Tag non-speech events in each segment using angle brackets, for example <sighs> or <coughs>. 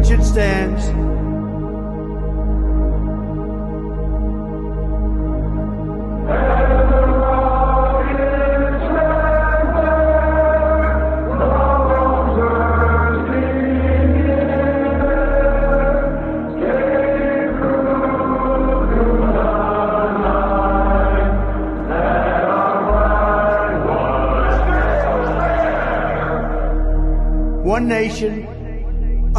which it stands, one nation,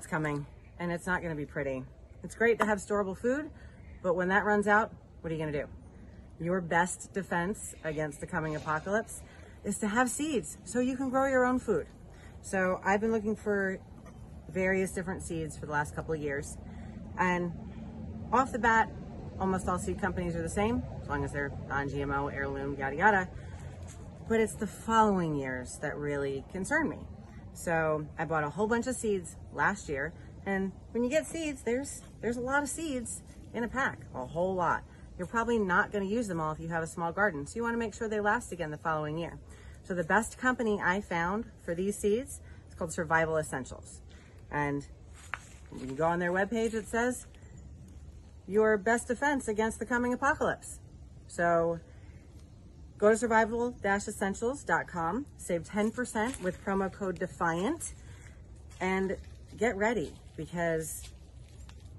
It's coming, and it's not going to be pretty. It's great to have storable food, but when that runs out, what are you going to do? Your best defense against the coming apocalypse is to have seeds so you can grow your own food. So I've been looking for various different seeds for the last couple of years, and off the bat, almost all seed companies are the same, as long as they're non-GMO, heirloom, yada yada. But it's the following years that really concern me. So I bought a whole bunch of seeds last year, and when you get seeds, there's there's a lot of seeds in a pack, a whole lot. You're probably not going to use them all if you have a small garden, so you want to make sure they last again the following year. So the best company I found for these seeds is called Survival Essentials, and you can go on their webpage. It says your best defense against the coming apocalypse. So Go to survival-essentials.com, save 10% with promo code DEFIANT, and get ready because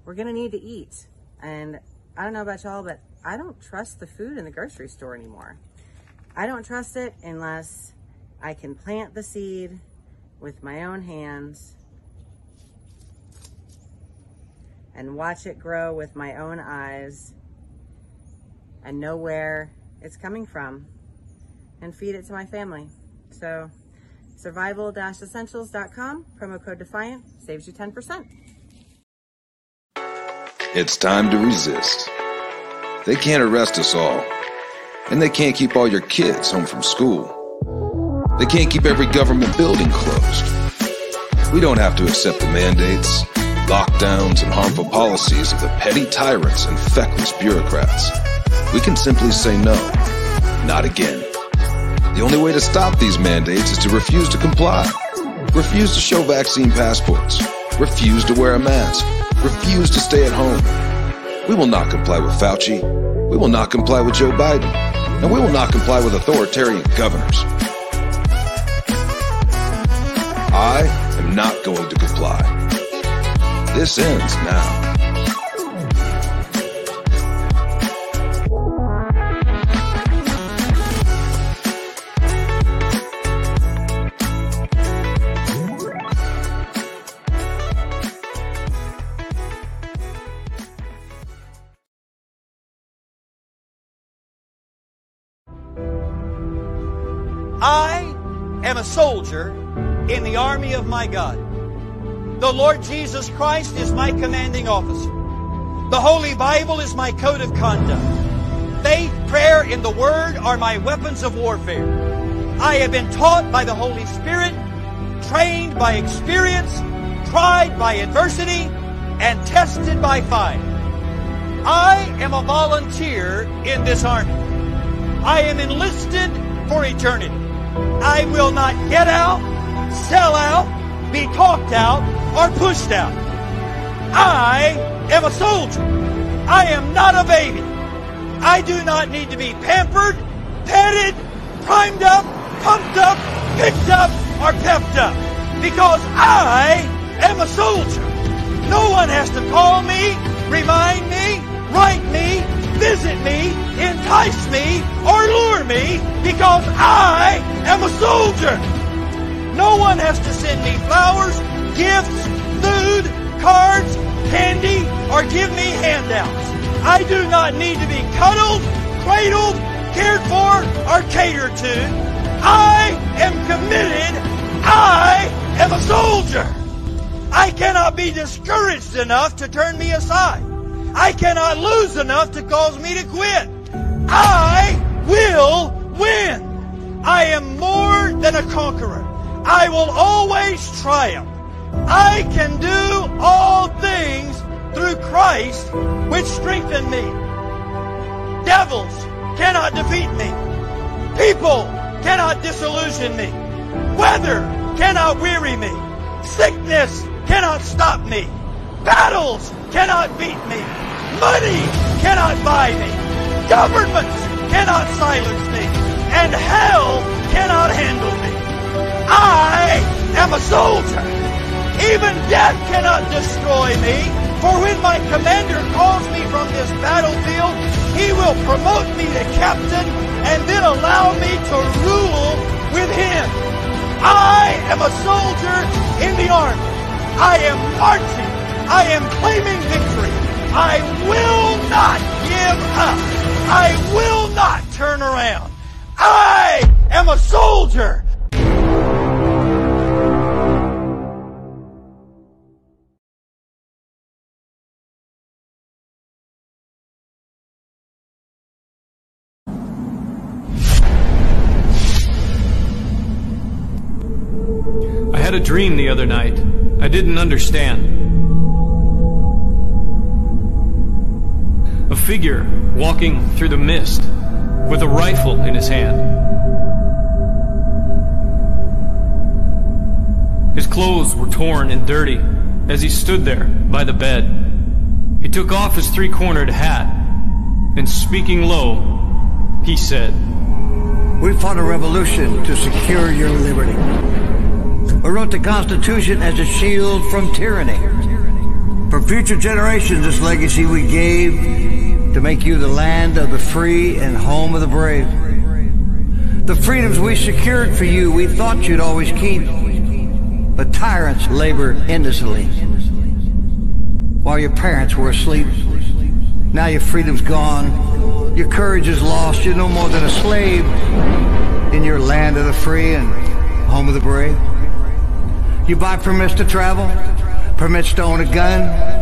we're going to need to eat. And I don't know about y'all, but I don't trust the food in the grocery store anymore. I don't trust it unless I can plant the seed with my own hands and watch it grow with my own eyes and know where it's coming from and feed it to my family. So survival-essentials.com, promo code DEFIANT, saves you 10%. It's time to resist. They can't arrest us all. And they can't keep all your kids home from school. They can't keep every government building closed. We don't have to accept the mandates, lockdowns, and harmful policies of the petty tyrants and feckless bureaucrats. We can simply say no, not again. The only way to stop these mandates is to refuse to comply. Refuse to show vaccine passports. Refuse to wear a mask. Refuse to stay at home. We will not comply with Fauci. We will not comply with Joe Biden. And we will not comply with authoritarian governors. I am not going to comply. This ends now. Soldier in the army of my God. The Lord Jesus Christ is my commanding officer. The Holy Bible is my code of conduct. Faith, prayer, and the Word are my weapons of warfare. I have been taught by the Holy Spirit, trained by experience, tried by adversity, and tested by fire. I am a volunteer in this army. I am enlisted for eternity. I will not get out, sell out, be talked out, or pushed out. I am a soldier. I am not a baby. I do not need to be pampered, petted, primed up, pumped up, picked up, or pepped up. Because I am a soldier. No one has to call me, remind me, write me, visit me, entice me, or lure me because I am a soldier. No one has to send me flowers, gifts, food, cards, candy, or give me handouts. I do not need to be cuddled, cradled, cared for, or catered to. I am committed. I am a soldier. I cannot be discouraged enough to turn me aside. I cannot lose enough to cause me to quit. I will win. I am more than a conqueror. I will always triumph. I can do all things through Christ which strengthen me. Devils cannot defeat me. People cannot disillusion me. Weather cannot weary me. Sickness cannot stop me. Battles cannot beat me. Money cannot buy me. Governments cannot silence me. And hell cannot handle me. I am a soldier. Even death cannot destroy me. For when my commander calls me from this battlefield, he will promote me to captain and then allow me to rule with him. I am a soldier in the army. I am marching. I am claiming victory. I will not give up. I will not turn around. I am a soldier. I had a dream the other night. I didn't understand. Figure walking through the mist with a rifle in his hand. His clothes were torn and dirty as he stood there by the bed. He took off his three cornered hat and speaking low, he said, We fought a revolution to secure your liberty. We wrote the Constitution as a shield from tyranny. For future generations, this legacy we gave to make you the land of the free and home of the brave. The freedoms we secured for you, we thought you'd always keep. But tyrants labor endlessly while your parents were asleep. Now your freedom's gone. Your courage is lost. You're no more than a slave in your land of the free and home of the brave. You buy permits to travel, permits to own a gun,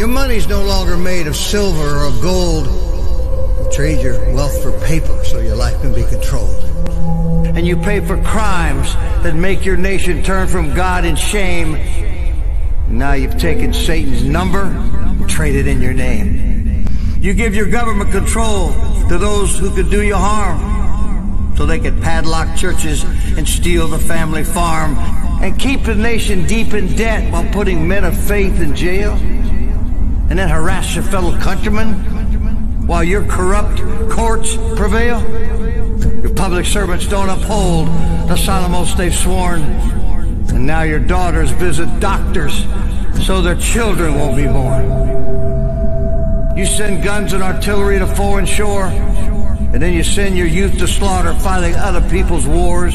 Your money's no longer made of silver or gold. You trade your wealth for paper so your life can be controlled. And you pay for crimes that make your nation turn from God in shame. Now you've taken Satan's number and traded in your name. You give your government control to those who could do you harm so they could padlock churches and steal the family farm and keep the nation deep in debt while putting men of faith in jail and then harass your fellow countrymen while your corrupt courts prevail. Your public servants don't uphold the solemn oaths they've sworn. And now your daughters visit doctors so their children won't be born. You send guns and artillery to foreign shore, and then you send your youth to slaughter fighting other people's wars.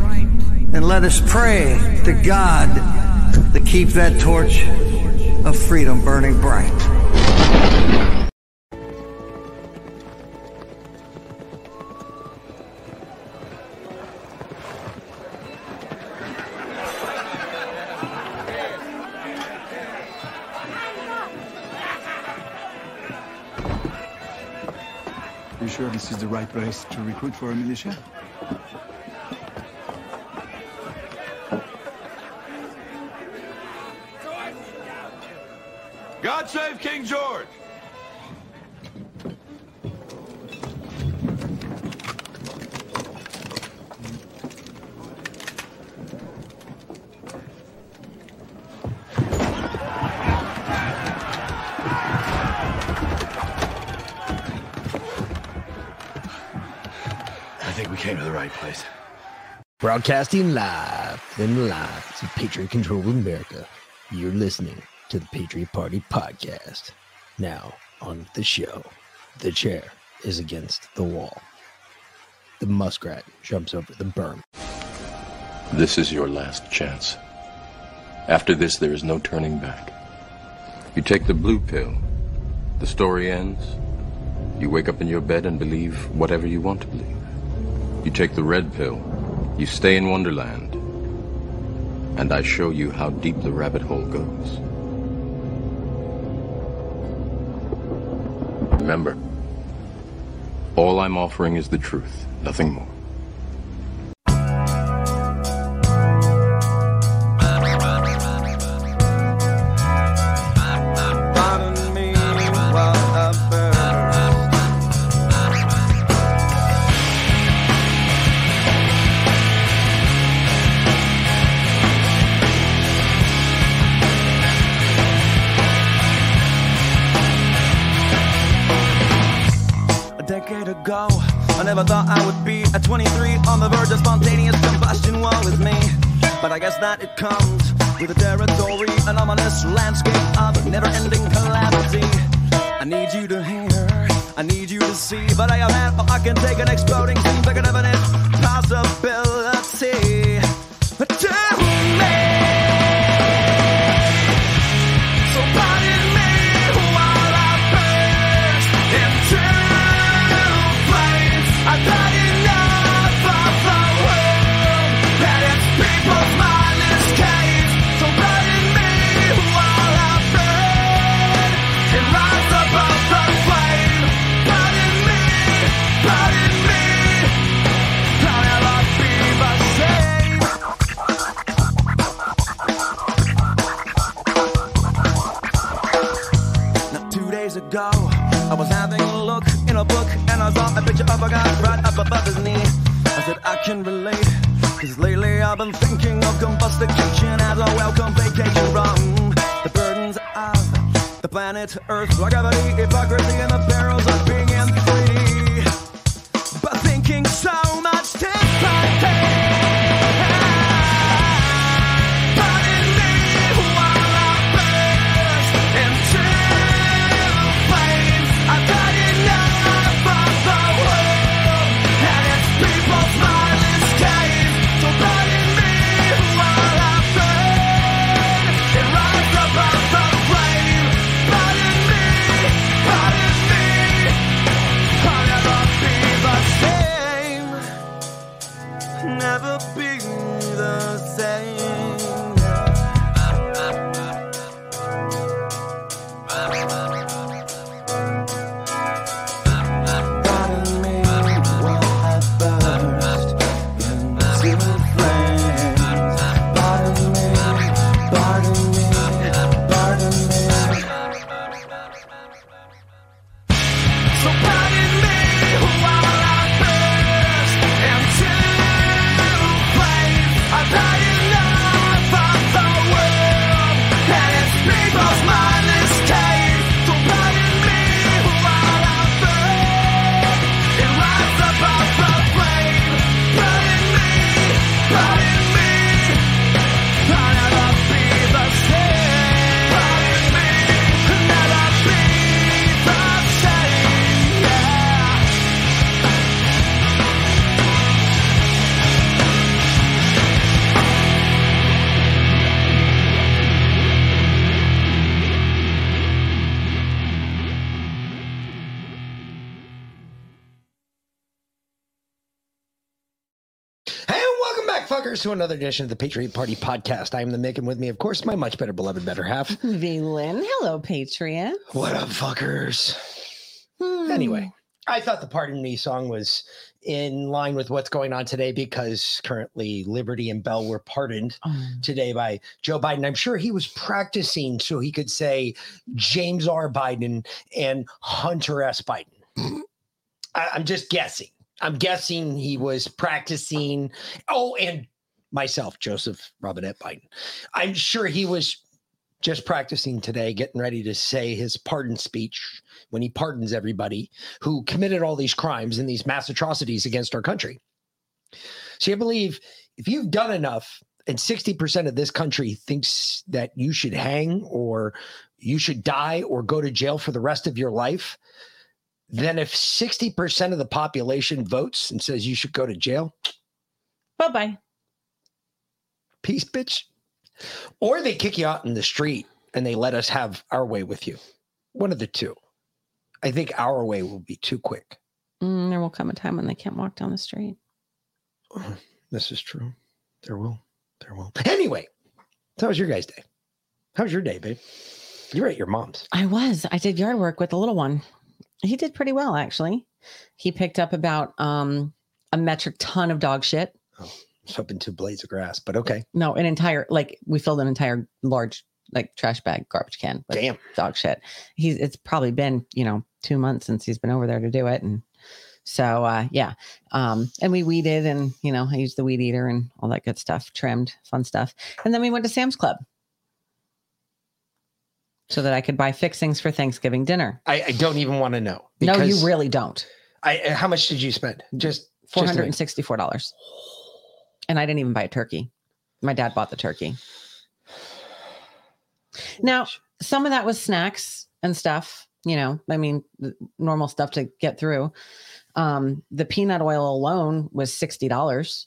And let us pray to God to keep that torch of freedom burning bright. You sure this is the right place to recruit for a militia? God save King George! I think we came to the right place. Broadcasting live in the live to Patriot Control America. You're listening to the Patriot Party podcast. Now, on the show, the chair is against the wall. The muskrat jumps over the berm. This is your last chance. After this, there is no turning back. You take the blue pill, the story ends. You wake up in your bed and believe whatever you want to believe. You take the red pill, you stay in Wonderland, and I show you how deep the rabbit hole goes. Remember, all I'm offering is the truth, nothing more. Never thought I would be at 23 on the verge of spontaneous combustion. Woe is me. But I guess that it comes with the territory, an ominous landscape of never ending calamity. I need you to hear, I need you to see, but I am oh, I can take an exploding scene, like an evident possibility. The Earth, like gravity, hypocrisy, and to another edition of the Patriot Party podcast. I am the Mick, and with me, of course, my much better beloved better half. <laughs> V Lynn. Hello, Patriot. What up, fuckers? Hmm. Anyway, I thought the Pardon Me song was in line with what's going on today because currently Liberty and Bell were pardoned Oh. today by Joe Biden. I'm sure he was practicing so he could say James R. Biden and Hunter S. Biden. <clears throat> I, I'm just guessing. I'm guessing he was practicing. Oh, and myself, Joseph Robinette Biden. I'm sure he was just practicing today, getting ready to say his pardon speech when he pardons everybody who committed all these crimes and these mass atrocities against our country. So I believe if you've done enough and 60% of this country thinks that you should hang or you should die or go to jail for the rest of your life, then if 60% of the population votes and says you should go to jail, Bye bye. Peace, bitch. Or they kick you out in the street and they let us have our way with you. One of the two. I think our way will be too quick. Mm, there will come a time when they can't walk down the street. <sighs> This is true. There will. There will. Anyway, so how was your guys' day? How was your day, babe? You were at your mom's. I was. I did yard work with the little one. He did pretty well, actually. He picked up about um, a metric ton of dog shit. It's up into blades of grass, but okay. No, an entire like we filled an entire large like trash bag garbage can Damn. dog shit. He's it's probably been, you know, two months since he's been over there to do it. And so uh yeah. Um and we weeded and you know, I used the weed eater and all that good stuff, trimmed, fun stuff. And then we went to Sam's Club. So that I could buy fixings for Thanksgiving dinner. I, I don't even want to know. No, you really don't. I how much did you spend? Just four hundred and sixty-four just hundred to and sixty-four dollars. And I didn't even buy a turkey. My dad bought the turkey. Now, some of that was snacks and stuff, you know, I mean, normal stuff to get through. Um, the peanut oil alone was $60.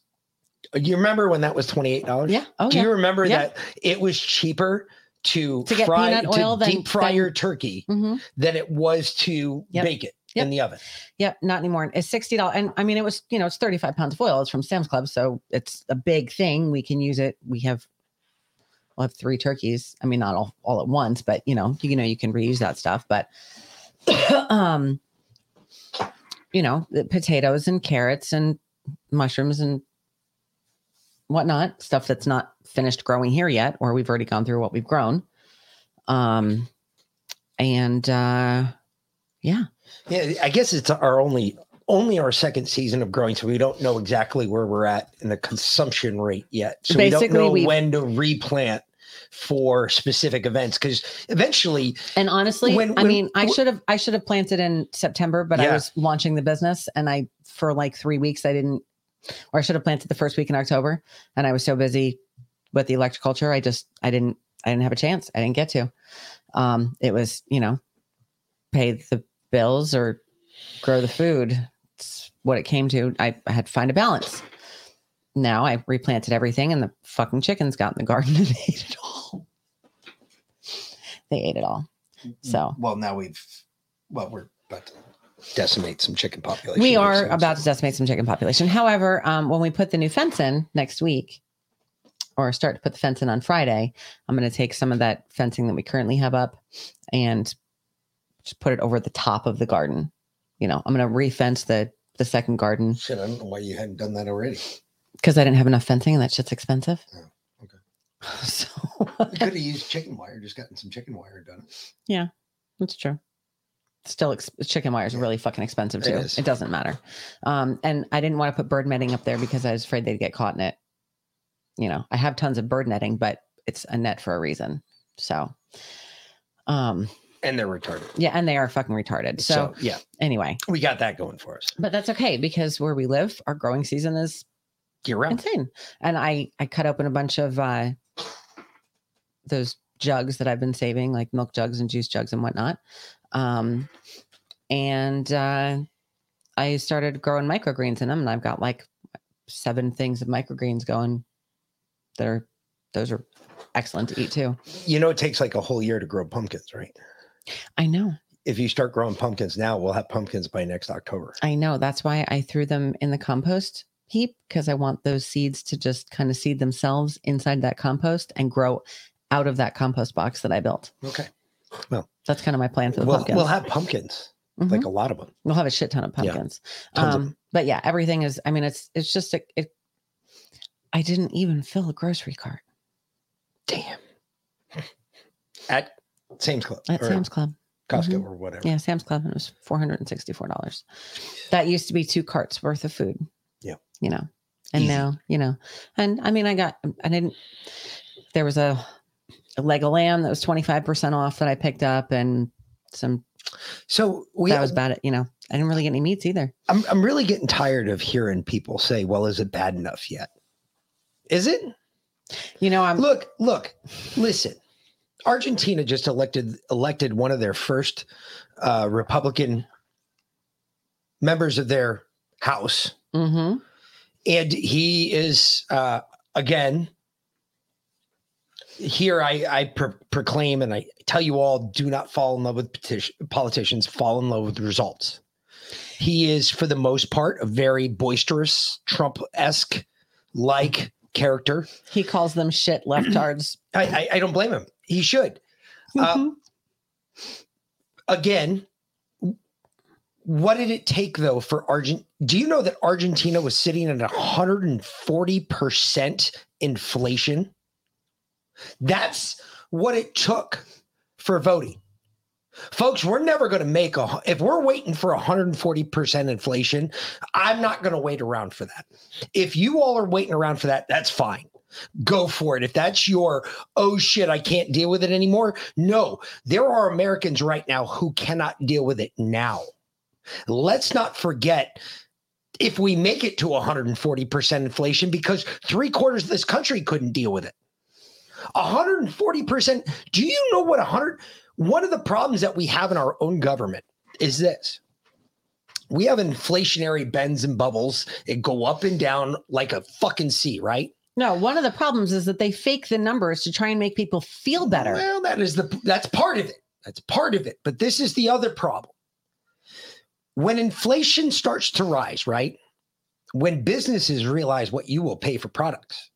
You remember when that was twenty eight dollars? Yeah. Oh, Do yeah. you remember Yeah. that it was cheaper to, To get fry peanut oil to than- deep fry than- your turkey Mhm. than it was to Yep. bake it Yep. in the oven? Yep, not anymore. It's sixty dollars, and I mean, it was you know, it's thirty five pounds of oil. It's from Sam's Club, so it's a big thing. We can use it. We have, we'll have three turkeys. I mean, not all all at once, but you know, you know, you can reuse that stuff. But, <coughs> um, you know, the potatoes and carrots and mushrooms and whatnot, stuff that's not finished growing here yet, or we've already gone through what we've grown. Um, and uh, yeah. Yeah, I guess it's our only only our second season of growing, so we don't know exactly where we're at in the consumption rate yet. So we don't know we've- when to replant for specific events because eventually, And honestly, When- I mean, I should have I should have planted in September, but I was launching the business and I for like 3 weeks I didn't or I should have planted the first week in October and I was so busy with the electroculture, I just I didn't I didn't have a chance. I didn't get to. Um it was, you know, pay the bills or grow the food. It's what it came to. I, I had to find a balance. Now I replanted everything and the fucking chickens got in the garden <laughs> and ate it all. They ate it all. So well, now we've well, we're about to decimate some chicken population. we are about to decimate some chicken population. However, um, when we put the new fence in next week, or start to put the fence in on Friday, I'm going to take some of that fencing that we currently have up and just put it over the top of the garden. You know, I'm going to refence the the second garden Shit, I don't know why you hadn't done that already. because I didn't have enough fencing and that shit's expensive. Oh, okay. <laughs> So You could have used chicken wire, just gotten some chicken wire done. yeah, that's true. Still, ex- chicken wire is really fucking expensive too. is. It doesn't matter. Um, and I didn't want to put bird netting up there because I was afraid they'd get caught in it. You know, I have tons of bird netting, but it's a net for a reason. So, um, And they're retarded. yeah, and they are fucking retarded. So, So, yeah, anyway, we got that going for us. but that's okay because where we live, our growing season is Year round. insane. And I I cut open a bunch of uh those jugs that I've been saving, like milk jugs and juice jugs and whatnot. Um and uh I started growing microgreens in them and I've got like seven things of microgreens going that are those are excellent to eat too. You know, it takes like a whole year to grow pumpkins, right? I know. If you start growing pumpkins now, we'll have pumpkins by next October. I know. That's why I threw them in the compost heap because I want those seeds to just kind of seed themselves inside that compost and grow out of that compost box that I built. Okay. Well, that's kind of my plan for the we'll, pumpkins. we'll have pumpkins, like Mhm. a lot of them. We'll have a shit ton of Yeah. pumpkins. Of Um, but yeah, everything is. I mean, it's it's just a. It, I didn't even fill a grocery cart Damn. At Sam's Club. at Sam's Club. Costco Mhm. or whatever. Yeah, Sam's Club. And it was four hundred and sixty-four dollars. That used to be two carts worth of food. Yeah. You know, and Easy. now you know, and I mean, I got. I didn't. There was a, a leg of lamb that was twenty-five percent off that I picked up, and some. So we that was bad. it. you know, I didn't really get any meats either. I'm I'm really getting tired of hearing people say, "Well, is it bad enough yet?" Is it? You know, I'm look, look, listen. Argentina just elected elected one of their first uh, Republican members of their house, Mm-hmm. and he is uh, again here. I I pro- proclaim and I tell you all: do not fall in love with petition, politicians. Fall in love with results. He is, for the most part, a very boisterous, Trump esque like character. He calls them shit leftards. I, I, I don't blame him. He should. Uh, again, what did it take though for Argent? Do you know that Argentina was sitting at 140% inflation? That's what it took for voting. Folks, we're never going to make a, if we're waiting for 140% inflation, I'm not going to wait around for that. If you all are waiting around for that, that's fine. Go for it. If that's your, oh shit, I can't deal with it anymore. No, there are Americans right now who cannot deal with it now. Let's not forget if we make it to 140% inflation because three quarters of this country couldn't deal with it. 140%. Do you know what 100? One of the problems that we have in our own government is this. We have inflationary bends and bubbles. It go up and down like a fucking sea, right? No, one of the problems is that they fake the numbers to try and make people feel better. Well, that is the that's part of it. That's part of it. But this is the other problem. When inflation starts to rise, right? When businesses realize what you will pay for products,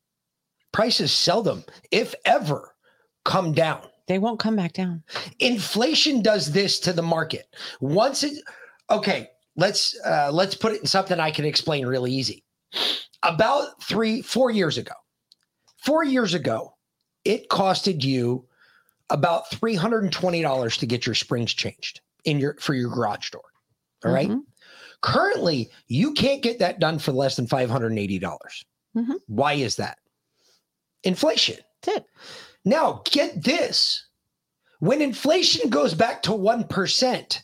prices seldom, if ever, come down. They won't come back down. Inflation does this to the market. Once it okay, let's uh, let's put it in something I can explain really easy. About three, four years ago, four years ago, it costed you about three hundred and twenty dollars to get your springs changed in your for your garage door. All right? Mhm. Currently, you can't get that done for less than five hundred and eighty dollars. Mhm. Why is that? Inflation. That's it. Now, get this. When inflation goes back to 1%,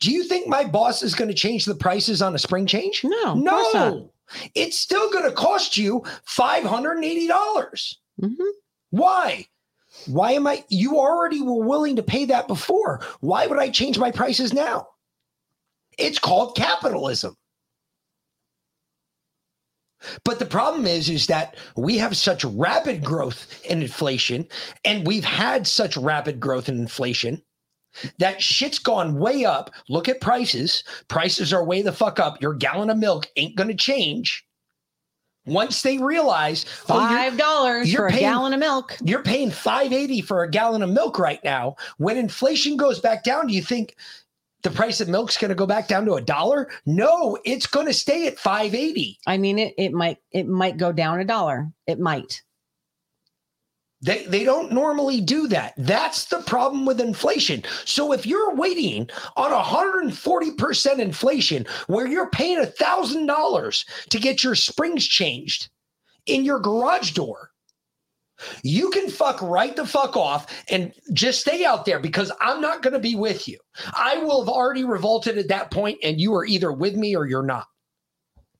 do you think my boss is going to change the prices on a spring change? No, of course not. No. It's still going to cost you $580. dollars Mhm. Why? Why am I? You already were willing to pay that before. Why would I change my prices now? It's called capitalism. But the problem is, is that we have such rapid growth in inflation, and we've had such rapid growth in inflation that shit's gone way up. Look at prices. Prices are way the fuck up. Your gallon of milk ain't going to change. Once they realize oh, Five dollars for a gallon of milk. you're paying 580 for a gallon of milk right now. When inflation goes back down, do you think the price of milk's going to go back down to a dollar? No, it's going to stay at 580. I mean, it it might it might go down a dollar. It might. They they don't normally do that. That's the problem with inflation. So if you're waiting on 140% inflation where you're paying $1000 to get your springs changed in your garage door, you can fuck right the fuck off and just stay out there because I'm not going to be with you. I will have already revolted at that point and you are either with me or you're not.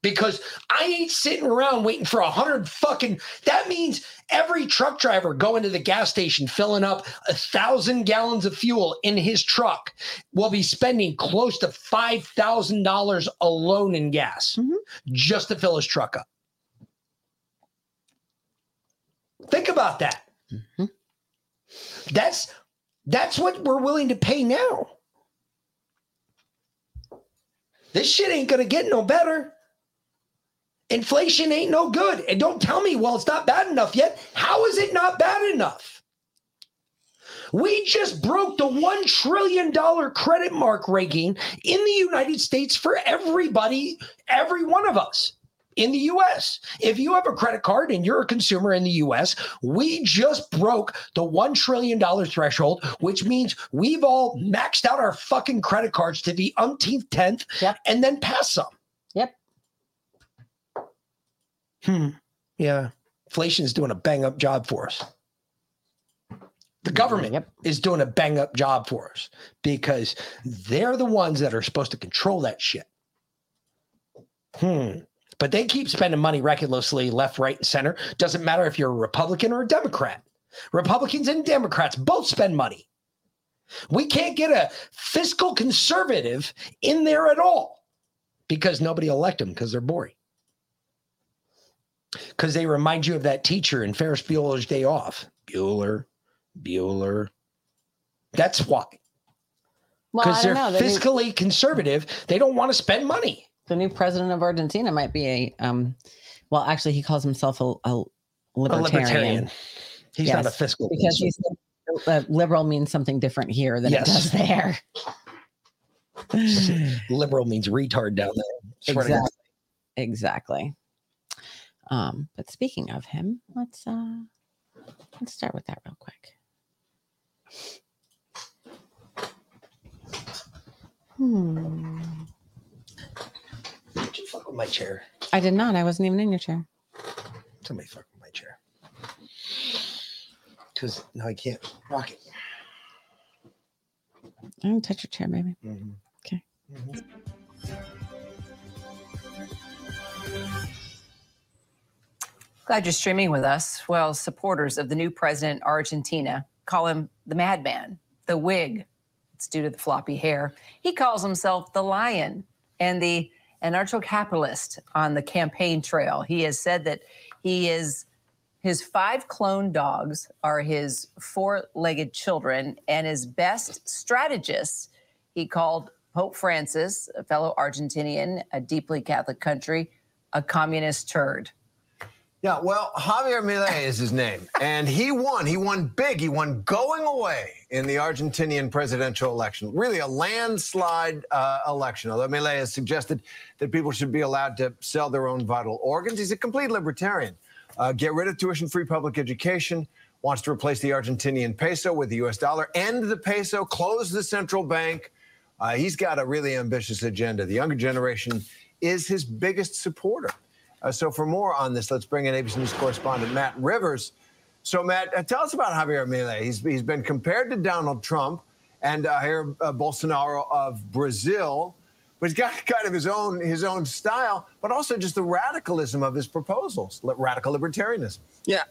Because I ain't sitting around waiting for a hundred fucking. That means every truck driver going to the gas station filling up a thousand gallons of fuel in his truck will be spending close to five thousand dollars alone in gas mm-hmm. just to fill his truck up. Think about that. Mm-hmm. That's that's what we're willing to pay now. This shit ain't gonna get no better. Inflation ain't no good. And don't tell me, well, it's not bad enough yet. How is it not bad enough? We just broke the $1 trillion credit mark ranking in the United States for everybody, every one of us in the US. If you have a credit card and you're a consumer in the US, we just broke the $1 trillion threshold, which means we've all maxed out our fucking credit cards to the umpteenth tenth Yep. and then pass some. Yep. Hmm. Yeah. Inflation is doing a bang up job for us. The government is doing a bang up job for us because they're the ones that are supposed to control that shit. Hmm. But they keep spending money recklessly left, right, and center. Doesn't matter if you're a Republican or a Democrat. Republicans and Democrats both spend money. We can't get a fiscal conservative in there at all because nobody elect them because they're boring. Because they remind you of that teacher in Ferris Bueller's Day Off. Bueller, Bueller. That's why. Because I they're. The new- fiscally conservative. They don't want to spend money. the new president of Argentina might be a um well actually he calls himself a, a libertarian. libertarian. He's not a fiscal because he's uh, liberal means something different here than Yes. it does there. <laughs> Liberal means retard down there. Swear to God. Exactly. Exactly. Um, but speaking of him, let's uh let's start with that real quick. Hmm. Did you fuck with my chair? I did not. I wasn't even in your chair. Somebody fuck with my chair. Because now I can't rock it. I don't touch your chair, baby. Mhm. Okay. Glad you're streaming with us. Well, supporters of the new president Argentina call him the madman, the wig. It's due to the floppy hair. He calls himself the lion and the anarcho-capitalist on the campaign trail. He has said that he is his five clone dogs are his four-legged children, and his best strategists he called Pope Francis, a fellow Argentinian, a deeply Catholic country, a communist turd. Yeah, well, Javier Milei is his name, and he won. He won big. He won going away in the Argentinian presidential election. Really, a landslide uh, election. Although Milei has suggested that people should be allowed to sell their own vital organs, he's a complete libertarian. Uh, get rid of tuition-free public education. Wants to replace the Argentinian peso with the U.S. dollar. End the peso. Close the central bank. Uh, he's got a really ambitious agenda. The younger generation is his biggest supporter. Uh, so for more on this, let's bring in ABC News correspondent Matt Rivers. So Matt, uh, tell us about Javier Milei. He's, he's been compared to Donald Trump and uh, Jair uh, Bolsonaro of Brazil, but he's got <laughs> kind of his own his own style, but also just the radicalism of his proposals, radical libertarianism. Yeah.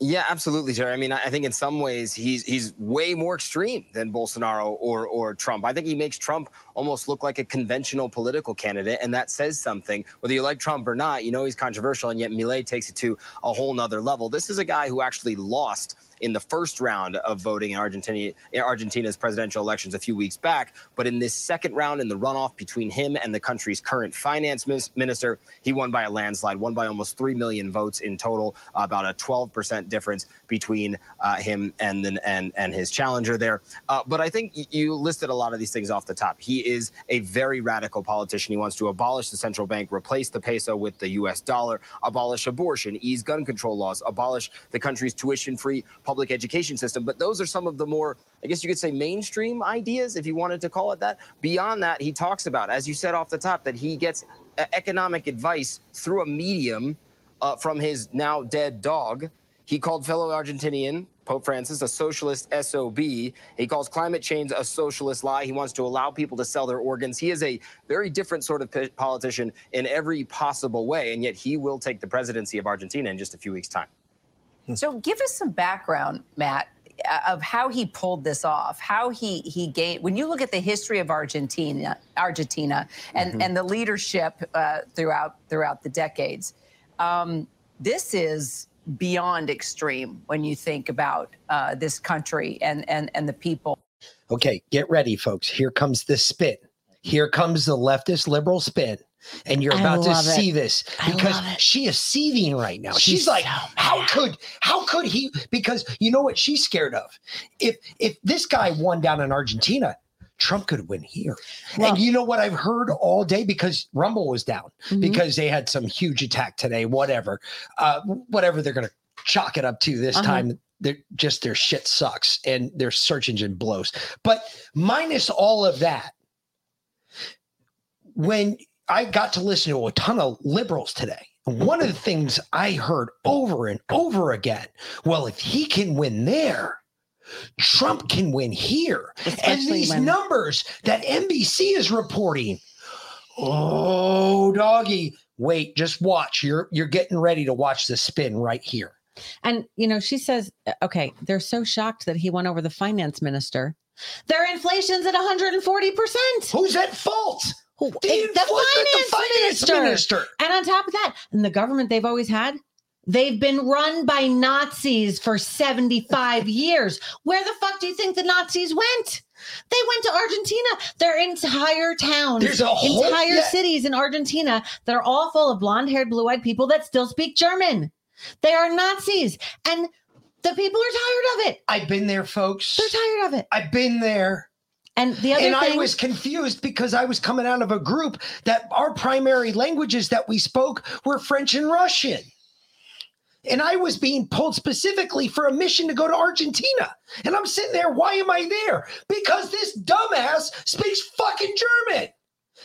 Yeah, absolutely, Jerry. I mean, I I think in some ways he's he's way more extreme than Bolsonaro or or Trump. I think he makes Trump almost look like a conventional political candidate, and that says something. Whether you like Trump or not, you know he's controversial, and yet Milei takes it to a whole nother level. This is a guy who actually lost in the first round of voting in Argentina, in Argentina's presidential elections a few weeks back. But in this second round, in the runoff between him and the country's current finance minister, he won by a landslide, won by almost 3 million votes in total, about a 12% difference between uh, him and, and, and his challenger there. Uh, but I think you listed a lot of these things off the top. He is a very radical politician. He wants to abolish the central bank, replace the peso with the US dollar, abolish abortion, ease gun control laws, abolish the country's tuition free public education system. But those are some of the more, I guess you could say, mainstream ideas, if you wanted to call it that. Beyond that, he talks about, as you said off the top, that he gets uh, economic advice through a medium uh, from his now dead dog. He called fellow Argentinian Pope Francis a socialist SOB. He calls climate change a socialist lie. He wants to allow people to sell their organs. He is a very different sort of politician in every possible way, and yet he will take the presidency of Argentina in just a few weeks' time. So give us some background, Matt, uh, of how he pulled this off, how he he gained. When you look at the history of Argentina, Argentina, and Mhm. and the leadership uh, throughout throughout the decades, um, this is beyond extreme when you think about uh, this country and and and the people. Okay, get ready, folks. Here comes the spin. Here comes the leftist liberal spin. And you're about to it. see this because she is seething right now. She's, She's like, so how could how could he? Because you know what she's scared of? If if this guy won down in Argentina, Trump could win here. and you know what I've heard all day because Rumble was down Mhm. because they had some huge attack today. Whatever, uh, whatever they're gonna chalk it up to this Uh-huh. time. They're just their shit sucks and their search engine blows. But minus all of that, when I got to listen to a ton of liberals today, one of the things I heard over and over again, well, if he can win there, Trump can win here. and these when- numbers that NBC is reporting, oh doggy, wait, just watch. You're you're getting ready to watch the spin right here. And you know, she says, okay, they're so shocked that he won over the finance minister. Their inflation's at 140 percent. Who's at fault? The, eh, The infl- the finance minister. And on top of that, and the government they've always had, they've been run by Nazis for 75 <laughs> years. Where the fuck do you think the Nazis went? They went to Argentina. Their entire towns, There's a whole- entire yeah. cities in Argentina that are all full of blonde haired, blue eyed people that still speak German. They are Nazis. And the people are tired of it. I've been there, folks. They're tired of it. I've been there. And the other and thing, I was confused because I was coming out of a group that our primary languages that we spoke were French and Russian. And I was being pulled specifically for a mission to go to Argentina. And I'm sitting there, why am I there? Because this dumbass speaks fucking German.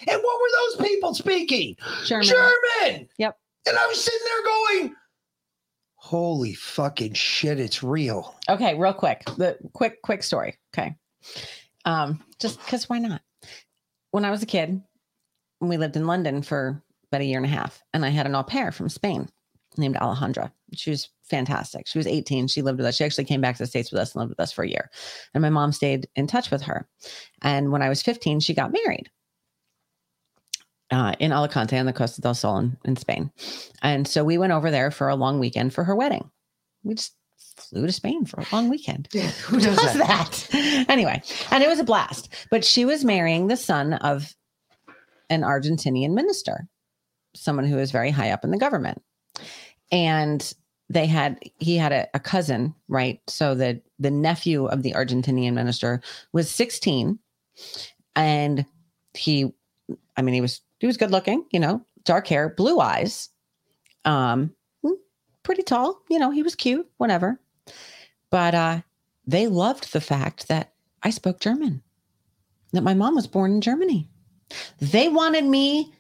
And what were those people speaking? German. German. Yep. And I was sitting there going, holy fucking shit, it's real. Okay, real quick. The quick, quick story. Okay. Um, just because why not? When I was a kid, we lived in London for about a year and a half, and I had an au pair from Spain named Alejandra. She was fantastic. She was 18. She lived with us. She actually came back to the States with us and lived with us for a year. And my mom stayed in touch with her. And when I was 15, she got married uh, in Alicante on the Costa del Sol in, in Spain. And so we went over there for a long weekend for her wedding. We just flew to Spain for a long weekend. <laughs> Who does that? anyway, and it was a blast. But she was marrying the son of an Argentinian minister, someone who is very high up in the government. And they had he had a, a cousin, right? So that the nephew of the Argentinian minister was 16 and he I mean he was he was good looking, you know, dark hair, blue eyes. Um mm, pretty tall, you know, he was cute, whatever. But uh they loved the fact that I spoke German. That my mom was born in Germany. They wanted me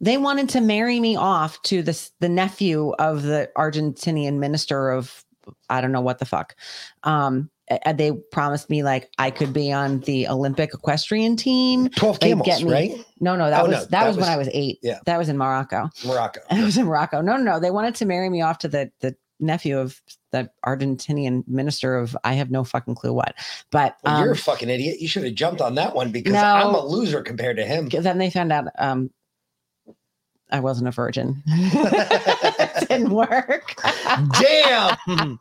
they wanted to marry me off to this the nephew of the Argentinian minister of I don't know what the fuck. Um and they promised me like I could be on the Olympic equestrian team. 12 They'd camels, get me- right? No, no, that Oh, was no, that, that was, when I was eight. yeah. That was in Morocco. Morocco. <laughs> It was in Morocco. No, no, no. They wanted to marry me off to the the nephew of the Argentinian minister of I have no fucking clue what. But Well, um, you're a fucking idiot. You should have jumped on that one because No. I'm a loser compared to him. then they found out um I wasn't a virgin. <laughs> it didn't work. Damn. <laughs>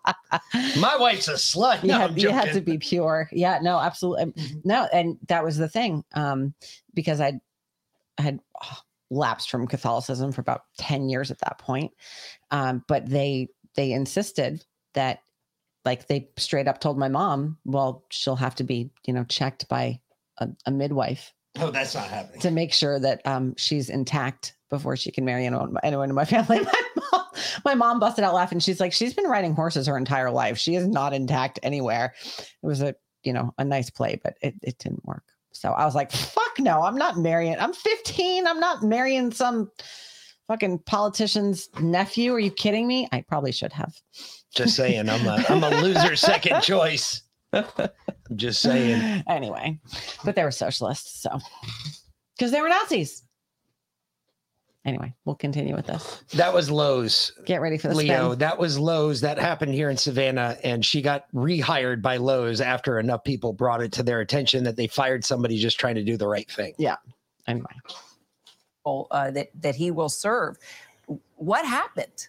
My wife's a slut. you No, had you had to be pure. Yeah, no, absolutely. No, and that was the thing. Um, because I had oh, lapsed from Catholicism for about 10 years at that point. Um, but they they insisted that like they straight up told my mom, well, she'll have to be, you know, checked by a, a midwife Oh, that's not happening. to make sure that um, she's intact before she can marry anyone, anyone in my <laughs> family. My mom, my mom busted out laughing. She's like, she's been riding horses her entire life. She is not intact anywhere. It was a, you know, a nice play, but it, it didn't work. So I was like, fuck no, I'm not marrying. I'm 15. I'm not marrying some fucking politician's nephew. Are you kidding me? I probably should have. Just saying, I'm a I'm a loser second choice. I'm just saying. Anyway, but they were socialists. So, because they were Nazis. Anyway, we'll continue with this. That was Lowe's. Get ready for the Leo, spin. that was Lowe's. That happened here in Savannah, and she got rehired by Lowe's after enough people brought it to their attention that they fired somebody just trying to do the right thing. Yeah. Anyway, uh, that that he will serve. What happened?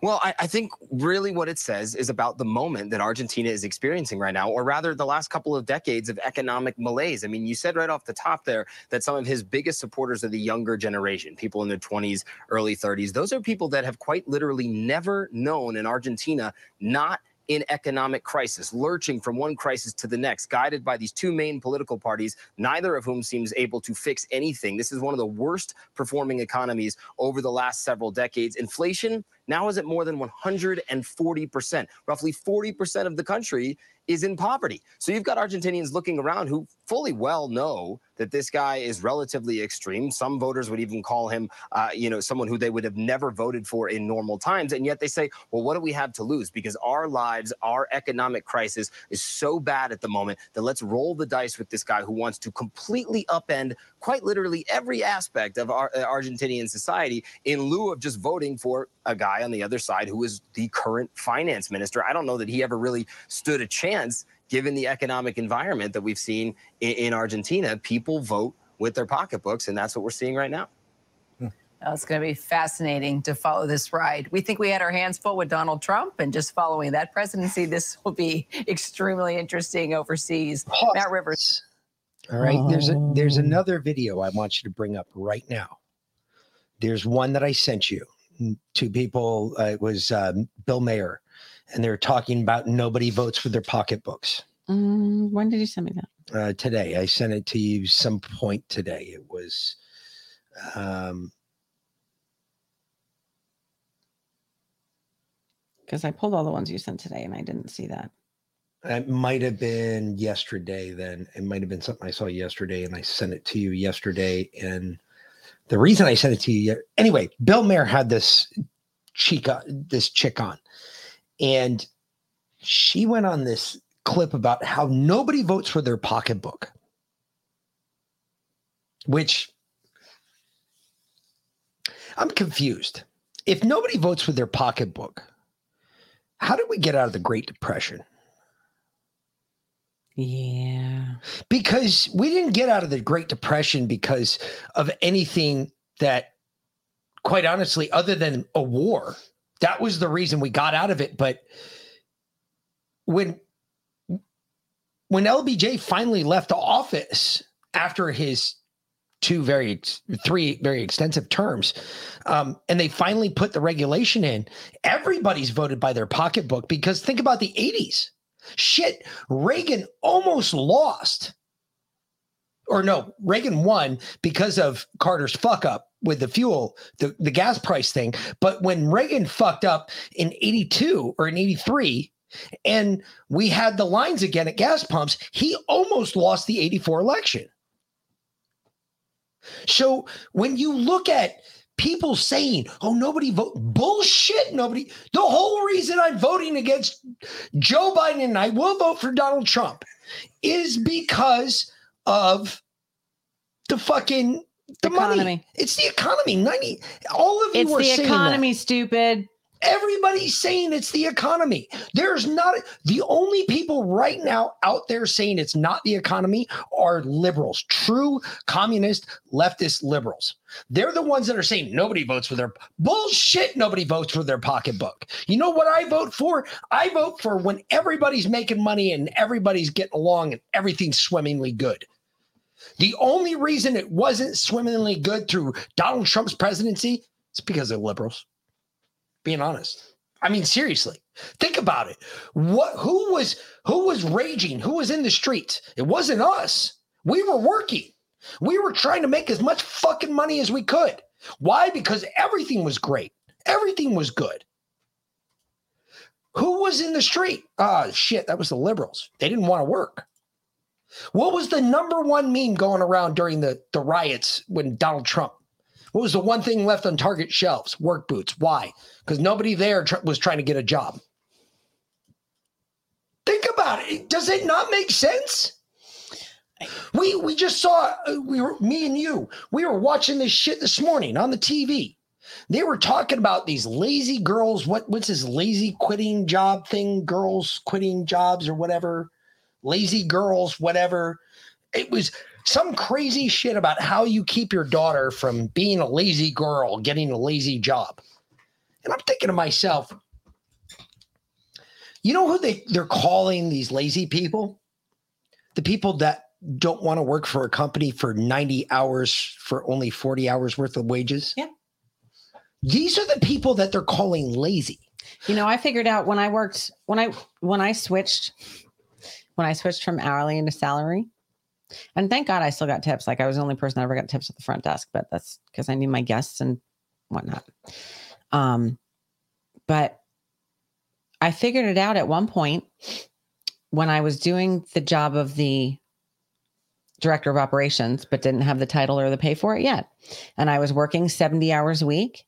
Well, I, I, think really what it says is about the moment that Argentina is experiencing right now, or rather the last couple of decades of economic malaise. I mean, you said right off the top there that some of his biggest supporters are the younger generation, people in their 20s, early 30s. Those are people that have quite literally never known in Argentina not in economic crisis, lurching from one crisis to the next, guided by these two main political parties, neither of whom seems able to fix anything. This is one of the worst performing economies over the last several decades. Inflation now is at more than 140%. Roughly 40% of the country is in poverty. So you've got Argentinians looking around who fully well know that this guy is relatively extreme. Some voters would even call him, uh, you know, someone who they would have never voted for in normal times. And yet they say, well, what do we have to lose? Because our lives, our economic crisis is so bad at the moment that let's roll the dice with this guy who wants to completely upend quite literally every aspect of our uh, Argentinian society in lieu of just voting for a guy on the other side who is the current finance minister. I don't know that he ever really stood a chance given the economic environment that we've seen in, in Argentina. People vote with their pocketbooks, and that's what we're seeing right now. it's going to be fascinating to follow this ride. We think we had our hands full with Donald Trump, and just following that presidency, this will be <laughs> extremely interesting overseas. Matt Rivers. All right. There's a there's another video I want you to bring up right now. There's one that I sent you to people. Uh, it was um, Bill Maher, and they're talking about nobody votes for their pocketbooks. Um, when did you send me that? Uh, today. I sent it to you some point today. It was. Um, because I pulled all the ones you sent today and I didn't see that. It might have been yesterday. Then it might have been something I saw yesterday, and I sent it to you yesterday. And the reason I sent it to you anyway, Bill Maher had this chica, this chick on, and she went on this clip about how nobody votes for their pocketbook, which I'm confused. If nobody votes for their pocketbook, how did we get out of the Great Depression? Yeah. Because we didn't get out of the Great Depression because of anything that, quite honestly, other than a war. That was the reason we got out of it. But when when LBJ finally left office after his two very three very extensive terms um, and they finally put the regulation in everybody's voted by their pocketbook because think about the 80s Shit, Reagan almost lost. Or no, Reagan won because of Carter's fuck up with the fuel, the, the gas price thing. But when Reagan fucked up in 82 or in 83, and we had the lines again at gas pumps, he almost lost the 84 election. So when you look at people saying, oh, nobody vote bullshit. Nobody. The whole reason I'm voting against Joe Biden and I will vote for Donald Trump is because of the fucking the economy. Money. It's the economy. 90 all of you it's are the economy, that. stupid. Everybody's saying it's the economy. There's not the only people right now out there saying it's not the economy are liberals, true communist leftist liberals. They're the ones that are saying nobody votes for their bullshit. Nobody votes for their pocketbook. You know what I vote for? I vote for when everybody's making money and everybody's getting along and everything's swimmingly good. The only reason it wasn't swimmingly good through Donald Trump's presidency is because of liberals being honest. I mean, seriously, think about it. What who was who was raging? Who was in the streets? It wasn't us. We were working. We were trying to make as much fucking money as we could. Why? Because everything was great. Everything was good. Who was in the street? Ah, shit, that was the liberals. They didn't want to work. What was the number one meme going around during the, the riots when Donald Trump what was the one thing left on Target shelves? Work boots. Why? Because nobody there tr- was trying to get a job. Think about it. Does it not make sense? We we just saw uh, we were me and you. We were watching this shit this morning on the TV. They were talking about these lazy girls. What what's this lazy quitting job thing? Girls quitting jobs or whatever. Lazy girls, whatever. It was some crazy shit about how you keep your daughter from being a lazy girl, getting a lazy job. And I'm thinking to myself, you know who they, they're calling these lazy people? The people that don't want to work for a company for 90 hours for only 40 hours worth of wages. Yeah. These are the people that they're calling lazy. You know, I figured out when I worked when I when I switched when I switched from hourly into salary, and thank God I still got tips. Like I was the only person that ever got tips at the front desk, but that's because I knew my guests and whatnot. Um, but I figured it out at one point when I was doing the job of the director of operations, but didn't have the title or the pay for it yet. And I was working 70 hours a week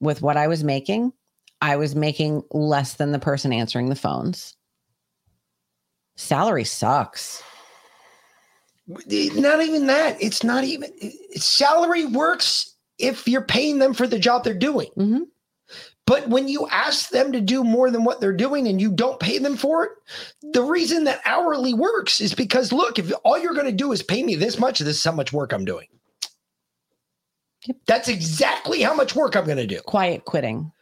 with what I was making. I was making less than the person answering the phones. Salary sucks. Not even that. It's not even salary works if you're paying them for the job they're doing. Mm-hmm. But when you ask them to do more than what they're doing and you don't pay them for it, the reason that hourly works is because look, if all you're going to do is pay me this much, this is how much work I'm doing. Yep. That's exactly how much work I'm going to do. Quiet quitting.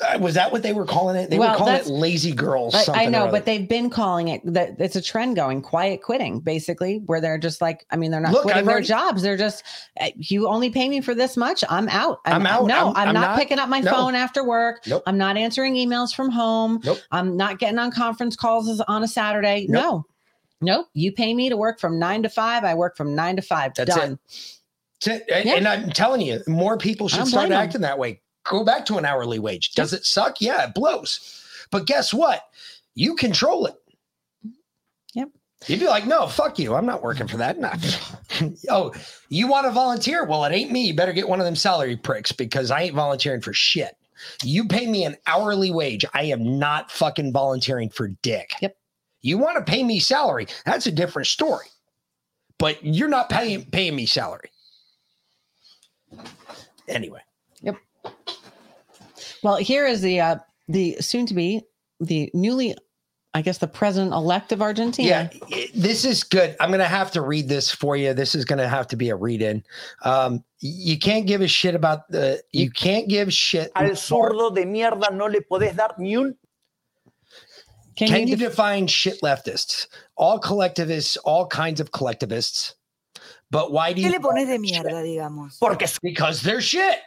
Uh, was that what they were calling it? They Well, were calling it lazy girls. I, I know, but they've been calling it that it's a trend going quiet quitting, basically, where they're just like, I mean, they're not Look, quitting I've their already- jobs. They're just, "Eh, you only pay me for this much. I'm out. I'm out. No, I'm- I'm, I'm not, not- picking up my no. phone after work. Nope. I'm not answering emails from home. Nope. I'm not getting on conference calls on a Saturday. Nope. No, nope. You pay me to work from nine to five. I work from nine to five. That's Done. it. And- Yeah. And I'm telling you, more people should start acting that way. Go back to an hourly wage. Does it suck? Yeah, it blows. But guess what? You control it. Yep. You'd be like, no, fuck you. I'm not working for that. Nah. <laughs> oh, you want to volunteer? Well, it ain't me. You better get one of them salary pricks because I ain't volunteering for shit. You pay me an hourly wage. I am not fucking volunteering for dick. Yep. You want to pay me salary? That's a different story. But you're not paying paying me salary. Anyway. Well, here is the uh, the soon to be the newly, I guess, the president elect of Argentina. Yeah, this is good. I'm gonna have to read this for you. This is gonna have to be a read-in. Um, you can't give a shit about the. You can't give shit. Al sordo de mierda no le podés dar ni un Can, you, define shit leftists? All collectivists, all kinds of collectivists. But why do ¿Qué you? le pones de mierda, digamos? Porque because they're shit.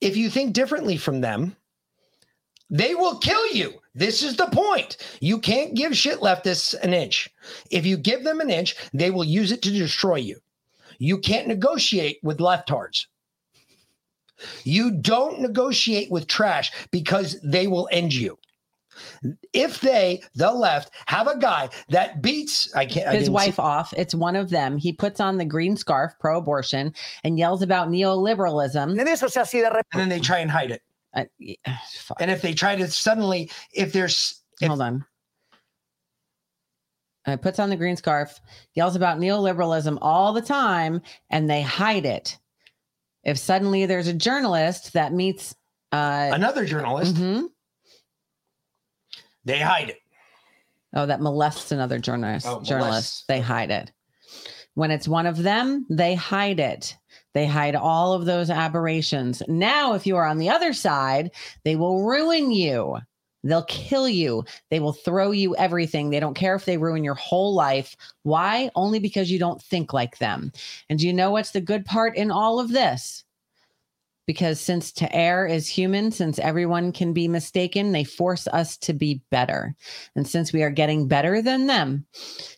If you think differently from them, they will kill you. This is the point. You can't give shit leftists an inch. If you give them an inch, they will use it to destroy you. You can't negotiate with leftards. You don't negotiate with trash because they will end you. If they, the left, have a guy that beats, I can't. His didn't wife see- off. It's one of them. He puts on the green scarf, pro abortion, and yells about neoliberalism. En eso se así de and then they try and hide it. and if they try to suddenly, if there's, hold on. Uh, puts on the green scarf, yells about neoliberalism all the time, and they hide it. If suddenly there's a journalist that meets uh, another journalist, Mhm. They hide it. Oh, that molests another journalist. Oh, journalist. They hide it. When it's one of them, they hide it. They hide all of those aberrations. Now, if you are on the other side, they will ruin you. They'll kill you. They will throw you everything. They don't care if they ruin your whole life. Why? Only because you don't think like them. And do you know what's the good part in all of this? Because since to err is human, since everyone can be mistaken, they force us to be better. And since we are getting better than them,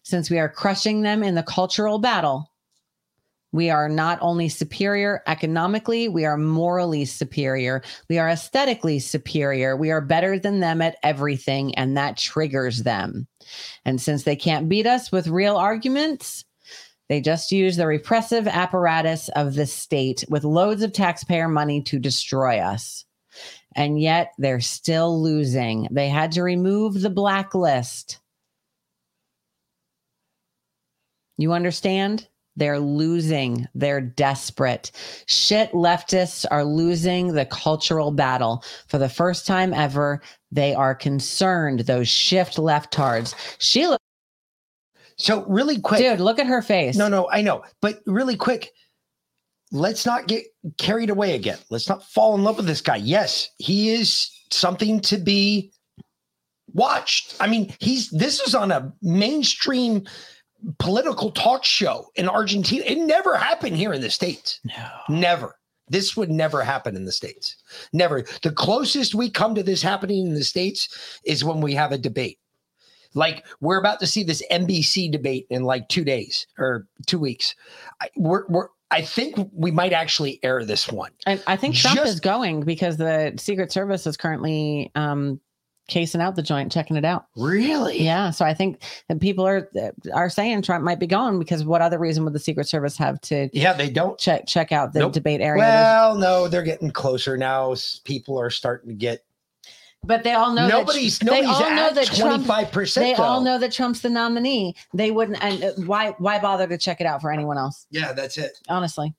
since we are crushing them in the cultural battle, we are not only superior economically, we are morally superior. We are aesthetically superior. We are better than them at everything, and that triggers them. And since they can't beat us with real arguments, they just use the repressive apparatus of the state with loads of taxpayer money to destroy us. And yet they're still losing. They had to remove the blacklist. You understand? They're losing. They're desperate. Shit leftists are losing the cultural battle. For the first time ever, they are concerned, those shift leftards. Sheila. So, really quick. Dude, look at her face. No, no, I know. But really quick, let's not get carried away again. Let's not fall in love with this guy. Yes, he is something to be watched. I mean, he's this is on a mainstream political talk show in Argentina. It never happened here in the States. No. Never. This would never happen in the States. Never. The closest we come to this happening in the States is when we have a debate. Like we're about to see this NBC debate in like two days or two weeks. I, we're, we're I think we might actually air this one. And I think Trump Just- is going because the Secret Service is currently um, casing out the joint, checking it out. Really? Yeah. So I think that people are are saying Trump might be going because what other reason would the Secret Service have to? Yeah, they don't check check out the Nope. debate area. Well, no, they're getting closer now. People are starting to get But they all know Nobody's- that, they nobody's all know that Trump- 25% They all know that Trump's the nominee. They wouldn't. And uh, why why bother to check it out for anyone else? Yeah, that's it. Honestly,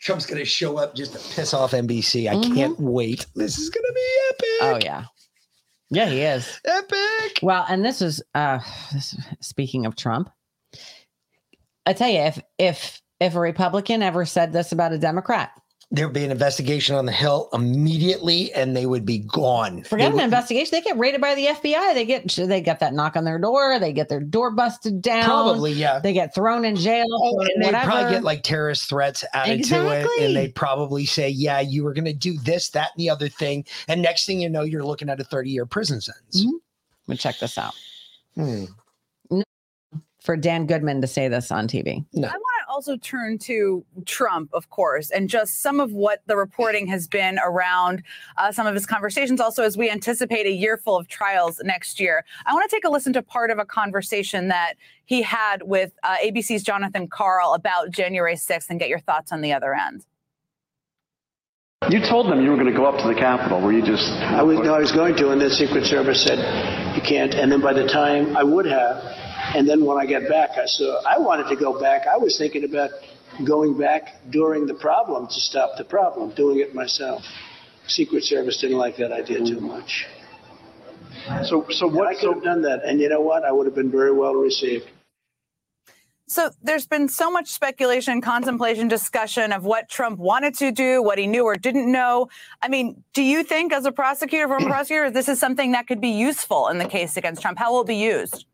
Trump's going to show up just to piss off NBC. I Mhm. can't wait. This is going to be epic. oh yeah, yeah, he is epic. Well, and this is uh this, speaking of Trump. I tell you, if if if a Republican ever said this about a Democrat, There'd be an investigation on the Hill immediately, and they would be gone. forget They an would- investigation. They get raided by the FBI. They get they get that knock on their door. They get their door busted down. Probably, yeah. They get thrown in jail. Oh, and they'd probably get like terrorist threats added to it, and they'd probably say, "Yeah, you were going to do this, that, and the other thing," and next thing you know, you're looking at a 30 year prison sentence. But check this out. Hmm. For Dan Goldman to say this on TV. No. I want to also turn to Trump, of course, and just some of what the reporting has been around uh, some of his conversations. Also, as we anticipate a year full of trials next year, I want to take a listen to part of a conversation that he had with uh, ABC's Jonathan Karl about January 6th and get your thoughts on the other end. You told them you were going to go up to the Capitol. Were you just? I was, no, I was going to, and the Secret Service said you can't. And then by the time I would have, and then when I got back, I saw I wanted to go back. I was thinking about going back during the problem to stop the problem, doing it myself. Secret Service didn't like that idea too mm-hmm. much. So, so what? I could have done that, and you know what? I would have been very well received. So there's been so much speculation, contemplation, discussion of what Trump wanted to do, what he knew or didn't know. I mean, do you think, as a prosecutor, former <clears throat> prosecutor, this is something that could be useful in the case against Trump? How will it be used?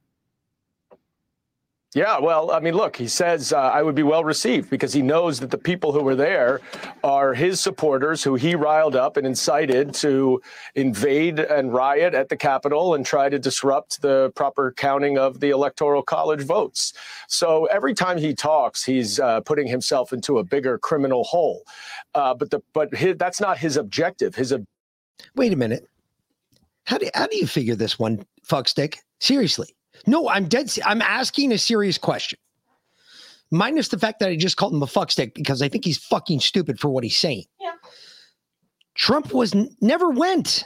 Yeah, well, I mean, look, he says uh, I would be well received because he knows that the people who were there are his supporters who he riled up and incited to invade and riot at the Capitol and try to disrupt the proper counting of the Electoral College votes. So every time he talks, he's uh, putting himself into a bigger criminal hole. Uh, but the but his, that's not his objective. His ob- Wait a minute. How do how do you figure this one, fuckstick? Seriously. No, I'm dead. I'm asking a serious question. Minus the fact that I just called him a fuckstick because I think he's fucking stupid for what he's saying. Yeah. Trump was never went.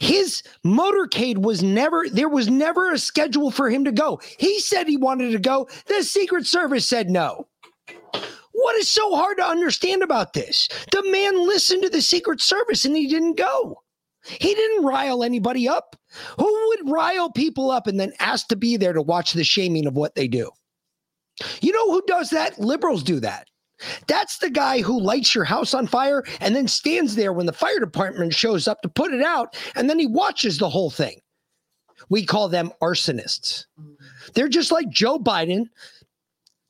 His motorcade was never there was never a schedule for him to go. He said he wanted to go. The Secret Service said no. What is so hard to understand about this? The man listened to the Secret Service and he didn't go. He didn't rile anybody up. Who would rile people up and then ask to be there to watch the shaming of what they do? You know who does that? Liberals do that. That's the guy who lights your house on fire and then stands there when the fire department shows up to put it out, and then he watches the whole thing. We call them arsonists. They're just like Joe Biden,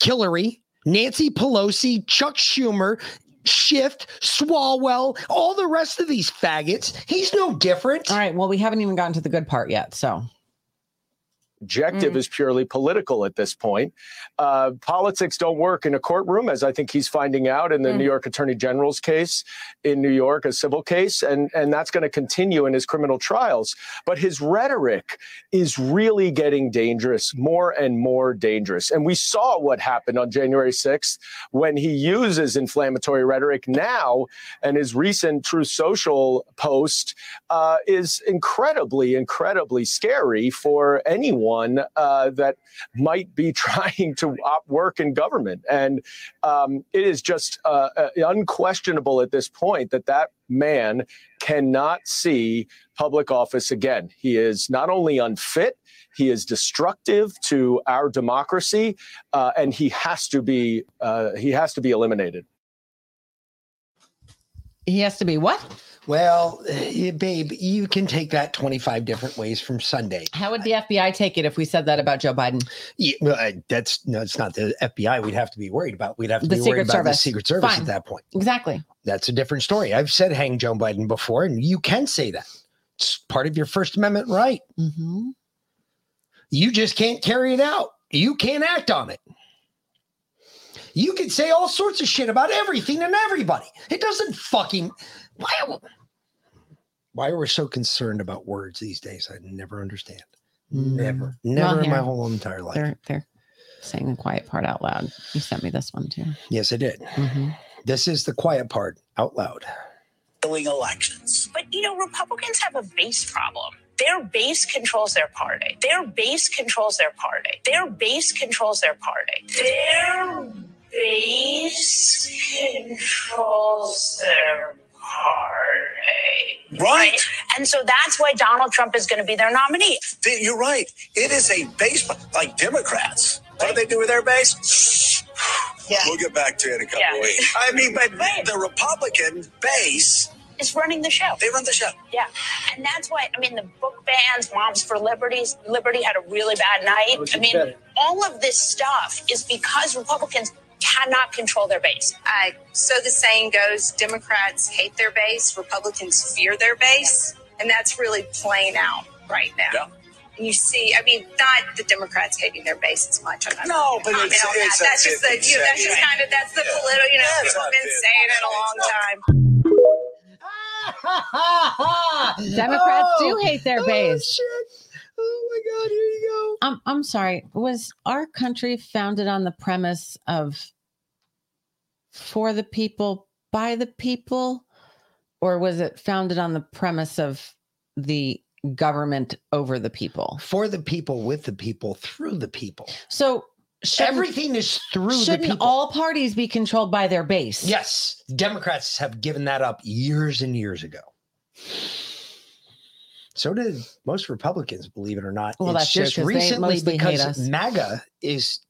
Hillary, Nancy Pelosi, Chuck Schumer, Schiff, Swalwell, all the rest of these faggots. He's no different. All right. Well, we haven't even gotten to the good part yet. So objective is purely political at this point. Uh, politics don't work in a courtroom, as I think he's finding out in the Mm. New York Attorney General's case in New York, a civil case, and and that's going to continue in his criminal trials. But his rhetoric is really getting dangerous, more and more dangerous. And we saw what happened on January 6th when he uses inflammatory rhetoric now, and his recent Truth Social post uh, is incredibly, incredibly scary for anyone uh, that might be <laughs> trying to op- work in government. And um, it is just uh, uh, unquestionable at this point that that man cannot see public office again. He is not only unfit, he is destructive to our democracy, uh, and he has to be uh, he has to be eliminated. He has to be what? Well, eh, babe, you can take that 25 different ways from Sunday. How would the FBI take it if we said that about Joe Biden? Yeah, well, that's no, it's not the FBI we'd have to be worried about. We'd have to The be Secret worried about the Secret Service Fine. at that point. Exactly. That's a different story. I've said hang Joe Biden before, and you can say that. It's part of your First Amendment right. Mm-hmm. You just can't carry it out. You can't act on it. You can say all sorts of shit about everything and everybody. It doesn't fucking. Why, why are we so concerned about words these days? I never understand. Never, Mm. never Well, in my here, whole entire life. They're they're saying the quiet part out loud. You sent me this one too. Yes, I did. Mm-hmm. This is the quiet part out loud. elections. But you know, Republicans have a base problem. Their base controls their party. Their base controls their party. Their base controls their party. Their base controls their party. Right. And so that's why Donald Trump is going to be their nominee. You're right. It is a base, like Democrats. What do they do with their base? Yeah. We'll get back to it in a couple Yeah. of weeks. I mean, but the Republican base is running the show. They run the show. Yeah. And that's why, I mean, the book bans, Moms for Liberties, Liberty had a really bad night. Oh, I mean, better. all of this stuff is because Republicans cannot control their base. Uh, so the saying goes Democrats hate their base, Republicans fear their base. And that's really playing out right now. And you see, I mean, not the Democrats hating their base as much. I'm not No, gonna but comment it's- on that. it's a that's just the, you know, that's just 50-50. kind of, that's the Yeah. political, you know, Yeah, it's people have been 50. saying it a long time. <laughs> Democrats Oh, do hate their base. Oh Oh my God, here you go. I'm I'm sorry. Was our country founded on the premise of for the people, by the people, or was it founded on the premise of the government over the people? For the people, with the people, through the people. So shouldn't- Everything is through the Shouldn't all parties be controlled by their base? Yes, Democrats have given that up years and years ago. So did most Republicans, believe it or not. Well, it's that's just recently because. MAGA is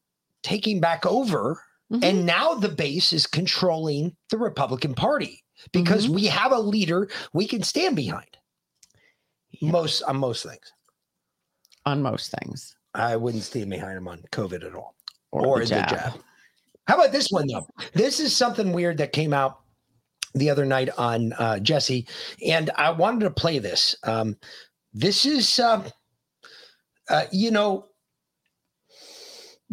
taking back over, Mm-hmm. and now the base is controlling the Republican Party because Mm-hmm. we have a leader we can stand behind. Most on most things. On most things. I wouldn't stand behind him on COVID at all. Or Or, the the, jab. jab. How about this one though? This is something weird that came out the other night on uh, Jesse, and I wanted to play this. Um, this is, um, uh, you know,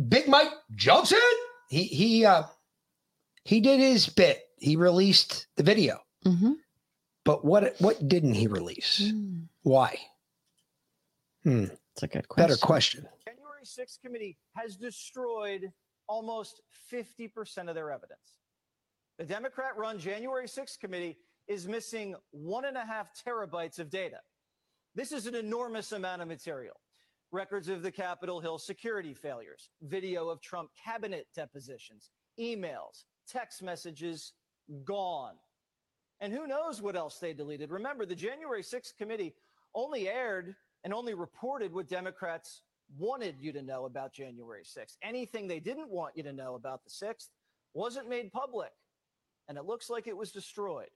Big Mike Johnson. He he uh, he did his bit. He released the video, Mm-hmm. but what what didn't he release? Why? Hmm. It's a good question. Better question. January 6th committee has destroyed almost 50% of their evidence. The Democrat run January 6th committee is missing one and a half terabytes of data. This is an enormous amount of material. Records of the Capitol Hill security failures, video of Trump cabinet depositions, emails, text messages gone. And who knows what else they deleted? Remember, the January 6th committee only aired and only reported what Democrats wanted you to know about January 6th. Anything they didn't want you to know about the 6th wasn't made public, and it looks like it was destroyed.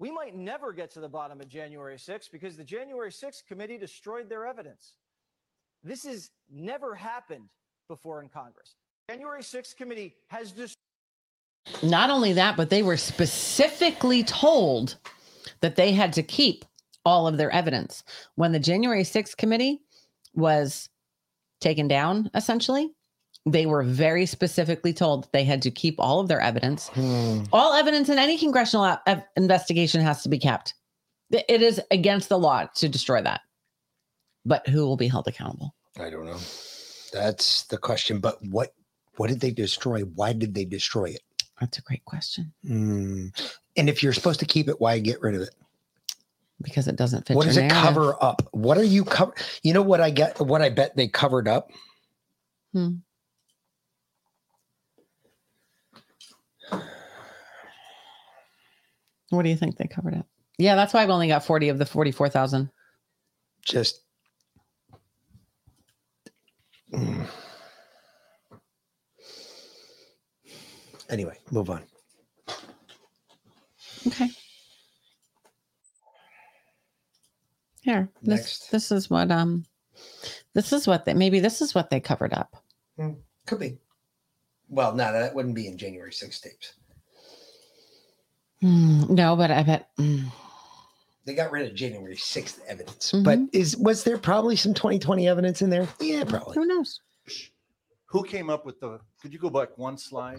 We might never get to the bottom of January 6th because the January 6th committee destroyed their evidence. This has never happened before in Congress. January 6th committee has destroyed. Not only that, but they were specifically told that they had to keep all of their evidence. When the January 6th committee was taken down, essentially, they were very specifically told that they had to keep all of their evidence. All evidence in any congressional investigation has to be kept. It is against the law to destroy that. But who will be held accountable? I don't know. That's the question. But what what did they destroy? Why did they destroy it? That's a great question. Hmm. And if you're supposed to keep it, why get rid of it? Because it doesn't fit. What does it narrative. cover up? What are you cover? You know what I get? What I bet they covered up. Hmm. What do you think they covered up? Yeah, that's why I've only got 40 of the 44,000. Just. Mm. <sighs> Anyway, move on. Okay. Here. This this is what um this is what they maybe this is what they covered up. Mm, could be. Well, no, that wouldn't be in January 6 tapes. Hmm, no, but I bet. mm, They got rid of January 6th evidence. Mm-hmm. But is was there probably some 2020 evidence in there? Yeah, probably. Who knows? Who came up with the, could you go back one slide?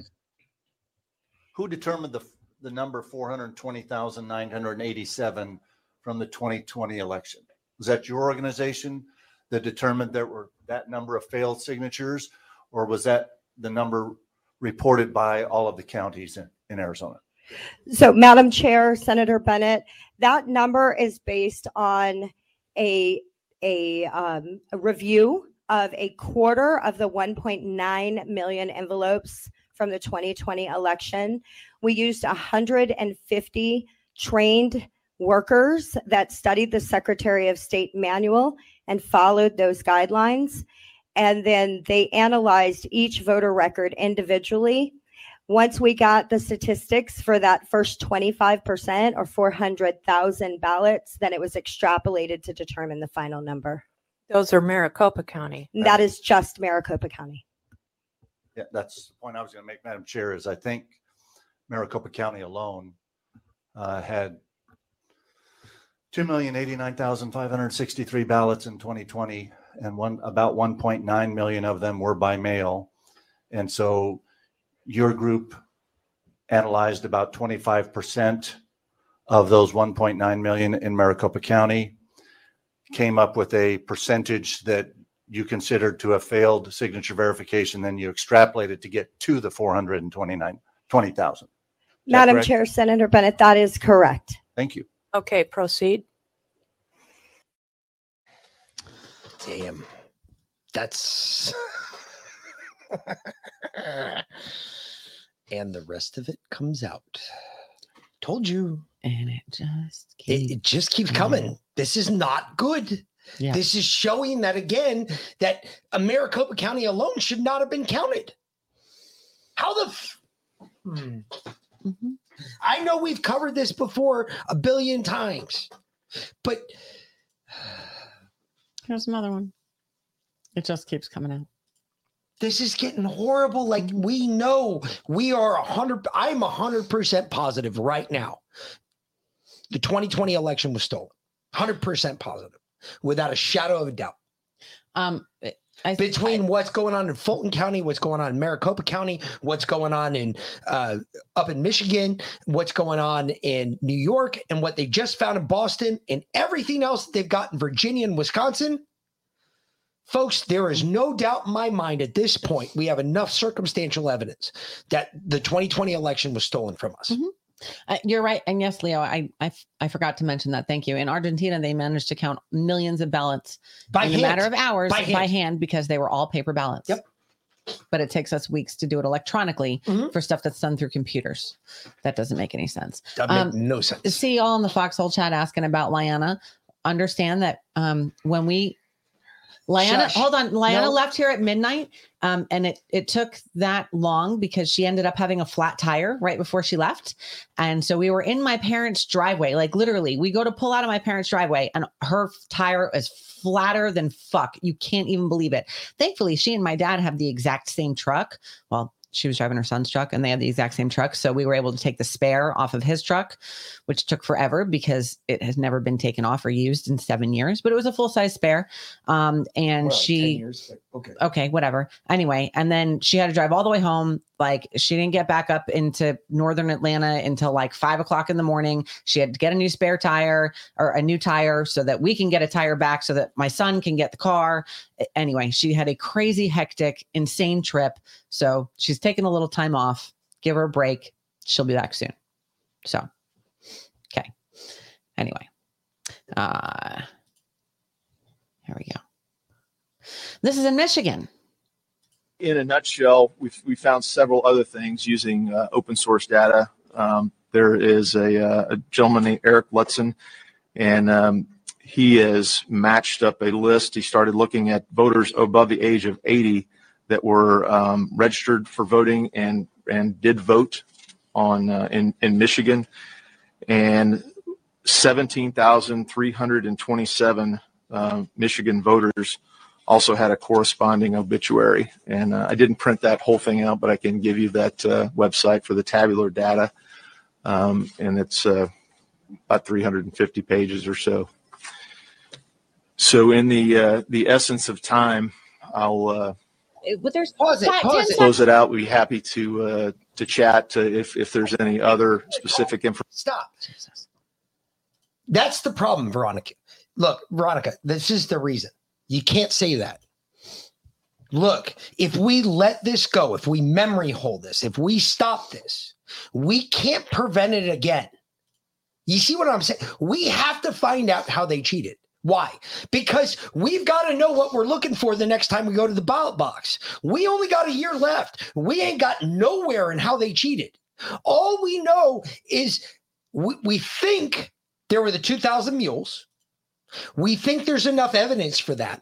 Who determined the, the number four hundred and twenty thousand nine hundred and eighty-seven from the twenty twenty election? Was that your organization that determined there were that number of failed signatures? Or was that the number reported by all of the counties in, in Arizona? So, Madam Chair, Senator Bennett, that number is based on a a, um, a review of a quarter of the 1.9 million envelopes from the 2020 election. We used 150 trained workers that studied the Secretary of State manual and followed those guidelines. And then they analyzed each voter record individually once we got the statistics for that first 25% or 400,000 ballots, then it was extrapolated to determine the final number. Those are Maricopa County. And that is just Maricopa County. Yeah, that's the point I was going to make, Madam Chair, is I think Maricopa County alone uh, had two million eighty-nine thousand five hundred sixty-three ballots in 2020, and one about 1.9 million of them were by mail. And so your group analyzed about 25% of those 1.9 million in Maricopa County, came up with a percentage that you considered to have failed signature verification, then you extrapolated to get to the 429, 20,000. Is that Madam correct? Chair, Senator Bennett, that is correct. Thank you. Okay, proceed. Damn. That's. <laughs> and the rest of it comes out. Told you. And it just It, it just keeps coming. This is not good. Yeah. This is showing that again that Maricopa County alone should not have been counted. How the f- Hmm. I know we've covered this before a billion times, but Here's another one. It just keeps coming out. This is getting horrible. Like we know we are a hundred. I'm a hundred percent positive right now. The 2020 election was stolen. Hundred percent positive, without a shadow of a doubt. Um, I, between what's going on in Fulton County, what's going on in Maricopa County, what's going on in uh, up in Michigan, what's going on in New York, and what they just found in Boston, and everything else that they've got in Virginia and Wisconsin. Folks, there is no doubt in my mind at this point, we have enough circumstantial evidence that the 2020 election was stolen from us. Uh, you're right, and yes, Leo, I I forgot to mention that. Thank you. In Argentina, they managed to count millions of ballots By in hand. a matter of hours By by hand. hand. because they were all paper ballots. Yep. But it takes us weeks to do it electronically for stuff that's done through computers. That doesn't make any sense. That make no sense. See y'all in the foxhole chat asking about Liana. Understand that um, when we Liana, Shush. hold on. Liana No. left here at midnight. Um, and it it took that long because she ended up having a flat tire right before she left. And so we were in my parents' driveway. Like literally, we go to pull out of my parents' driveway, and her tire is flatter than fuck. You can't even believe it. Thankfully, she and my dad have the exact same truck. Well, she was driving her son's truck and they had the exact same truck. So we were able to take the spare off of his truck, which took forever because it has never been taken off or used in seven years, but it was a full size spare. Um, and Well, 10 she, years, okay. okay, whatever. Anyway, and then she had to drive all the way home. Like she didn't get back up into northern Atlanta until like five o'clock in the morning. She had to get a new spare tire or a new tire so that we can get a tire back so that my son can get the car. Anyway, she had a crazy, hectic, insane trip. So she's taking a little time off. Give her a break. She'll be back soon. So, okay. Anyway, uh, here we go. This is in Michigan. in a nutshell, we we found several other things using uh, open source data. Um, there is a, uh, a gentleman named Eric Lutzen, and um, he has matched up a list. He started looking at voters above the age of 80 that were um, registered for voting and and did vote on uh, in in Michigan, and 17,327 uh, Michigan voters also had a corresponding obituary. And uh, I didn't print that whole thing out, but I can give you that uh, website for the tabular data. Um, and it's uh, about 350 pages or so. So, in the uh, the essence of time, I'll uh, But there's Pause it, pause it. close it out. We'd be happy to uh, to chat uh, if if there's any other specific information. Stop. That's the problem, Veronica. Look, Veronica, this is the reason. You can't say that. Look, if we let this go, if we memory hold this, if we stop this, we can't prevent it again. You see what I'm saying? We have to find out how they cheated. Why? Because we've got to know what we're looking for the next time we go to the ballot box. We only got a year left. We ain't got nowhere in how they cheated. All we know is we, we think there were the 2,000 mules. We think there's enough evidence for that.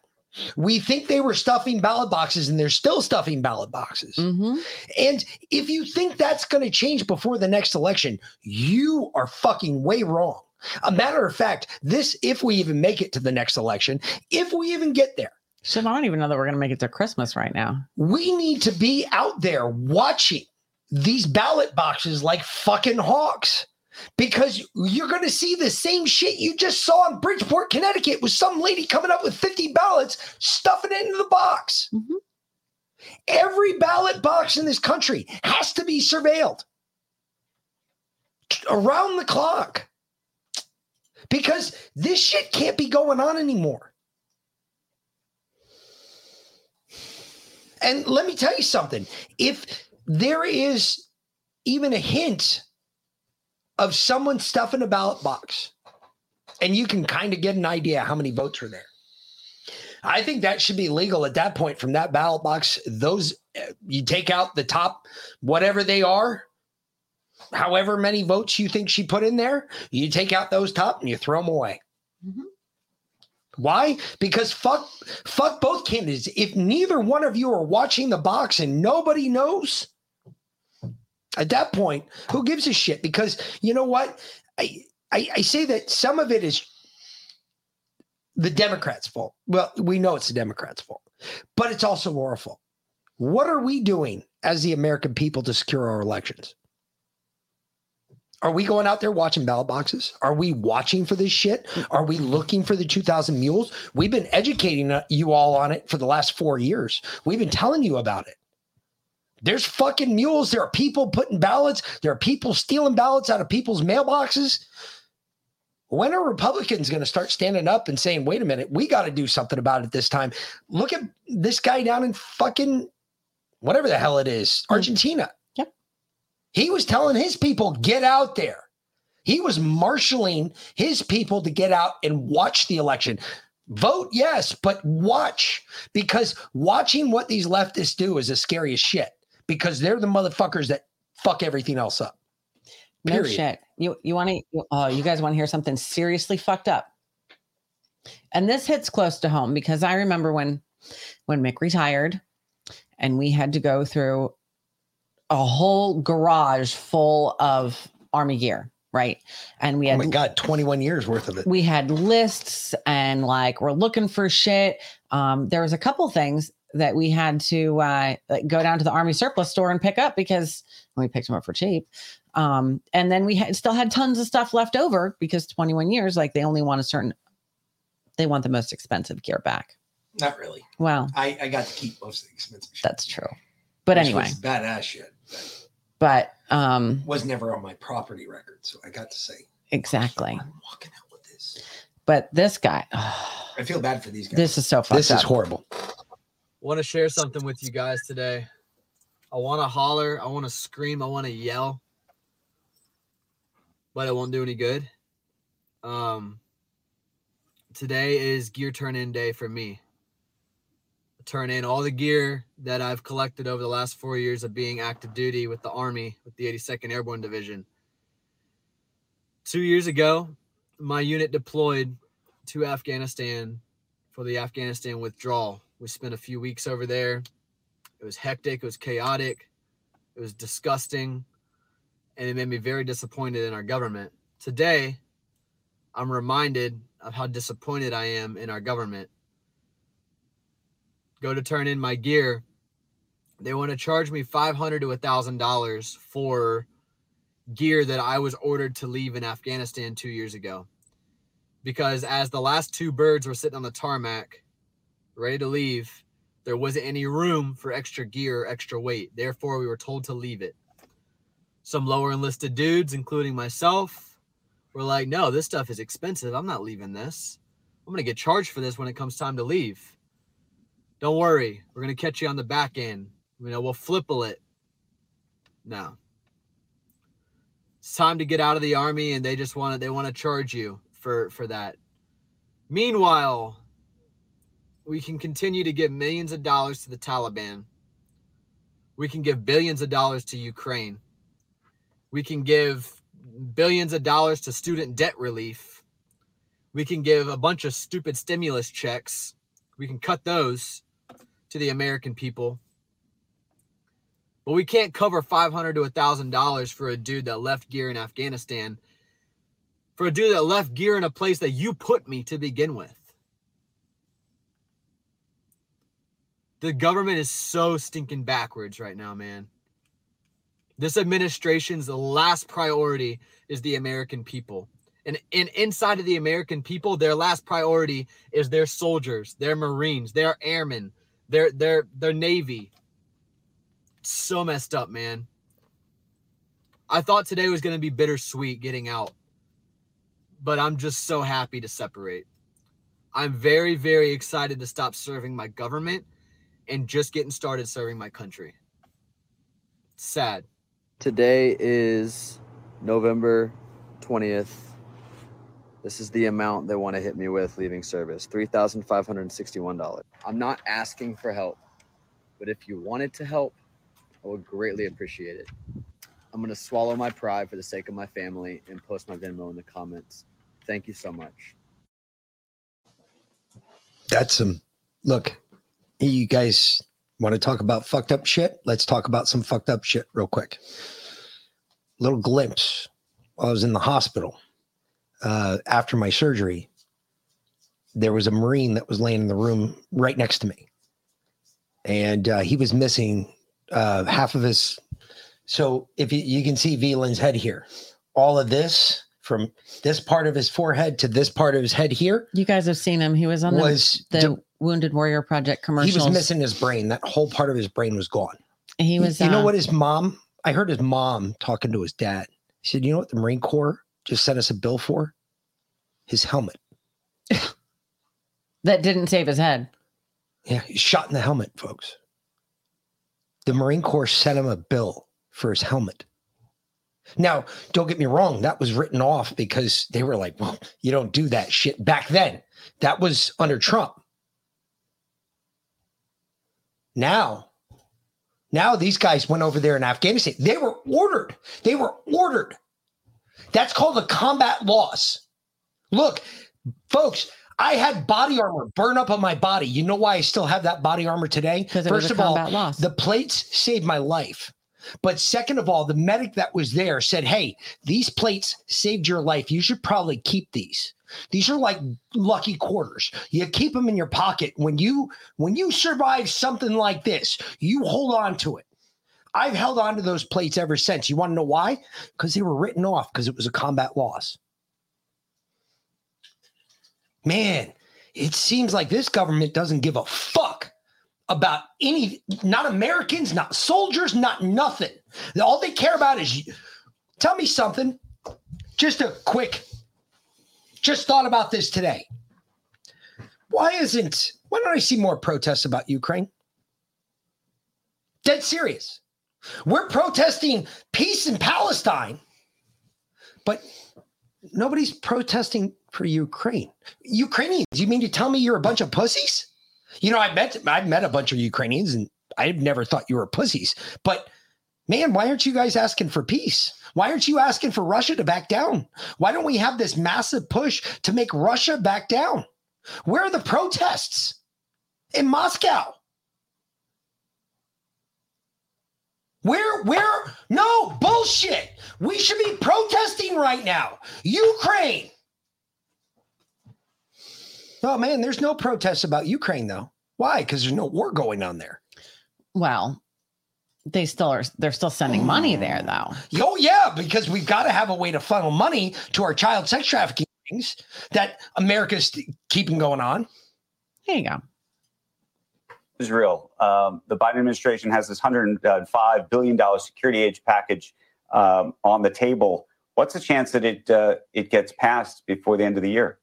We think they were stuffing ballot boxes and they're still stuffing ballot boxes. Mm-hmm. And if you think that's going to change before the next election, you are fucking way wrong. A matter of fact, this, if we even make it to the next election, if we even get there, So I don't even know that we're going to make it to Christmas right now. we need to be out there watching these ballot boxes like fucking hawks because you're going to see the same shit you just saw in Bridgeport, Connecticut, with some lady coming up with 50 ballots, stuffing it into the box. Mm-hmm. Every ballot box in this country has to be surveilled around the clock because this shit can't be going on anymore. And let me tell you something. If there is even a hint of someone stuffing a ballot box, and you can kind of get an idea how many votes are there. I think that should be legal at that point from that ballot box. Those uh, you take out the top, whatever they are, however many votes you think she put in there, you take out those top and you throw them away. Why? Because fuck, fuck both candidates. If neither one of you are watching the box and nobody knows, at that point, who gives a shit? Because you know what? I, I, I say that some of it is the Democrats' fault. Well, we know it's the Democrats' fault, but it's also our fault. What are we doing as the American people to secure our elections? Are we going out there watching ballot boxes? Are we watching for this shit? Are we looking for the 2000 mules? We've been educating uh, you all on it for the last four years. We've been telling you about it. There's fucking mules. There are people putting ballots. There are people stealing ballots out of people's mailboxes. When are Republicans going to start standing up and saying, wait a minute, we got to do something about it this time? Look at this guy down in fucking whatever the hell it is, mm. Argentina. Yep. He was telling his people, get out there. He was marshaling his people to get out and watch the election. Vote, yes, but watch because watching what these leftists do is the scariest shit because they're the motherfuckers that fuck everything else up. No shit. You you want to? Uh, you guys want to hear something seriously fucked up? And this hits close to home because I remember when when Mick retired, and we had to go through a whole garage full of army gear, right? And we Oh had my God, 21 years worth of it. we had lists and like we're looking for shit. Um, there was a couple things that we had to uh, like go down to the army surplus store and pick up because we picked them up for cheap. Um, and then we had, still had tons of stuff left over because 21 years, like they only want a certain, they want the most expensive gear back. Not really. Well, I, I got to keep most of the expensive shit. that's true. But which anyway, was badass shit. but um, Was never on my property record, so I got to say, exactly. But this guy, I feel bad for these guys. this is so fucked This is horrible. Want to share something with you guys today. I want to holler, I want to scream, I want to yell, but it won't do any good. Um, today is gear turn in day for me. Turn in all the gear that I've collected over the last four years of being active duty with the Army, with the 82nd Airborne Division. Two years ago, my unit deployed to Afghanistan for the Afghanistan withdrawal. We spent a few weeks over there. It was hectic, it was chaotic, it was disgusting, and it made me very disappointed in our government. Today, I'm reminded of how disappointed I am in our government. Go to turn in my gear. They want to charge me five hundred to a thousand dollars for gear that I was ordered to leave in Afghanistan two years ago. Because as the last two birds were sitting on the tarmac, ready to leave, there wasn't any room for extra gear or extra weight. Therefore, we were told to leave it. Some lower enlisted dudes, including myself, were like, no, this stuff is expensive. I'm not leaving this. I'm going to get charged for this when it comes time to leave. Don't worry. We're going to catch you on the back end. You know, we'll flipple it. No. It's time to get out of the army and they just want to they want to charge you for for that. Meanwhile, we can continue to give millions of dollars to the Taliban. We can give billions of dollars to Ukraine. We can give billions of dollars to student debt relief. We can give a bunch of stupid stimulus checks. We can cut those to the American people. But we can't cover 500 to $1,000 for a dude that left gear in Afghanistan. For a dude that left gear in a place that you put me to begin with. The government is so stinking backwards right now, man. This administration's last priority is the American people. And, and inside of the American people, their last priority is their soldiers, their Marines, their airmen, their their their Navy. So messed up, man. I thought today was gonna be bittersweet getting out. But I'm just so happy to separate. I'm very, very excited to stop serving my government and just getting started serving my country. Sad. Today is November 20th. This is the amount they want to hit me with leaving service $3,561. I'm not asking for help, but if you wanted to help, I would greatly appreciate it. I'm going to swallow my pride for the sake of my family and post my Venmo in the comments. Thank you so much. That's some look. You guys want to talk about fucked up shit? Let's talk about some fucked up shit real quick. Little glimpse. While I was in the hospital uh, after my surgery, there was a Marine that was laying in the room right next to me. And uh, he was missing uh, half of his. So if you, you can see Veland's head here, all of this from this part of his forehead to this part of his head here, You guys have seen him. He was on the, Was the Wounded Warrior Project commercials. he was missing his brain. That whole part of his brain was gone. He was. You know uh, what his mom? I heard his mom talking to his dad. He said, "You know what the Marine Corps just sent us a bill for? His helmet. That didn't save his head. Yeah, he's shot in the helmet, folks. The Marine Corps sent him a bill for his helmet. Now, don't get me wrong, that was written off because they were like, well, you don't do that shit back then. That was under Trump. Now, now these guys went over there in Afghanistan. They were ordered. They were ordered. That's called a combat loss. Look, folks, I had body armor burn up on my body. You know why I still have that body armor today? First of all, loss. the plates saved my life. But second of all, the medic that was there said, Hey, these plates saved your life. You should probably keep these. These are like lucky quarters. You keep them in your pocket. When you when you survive something like this, you hold on to it. I've held on to those plates ever since. You want to know why? Because they were written off because it was a combat loss. Man, it seems like this government doesn't give a fuck about any, not Americans, not soldiers, not nothing. All they care about is tell me something. Just a quick, just thought about this today. Why isn't, why don't I see more protests about Ukraine? Dead serious. We're protesting peace in Palestine, but nobody's protesting for Ukraine. Ukrainians, you mean to tell me you're a bunch of pussies? You know, I met I've met a bunch of Ukrainians and I've never thought you were pussies. But man, why aren't you guys asking for peace? Why aren't you asking for Russia to back down? Why don't we have this massive push to make Russia back down? Where are the protests? In Moscow. Where, where? No, bullshit. We should be protesting right now. Ukraine. Oh man, there's no protests about Ukraine though. Why? Because there's no war going on there. Well, they still are. They're still sending money there, though. Oh yeah, because we've got to have a way to funnel money to our child sex trafficking things that America's keeping going on. There you go. Israel. Um, the Biden administration has this $105 billion security age package um, on the table. What's the chance that it uh, it gets passed before the end of the year?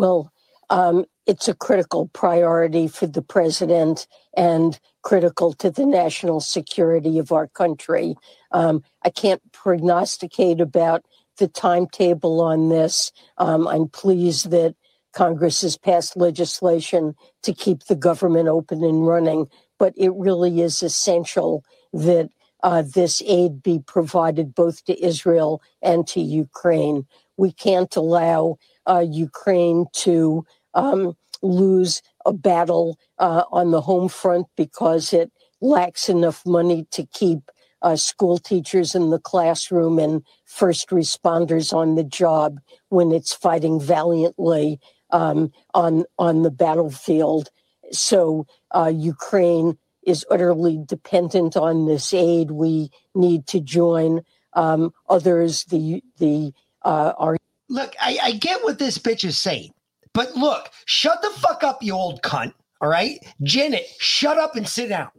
Well, um, it's a critical priority for the president and critical to the national security of our country. Um, I can't prognosticate about the timetable on this. Um, I'm pleased that Congress has passed legislation to keep the government open and running, but it really is essential that uh, this aid be provided both to Israel and to Ukraine. We can't allow uh, Ukraine to um, lose a battle uh, on the home front because it lacks enough money to keep uh, school teachers in the classroom and first responders on the job when it's fighting valiantly um, on on the battlefield. So uh, Ukraine is utterly dependent on this aid. We need to join um, others. The the uh, are Look, I, I get what this bitch is saying, but look, shut the fuck up, you old cunt. All right, Janet, shut up and sit down.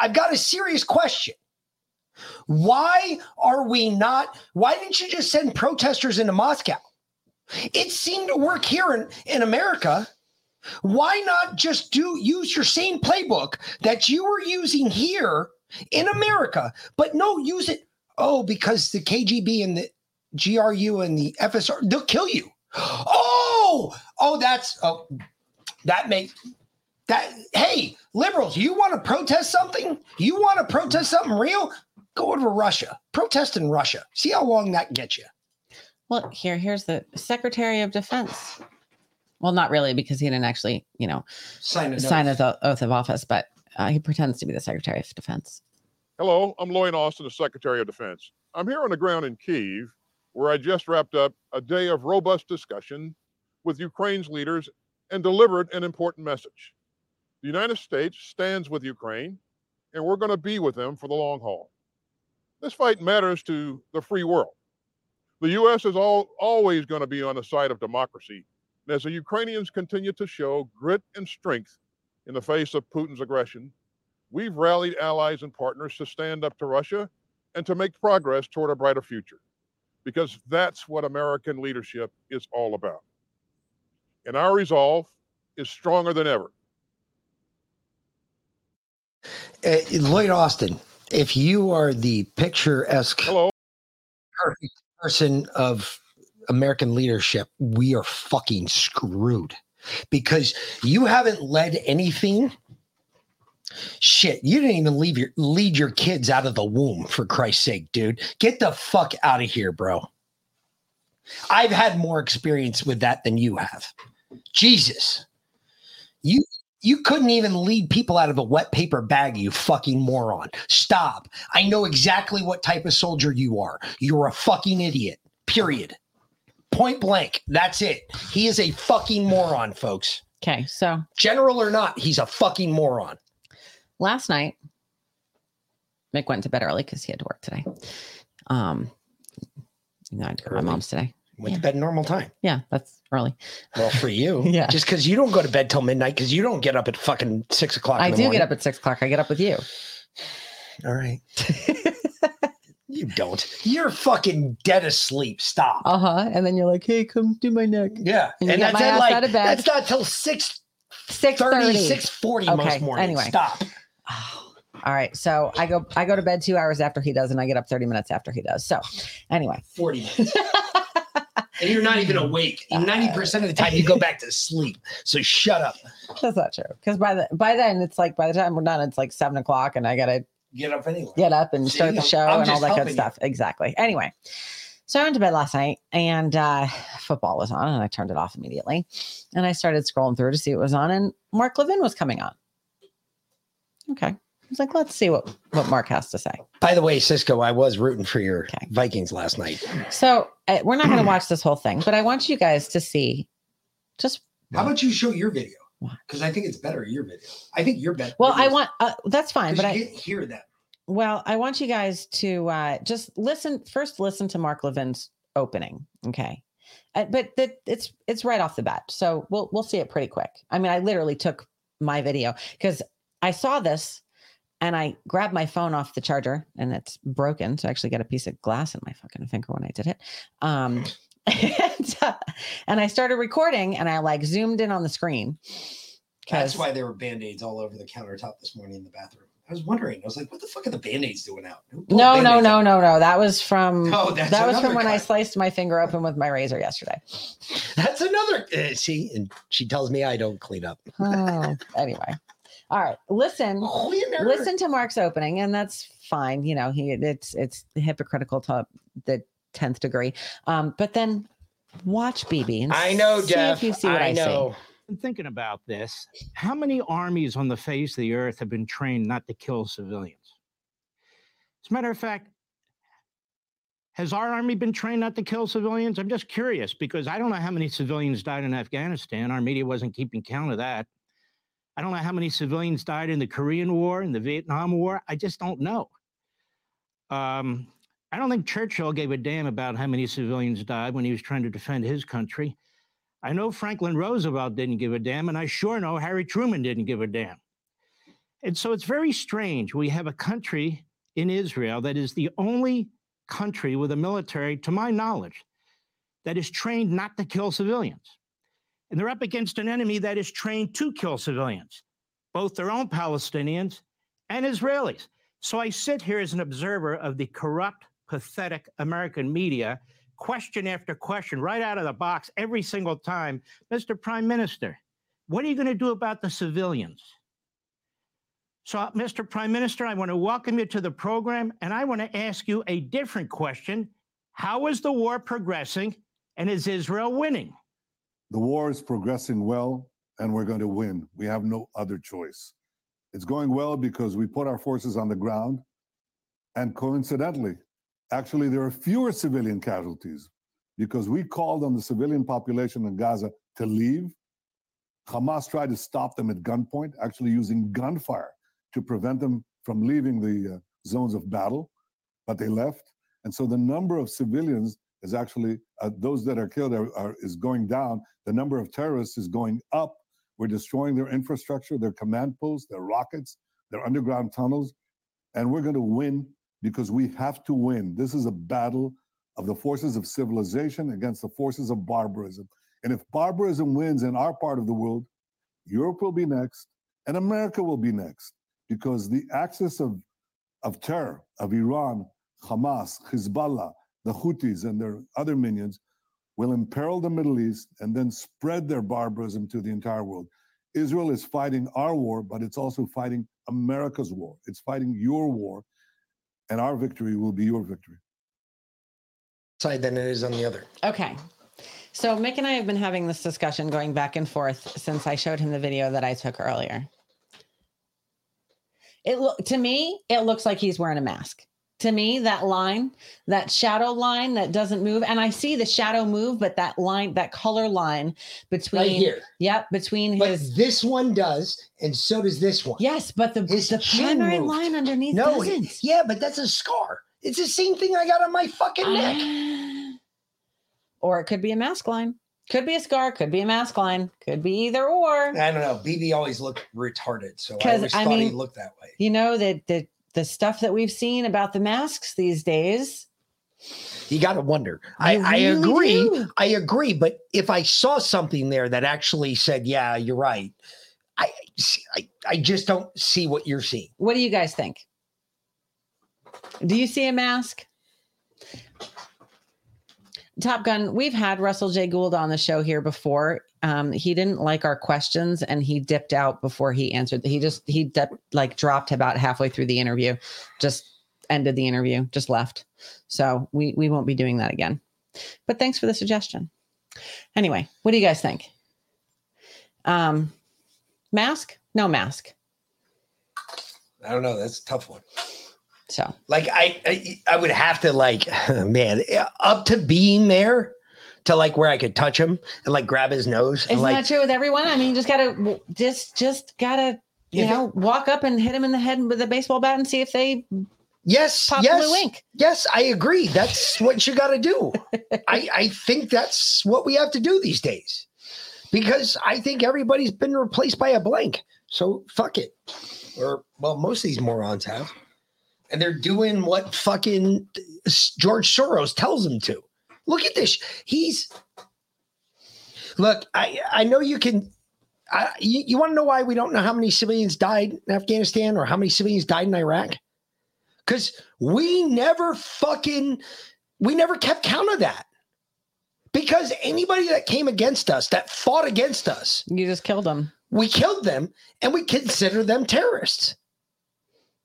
I've got a serious question. Why are we not? Why didn't you just send protesters into Moscow? It seemed to work here in, in America. Why not just do use your same playbook that you were using here in America, but no, use it. Oh, because the KGB and the GRU and the FSR, they'll kill you. Oh, oh, that's oh, that makes that. Hey, liberals, you want to protest something? You want to protest something real? Go over to Russia. Protest in Russia. See how long that gets you. Well, here, here's the Secretary of Defense. Well, not really, because he didn't actually, you know, sign an sign oath. an oath of office, but uh, he pretends to be the Secretary of Defense. Hello, I'm Lloyd Austin, the Secretary of Defense. I'm here on the ground in Kiev, where I just wrapped up a day of robust discussion with Ukraine's leaders and delivered an important message. The United States stands with Ukraine, and we're going to be with them for the long haul. This fight matters to the free world. The U.S. is all, always going to be on the side of democracy. And as the Ukrainians continue to show grit and strength in the face of Putin's aggression, we've rallied allies and partners to stand up to Russia and to make progress toward a brighter future, because that's what American leadership is all about. And our resolve is stronger than ever. Uh, Lloyd Austin, if you are the picturesque Hello. perfect person of American leadership, we are fucking screwed because you haven't led anything. Shit, you didn't even leave your lead your kids out of the womb for Christ's sake, dude. Get the fuck out of here, bro. I've had more experience with that than you have. Jesus. You you couldn't even lead people out of a wet paper bag, you fucking moron. Stop. I know exactly what type of soldier you are. You're a fucking idiot. Period. Point blank. That's it. He is a fucking moron, folks. Okay, so general or not, he's a fucking moron. Last night, Mick went to bed early because he had to work today. Um, you know, I had to go to my mom's today. Went to bed normal time. Yeah, that's early. Well, for you, <laughs> Yeah. Just because you don't go to bed till midnight because you don't get up at fucking six o'clock. I do get up at six o'clock. I get up with you. All right. <laughs> you don't. You're fucking dead asleep. Stop. Uh huh. And then you're like, "Hey, come do my neck." Yeah, And, you and get that's my at ass like out of bed. that's not till six six 30, 6:40 most mornings. Anyway, Stop. <sighs> All right. So I go I go to bed two hours after he does, and I get up 30 minutes after he does. So anyway. 40 minutes. <laughs> and you're not even awake. <laughs> Ninety percent of the time, you go back to sleep. So shut up. That's not true. Because by the by then it's like by the time we're done, it's like seven o'clock and I gotta Get up anyway. get up and See, start the show I'm and all that good helping you. stuff. Exactly. Anyway. So I went to bed last night and uh football was on and I turned it off immediately. And I started scrolling through to see what was on, and Mark Levin was coming on. Okay. I was like, let's see what, what Mark has to say. By the way, Cisco, I was rooting for your Vikings last night. So uh, we're not going to watch this whole thing, but I want you guys to see Just How about you show your video? Because I think it's better your video. I think you're better. well, I want uh, that's fine, but I you didn't hear that. Well, I want you guys to uh, just listen first. Listen to Mark Levin's opening, okay? Uh, but that it's it's right off the bat, so we'll we'll see it pretty quick. I mean, I literally took my video because I saw this and I grabbed my phone off the charger and it's broken, so I actually got a piece of glass in my fucking finger when I did it. Um, <laughs> <laughs> and, uh, and I started recording and I like zoomed in on the screen. That's why there were band-aids all over the countertop this morning in the bathroom. I was wondering. I was like, what the fuck are the band-aids doing out? Pulled No, no, Band-Aids no, no, no. That was from Oh, that's that was from when I sliced my finger open with my razor yesterday. <laughs> That's another. Uh, see, and she tells me I don't clean up. Oh, anyway. All right. Listen. Listen to Mark's opening, and that's fine. You know, he it's it's hypocritical to the tenth degree. Um, but then watch Bibi and I know, see Jeff. if you see what I, know. I'm thinking about this. How many armies on the face of the earth have been trained not to kill civilians? As a matter of fact, has our army been trained not to kill civilians? I'm just curious because I don't know how many civilians died in Afghanistan. Our media wasn't keeping count of that. I don't know how many civilians died in the Korean War, in the Vietnam War. I just don't know. Um, I don't think Churchill gave a damn about how many civilians died when he was trying to defend his country. I know Franklin Roosevelt didn't give a damn, and I sure know Harry Truman didn't give a damn. And so it's very strange. We have a country in Israel that is the only country with a military, to my knowledge, that is trained not to kill civilians. And they're up against an enemy that is trained to kill civilians, both their own Palestinians and Israelis. So I sit here as an observer of the corrupt, pathetic American media, question after question, right out of the box, every single time. Mr. Prime Minister, what are you going to do about the civilians? So, Mr. Prime Minister, I want to welcome you to the program, and I want to ask you a different question. How is the war progressing, and is Israel winning? The war is progressing well, and we're going to win. We have no other choice. It's going well because we put our forces on the ground. And coincidentally, actually, there are fewer civilian casualties because we called on the civilian population in Gaza to leave. Hamas tried to stop them at gunpoint, actually using gunfire to prevent them from leaving the uh, zones of battle, but they left. And so the number of civilians is actually, uh, those that are killed are, are, is going down. The number of terrorists is going up. We're destroying their infrastructure, their command posts, their rockets, their underground tunnels. And we're going to win because we have to win. This is a battle of the forces of civilization against the forces of barbarism. And if barbarism wins in our part of the world, Europe will be next and America will be next because the axis of, of terror of Iran, Hamas, Hezbollah, the Houthis, and their other minions will imperil the Middle East and then spread their barbarism to the entire world. Israel is fighting our war, but it's also fighting America's war. It's fighting your war, and our victory will be your victory. Side than it is on the other. Okay. So Mick and I have been having this discussion going back and forth since I showed him the video that I took earlier. It look to me, it looks like he's wearing a mask. To me, that line, that shadow line that doesn't move, and I see the shadow move, but that line, that color line between right here. Yep, between But his this one does, and so does this one. Yes, but the the chin primary moved. line underneath No, doesn't. yeah, but that's a scar. It's the same thing I got on my fucking neck. Ah. or it could be a mask line. Could be a scar, could be a mask line, could be either or. I don't know. Bibi always looked retarded, so I always I thought he looked that way. You know that the the stuff that we've seen about the masks these days. You got to wonder. I, You I really agree. do. I agree. But if I saw something there that actually said, "Yeah, you're right," I, I, I just don't see what you're seeing. What do you guys think? Do you see a mask? Top Gun, we've had Russell J. Gould on the show here before. Um, he didn't like our questions and he dipped out before he answered. He just he dip, like dropped about halfway through the interview, just ended the interview, just left. So we we won't be doing that again. But thanks for the suggestion. Anyway, what do you guys think? Um, mask? No mask. I don't know. That's a tough one. So Like I, I, I would have to like, <laughs> man, up to being there to like where I could touch him and like grab his nose. and, Isn't like, that true with everyone? I mean, you just gotta just just gotta you If it- know walk up and hit him in the head with a baseball bat and see if they Yes, pop yes, blue ink. yes, I agree. That's <laughs> what you got to do. <laughs> I, I think that's what we have to do these days because I think everybody's been replaced by a blank. So fuck it. Or, well, most of these morons have. And they're doing what fucking George Soros tells them to. Look at this. He's, look, I, I know you can. I, you, you want to know why we don't know how many civilians died in Afghanistan or how many civilians died in Iraq? because we never fucking we never kept count of that because anybody that came against us that fought against us you just killed them we killed them and we consider them terrorists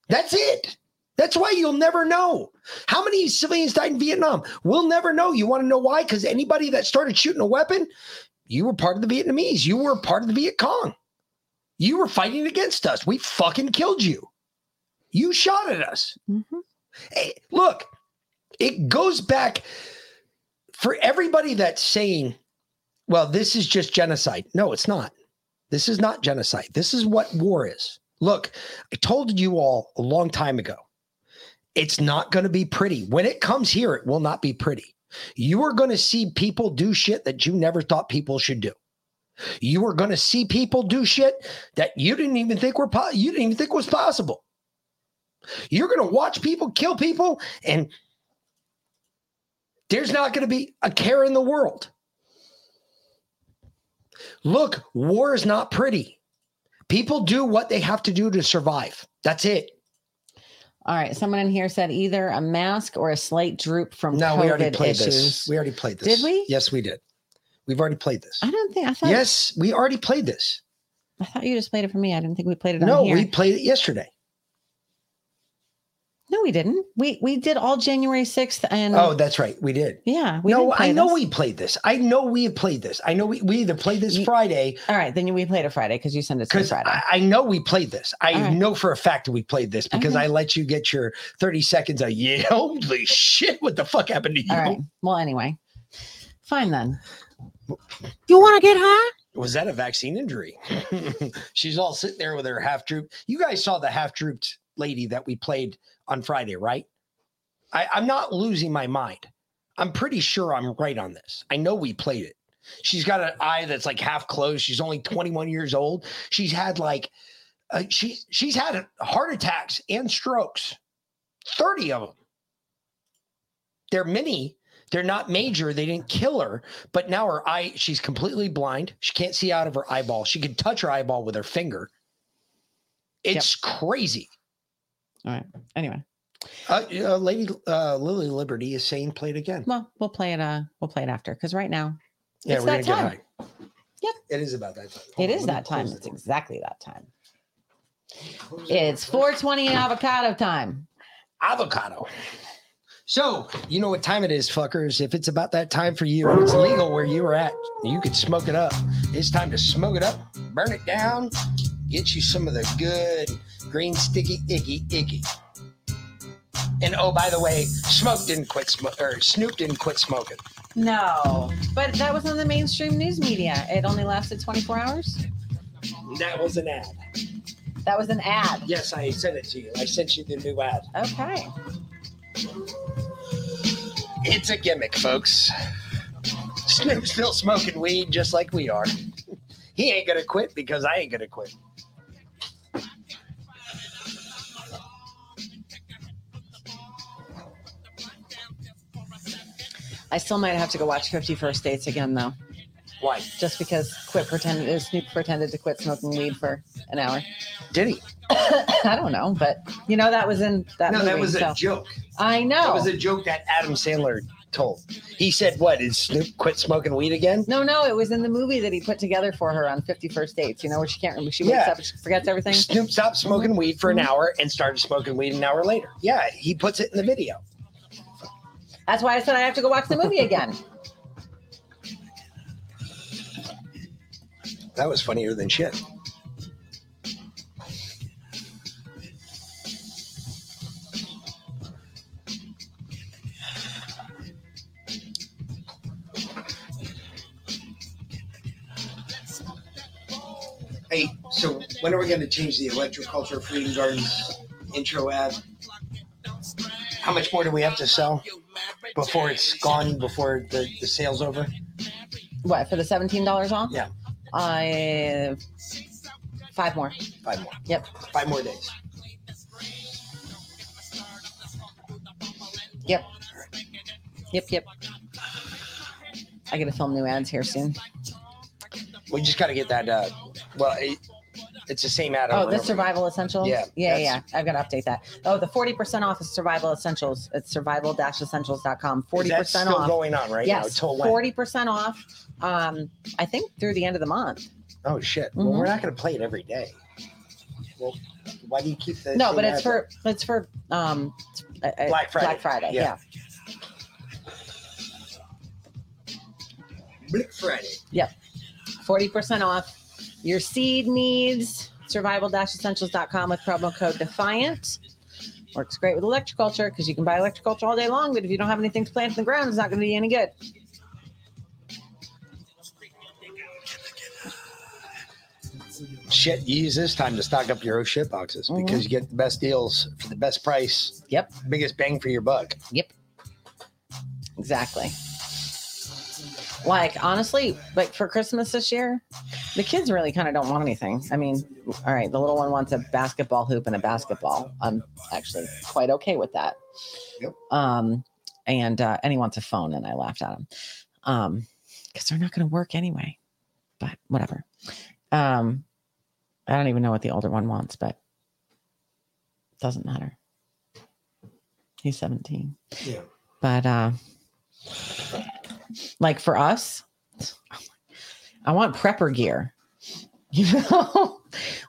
that's it that's why you'll never know how many civilians died in vietnam we'll never know you want to know why because anybody that started shooting a weapon you were part of the vietnamese you were part of the viet cong you were fighting against us we fucking killed you you shot at us. Mm-hmm. Hey, look, it goes back for everybody that's saying, well, this is just genocide. No, it's not. This is not genocide. This is what war is. Look, I told you all a long time ago. It's not going to be pretty. When it comes here, it will not be pretty. You are going to see people do shit that you never thought people should do. You are going to see people do shit that you didn't even think were po- you didn't even think was possible. You're going to watch people kill people, and there's not going to be a care in the world. Look, war is not pretty. People do what they have to do to survive. That's it. All right. Someone in here said either a mask or a slight droop from No, COVID we already played issues. this. We already played this. Did we? Yes, we did. We've already played this. I don't think I thought. Yes, we already played this. I thought you just played it for me. I didn't think we played it on No, we played it yesterday. No, we didn't. We we did all January sixth and Oh, that's right. We did. yeah. We no, I know this. we played this. I know we played this. I know we, we either played this Friday. All right, then we played it Friday because you sent it to Friday. I, I know we played this. I right. know for a fact that we played this because Okay. I let you get your 30 seconds of, yeah, <laughs> holy shit, what the fuck happened to you? All right. Well, anyway, fine then. <laughs> You want to get high? Was that a vaccine injury? <laughs> She's all sitting there with her half droop. You guys saw the half drooped lady that we played on Friday, right? I, I'm not losing my mind. I'm pretty sure I'm right on this. I know we played it. She's got an eye that's like half closed. She's only 21 years old. She's had like uh, she she's had heart attacks and strokes, 30 of them. They're many, They're not major. They didn't kill her, but now her eye, she's completely blind. She can't see out of her eyeball. She can touch her eyeball with her finger. It's crazy. All right. Anyway, Uh, uh, Lady uh, Lily Liberty is saying play it again. well, we'll play it. Uh, we'll play it after because right now, Yeah, it's we're that gonna time. get high. Yep. It is about that time. It on, is that time. It's exactly that time. It's 420 avocado time. Avocado. So, you know what time it is, fuckers. If it's about that time for you, it's legal where you are at. You could smoke it up. It's time to smoke it up, burn it down, get you some of the good green sticky icky icky. And oh, by the way, Smoke didn't quit smoke or Snoop didn't quit smoking. No, but that was on the mainstream news media. It only lasted 24 hours. That was an ad. That was an ad. Yes, I sent it to you. I sent you the new ad. Okay. It's a gimmick, folks. Snoop's still smoking weed just like we are. <laughs> He ain't gonna quit because I ain't gonna quit. I still might have to go watch 50 First Dates again, though. Why? Just because quit pretended Snoop pretended to quit smoking weed for an hour. Did he? <coughs> I don't know, but you know that was in that no, movie. that was a joke. I know. That was a joke that Adam Sandler told. He said, "What is Snoop quit smoking weed again?" No, no, it was in the movie that he put together for her on 50 First Dates. You know, where she can't remember. She wakes Yeah. up, she forgets everything. Snoop stopped smoking weed for an hour and started smoking weed an hour later. Yeah, he puts it in the video. That's why I said I have to go watch the movie again. that was funnier than shit. Hey, so when are we going to change the Electroculture Freedom Gardens intro ad? How much more do we have to sell? Before it's gone? Before the, the sale's over? What for the seventeen dollars off? Yeah, I five more. five more. Yep. Five more days. Yep. Yep. Yep. I got to film new ads here soon. We just got to get that. Uh, well, it, it's the same ad. Oh, the and survival essentials. Yeah, yeah, yeah. that's- I've got to update that. Oh, the forty percent off is survival essentials. It's survival-essentials.com. Forty Is that percent still off. going on right now? yes, Till when? forty percent off. Um, I think through the end of the month. Oh shit! Well, we're not going to play it every day. Well, why do you keep the? No, same but it's ad for it's for um uh, uh, Black Friday. Black Friday. Yeah. Yeah. Black Friday? Yep. Forty percent off your seed needs. Survival-essentials.com with promo code Defiant. Works great with electroculture because you can buy electroculture all day long, but if you don't have anything to plant in the ground, it's not going to be any good. Shit, you use this time to stock up your own shit boxes Mhm. because you get the best deals for the best price. Yep. Biggest bang for your buck. Yep. Exactly. Like honestly, like for Christmas this year, the kids really kind of don't want anything. I mean, all right, the little one wants a basketball hoop and a basketball. I'm actually quite okay with that. Yep. Um, and uh, and he wants a phone, and I laughed at him, um, because they're not going to work anyway. But whatever. Um, I don't even know what the older one wants, but doesn't matter. He's 17 Yeah. but uh like for us i want prepper gear. <laughs> You know?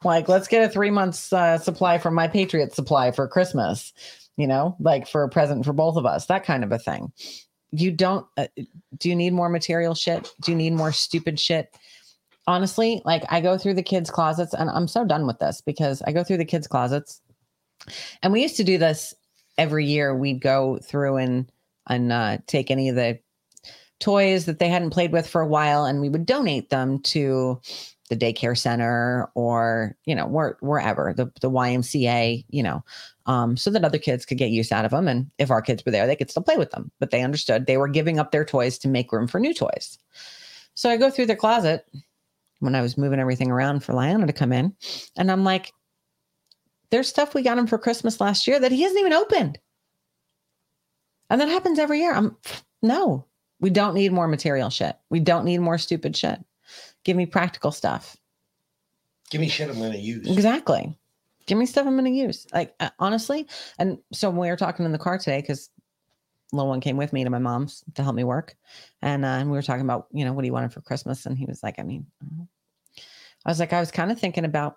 Like let's get a three months uh, supply from my patriot supply for christmas you know like for a present for both of us that kind of a thing. You don't uh, do you need more material shit? Do you need more stupid shit? Honestly like i go through the kids closets and i'm so done with this because i go through the kids closets. And we used to do this every year. We'd go through and and uh, take any of the toys that they hadn't played with for a while and we would donate them to the daycare center or you know where, wherever the, the ymca you know um, so that other kids could get use out of them. And if our kids were there they could still play with them. But they understood they were giving up their toys to make room for new toys. So i go through their closet when i was moving everything around for Lyanna to come in and i'm like there's stuff we got him for christmas last year that he hasn't even opened. And that happens every year. I'm no, we don't need more material shit. We don't need more stupid shit. Give me practical stuff. Give me shit I'm going to use. Exactly. Give me stuff I'm going to use. Like uh, honestly, and so we were talking in the car today, because little one came with me to my mom's to help me work, and uh, and we were talking about you know what he wanted for Christmas, and he was like, I mean, I don't know. I was like, I was kind of thinking about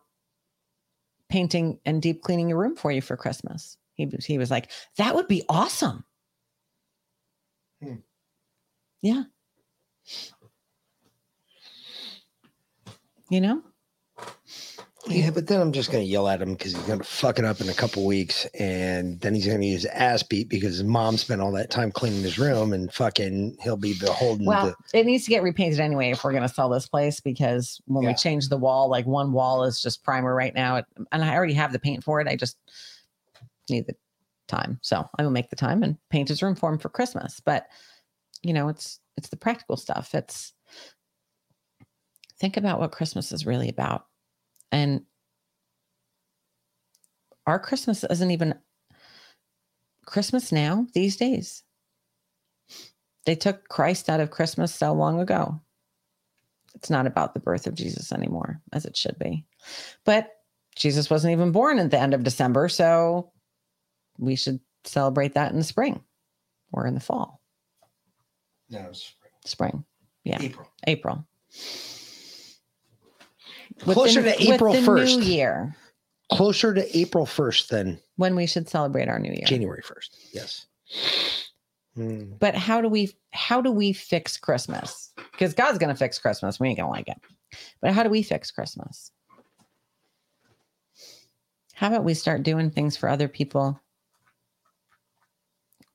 painting and deep cleaning your room for you for Christmas. He was he was like, that would be awesome. Hmm. Yeah. You know? Yeah, but then I'm just going to yell at him because he's going to fuck it up in a couple weeks, and then he's going to use ass beat because his mom spent all that time cleaning his room, and fucking he'll be beholden Well, to. it needs to get repainted anyway if we're going to sell this place because when we change the wall, like one wall is just primer right now, and I already have the paint for it. I just need the time, so I will make the time and paint his room for him for Christmas. But you know, it's it's the practical stuff. It's think about what Christmas is really about, and our Christmas isn't even Christmas now these days. They took Christ out of Christmas so long ago. It's not about the birth of Jesus anymore, as it should be. But Jesus wasn't even born at the end of December, so we should celebrate that in the spring or in the fall. No, it's Spring. Yeah. April. April. Closer With the- to April 1st. New year. Closer to April 1st than When we should celebrate our new year. January 1st. Yes. Hmm. But how do we how do we fix Christmas? Because God's gonna fix Christmas. We ain't gonna like it. But how do we fix Christmas? How about we start doing things for other people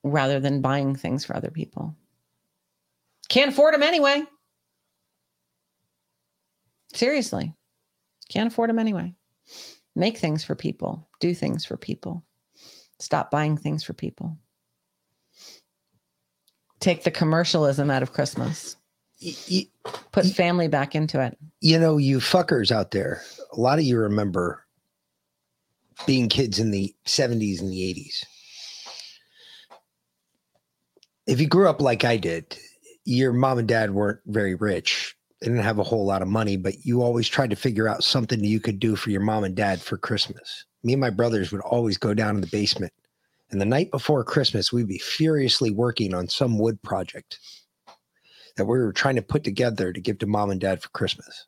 rather than buying things for other people? Can't afford them anyway. Seriously. Can't afford them anyway. Make things for people. Do things for people. Stop buying things for people. Take the commercialism out of Christmas. Put family back into it. you know, you fuckers out there, a lot of you remember being kids in the 70s and the 80s. If you grew up like I did, your mom and dad weren't very rich. They didn't have a whole lot of money, but you always tried to figure out something you could do for your mom and dad for Christmas. Me and my brothers would always go down in the basement. And the night before Christmas, we'd be furiously working on some wood project that we were trying to put together to give to mom and dad for Christmas.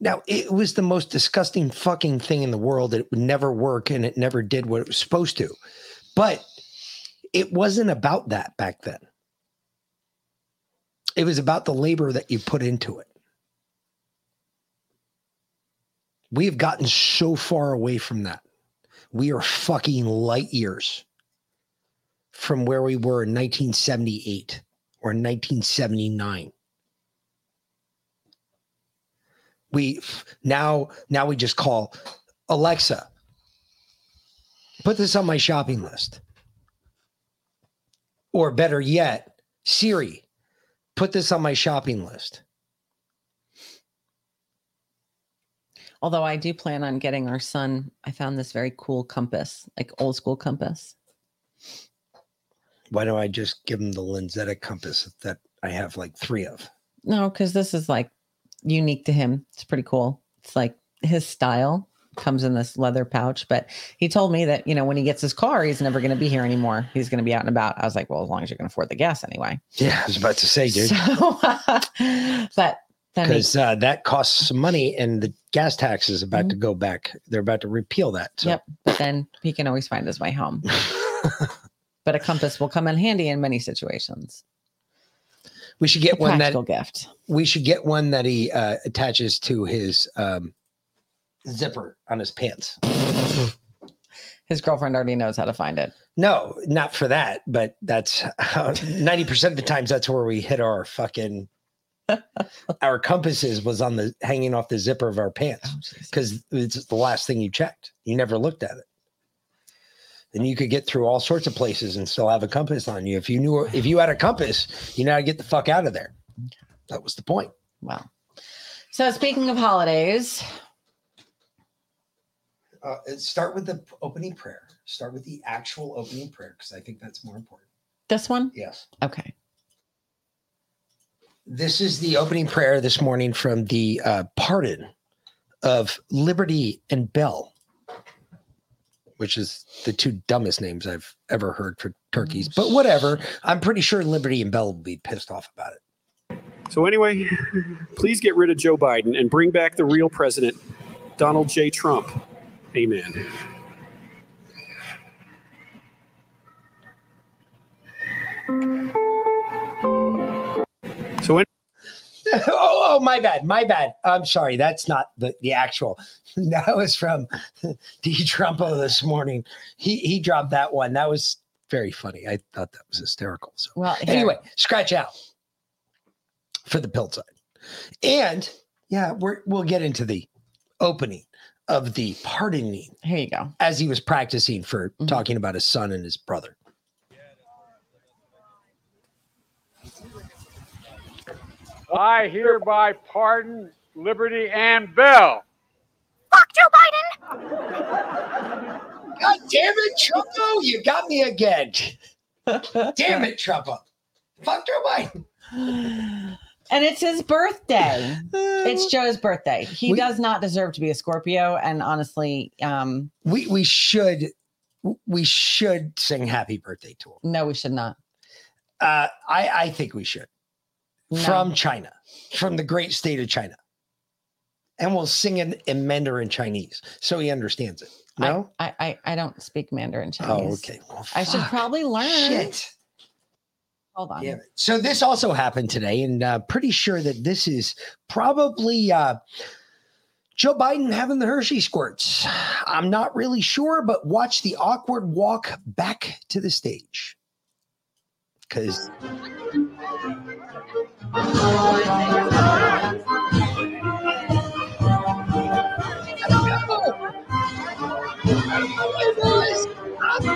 Now, it was the most disgusting fucking thing in the world. It would never work and it never did what it was supposed to. But it wasn't about that back then. It was about the labor that you put into it. We have gotten so far away from that. We are fucking light years from where we were in 1978 or 1979. We now now we just call Alexa. Put this on my shopping list. Or better yet, Siri, put this on my shopping list. Although I do plan on getting our son, I found this very cool compass, like old school compass. Why don't I just give him the lensatic compass that I have like three of? No, because this is like unique to him. It's pretty cool. It's like his style comes in this leather pouch. But he told me that, you know, when he gets his car, he's never going to be here anymore. He's going to be out and about. I was like, well, as long as you can afford the gas anyway. Yeah, I was about to say, dude. So, <laughs> but Because uh, that costs some money and the gas tax is about to go back. They're about to repeal that. So. Yep. But then he can always find his way home. <laughs> but a compass will come in handy in many situations. We should get one that practical gift. we should get one that he uh, attaches to his um, zipper on his pants. <laughs> His girlfriend already knows how to find it. No, not for that, but that's uh, ninety percent of the times that's where we hit our fucking <laughs> our compasses was on the hanging off the zipper of our pants oh, because it's the last thing you checked. You never looked at it. And you could get through all sorts of places and still have a compass on you. If you knew if you had a compass, you know how to get the fuck out of there. That was the point. Wow. So speaking of holidays, Uh, start with the opening prayer. Start with the actual opening prayer because I think that's more important. this one? Yes. Okay. This is the opening prayer this morning from the uh, pardon of Liberty and Bell, which is the two dumbest names I've ever heard for turkeys. But whatever. I'm pretty sure Liberty and Bell will be pissed off about it. So, anyway, <laughs> please get rid of Joe Biden and bring back the real president, Donald J. Trump. Amen. So, when- <laughs> oh, oh, my bad. My bad. I'm sorry. That's not the, the actual. <laughs> That was from <laughs> D. Trumpo this morning. He he dropped that one. That was very funny. I thought that was hysterical. So Well, here. anyway, scratch out for the pill side. And yeah, we're we'll get into the opening of the pardoning. Here you go. As he was practicing for mm-hmm. talking about his son and his brother. I hereby pardon Liberty and Bell. Fuck Joe Biden. <laughs> God damn it, Trumpo! You got me again. <laughs> damn it, Trumpo. Fuck Joe Biden. <laughs> And it's his birthday. it's Joe's birthday. He does not deserve to be a Scorpio. And honestly, um, we we should we should sing happy birthday to him. No, we should not. Uh, I I think we should. From China, from the great state of China. And we'll sing it in Mandarin Chinese so he understands it. No? I, I, I don't speak Mandarin Chinese. Oh, okay. Well, I should probably learn. Shit. Hold on. It. So this also happened today, and uh, pretty sure that this is probably uh, Joe Biden having the Hershey squirts. I'm not really sure, but watch the awkward walk back to the stage. Because I'm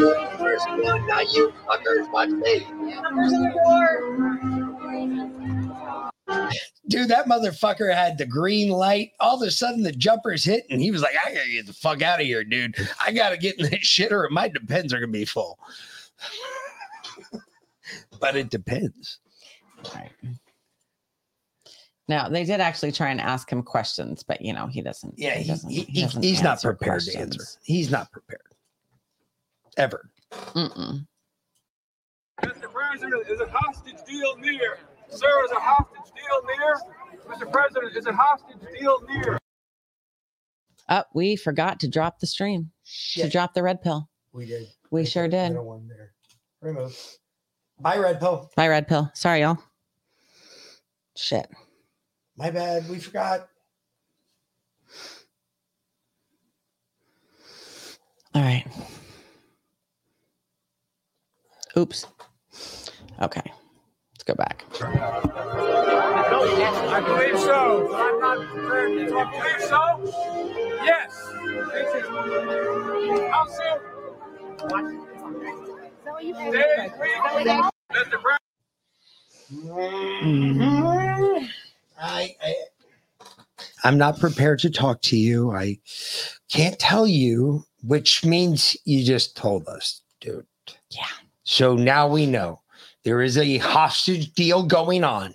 the first one. Now you fuckers watch me. Dude, that motherfucker had the green light. All of a sudden, the jumpers hit, and he was like, "I gotta get the fuck out of here, dude. I gotta get in this shit, or my depends are gonna be full." <laughs> but it depends. Now they did actually try and ask him questions, but you know he doesn't. Yeah, he, doesn't, he- he- doesn't he's not answer prepared to answer. He's not prepared ever. Mm-mm. Mr. President, is a hostage deal near? Sir, is a hostage deal near? Mr. President, is a hostage deal near? Oh, we forgot to drop the stream. To drop the red pill. We did. We sure did. Middle one there. Remove. Bye, Red Pill. Bye, red pill. Sorry, y'all. Shit. My bad. We forgot. All right. Oops. Okay. Let's go back. I believe so, I'm not prepared. Do I believe so? Yes. How soon? Days, weeks? Mr. President. I, I I'm not prepared to talk to you. I can't tell you, which means you just told us, dude. Yeah. So now we know there is a hostage deal going on.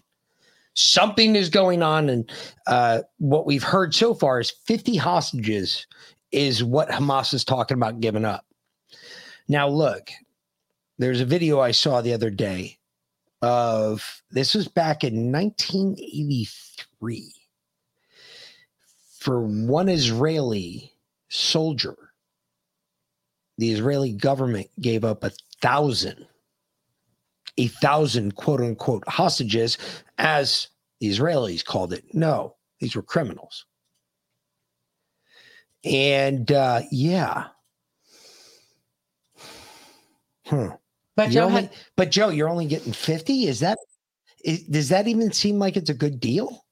Something is going on, and uh, what we've heard so far is 50 hostages is what Hamas is talking about giving up. Now, look, there's a video I saw the other day of this was back in 1983 for one Israeli soldier. The Israeli government gave up a thousand, a thousand quote unquote hostages, as the Israelis called it. No, these were criminals. And uh, yeah. Hmm. But Joe only, had- but Joe, you're only getting 50. Is that is, does that even seem like it's a good deal?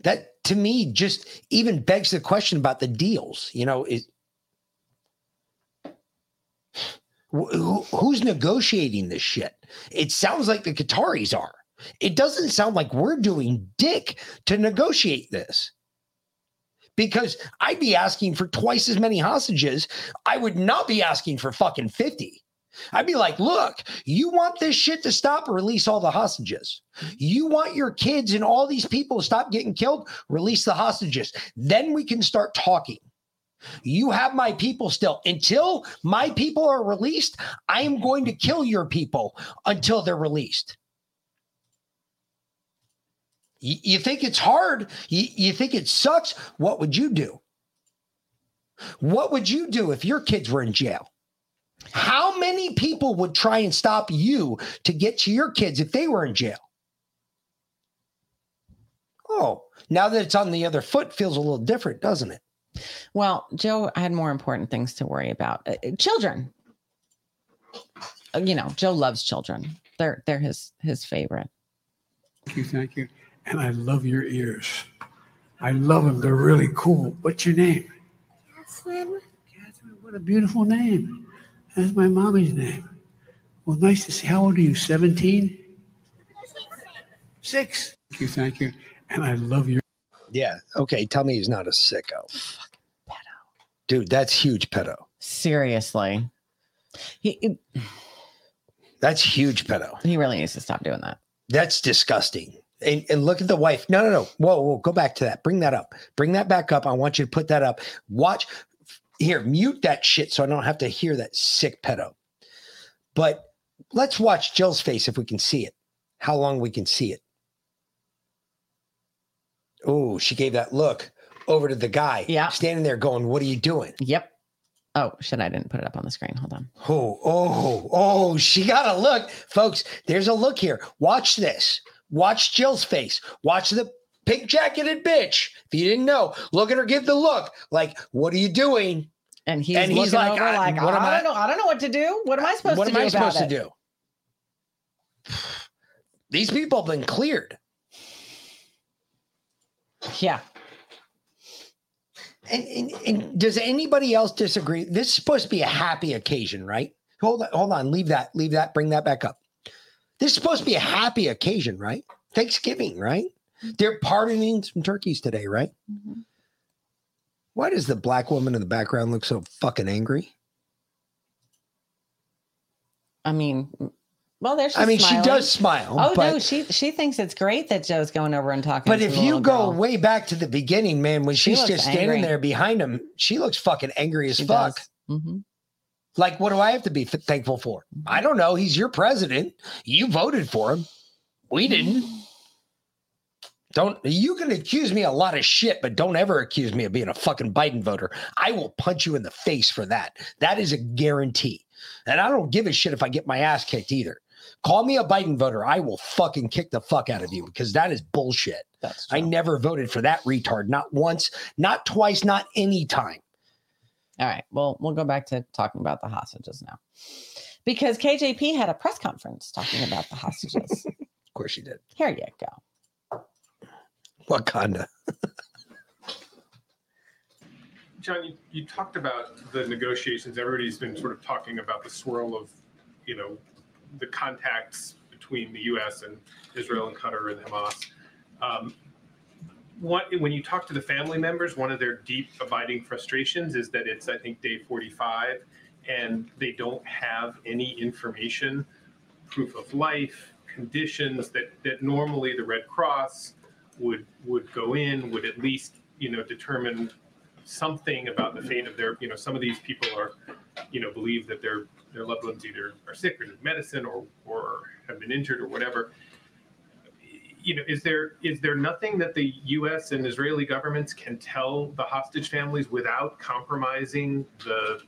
That to me just even begs the question about the deals. You know, is who, who's negotiating this shit? It sounds like the Qataris are. It doesn't sound like we're doing dick to negotiate this. Because I'd be asking for twice as many hostages. I would not be asking for fucking 50. I'd be like, look, you want this shit to stop, release all the hostages. You want your kids and all these people to stop getting killed, release the hostages. Then we can start talking. You have my people still. Until my people are released, I am going to kill your people until they're released. You, think it's hard? You think it sucks? What would you do? What would you do if your kids were in jail? How many people would try and stop you to get to your kids if they were in jail? Oh, now that it's on the other foot, feels a little different, doesn't it? Well, Joe had more important things to worry about. Uh, uh, children. You know, Joe loves children. They're they're his his favorite. Thank you, thank you. And I love your ears. I love them. They're really cool. What's your name? Catherine. Catherine, what a beautiful name. That's my mommy's name. Well, nice to see. How old are you? 17? Six. Thank you, thank you. And I love you. Yeah. Okay. Tell me he's not a sicko. Fucking pedo. Dude, that's huge pedo. Seriously. He he- That's huge pedo. he really needs to stop doing that. That's disgusting. And, and look at the wife. No, no, no. Whoa, whoa. Go back to that. Bring that up. Bring that back up. I want you to put that up. Watch. Here, mute that shit so I don't have to hear that sick pedo. But let's watch Jill's face if we can see it. How long we can see it. Oh, she gave that look over to the guy. Yeah. Standing there going, What are you doing? Yep. Oh, shit, I didn't put it up on the screen. Hold on. Oh, oh, oh, she got a look. Folks, there's a look here. Watch this. Watch Jill's face. Watch the pink jacketed bitch. If you didn't know, look at her give the look. Like, what are you doing? And he's, looking over like, what am I, don't know. I don't know what to do. What am I supposed what to am do? I supposed to do? <sighs> These people have been cleared. Yeah. And, and, and does anybody else disagree? This is supposed to be a happy occasion, right? Hold on, hold on. Leave that, leave that, bring that back up. This is supposed to be a happy occasion, right? Thanksgiving, right? They're pardoning some turkeys today, right? Why does the black woman in the background look so fucking angry? I mean, well, there's. I mean, she does smile, Oh no, she she thinks it's great that Joe's going over and talking. But if you go girl. way back to the beginning, man, when She she's just standing there behind him, she looks fucking angry as She fuck. Mhm. Like, what do I have to be thankful for? I don't know. He's your president. You voted for him. We didn't. <laughs> Don't you can accuse me a lot of shit, but don't ever accuse me of being a fucking Biden voter. I will punch you in the face for that. That is a guarantee. And I don't give a shit if I get my ass kicked either. Call me a Biden voter. I will fucking kick the fuck out of you because that is bullshit. I never voted for that retard. Not once, not twice, not any time. All right. Well, we'll go back to talking about the hostages now. Because KJP had a press conference talking about the hostages. <laughs> of course she did. Here you go. Wakanda. John, you, you talked about the negotiations. Everybody's been sort of talking about the swirl of, you know, the contacts between the U.S. and Israel and Qatar and Hamas. Um, what, when you talk to the family members, one of their deep abiding frustrations is that it's, I think, day 45, and they don't have any information, proof of life, conditions that, that normally the Red Cross would would go in, would at least you know determine something about the fate of their you know some of these people are you know believe that their their loved ones either are sick or need medicine or or have been injured or whatever. You know is there is there nothing that the US and Israeli governments can tell the hostage families without compromising the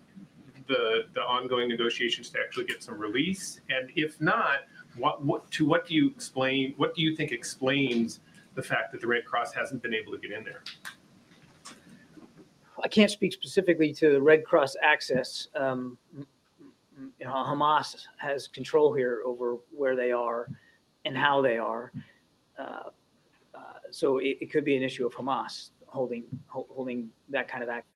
the the ongoing negotiations to actually get some release? And if not what what to what do you explain what do you think explains the fact that the Red Cross hasn't been able to get in there I can't speak specifically to the Red Cross access. Um, you know, Hamas has control here over where they are and how they are. Uh, uh, so it, it could be an issue of Hamas holding ho- holding that kind of act.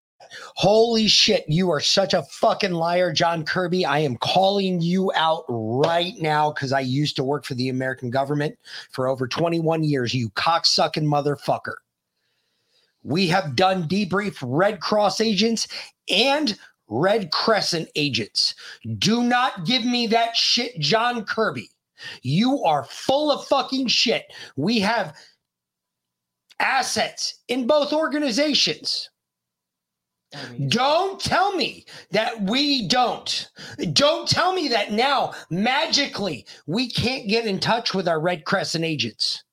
Holy shit, you are such a fucking liar, John Kirby. I am calling you out right now because I used to work for the American government for over 21 years, you cocksucking motherfucker. We have done debrief Red Cross agents and Red Crescent agents. Do not give me that shit, John Kirby. You are full of fucking shit. We have assets in both organizations. Don't tell me that we don't. Don't tell me that now magically we can't get in touch with our Red Crescent agents.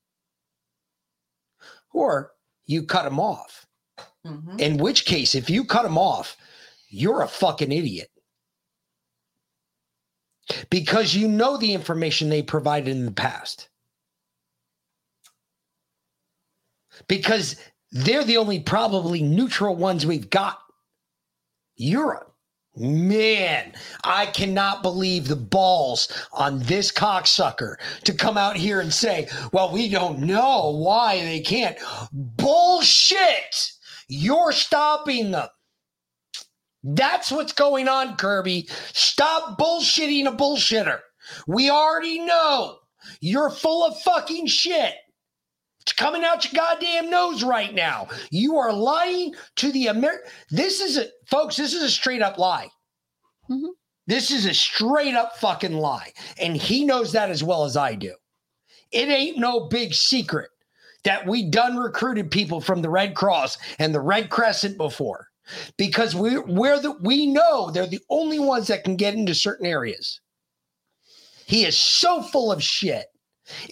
Or you cut them off. Mm-hmm. In which case, if you cut them off, you're a fucking idiot. Because you know the information they provided in the past. Because they're the only probably neutral ones we've got. Europe. Man, I cannot believe the balls on this cocksucker to come out here and say, well, we don't know why they can't. Bullshit! You're stopping them. That's what's going on, Kirby. Stop bullshitting a bullshitter. We already know you're full of fucking shit. It's coming out your goddamn nose right now. You are lying to the Amer. This is a folks. This is a straight up lie. Mm-hmm. This is a straight up fucking lie, and he knows that as well as I do. It ain't no big secret that we done recruited people from the Red Cross and the Red Crescent before, because we we're the we know they're the only ones that can get into certain areas. He is so full of shit.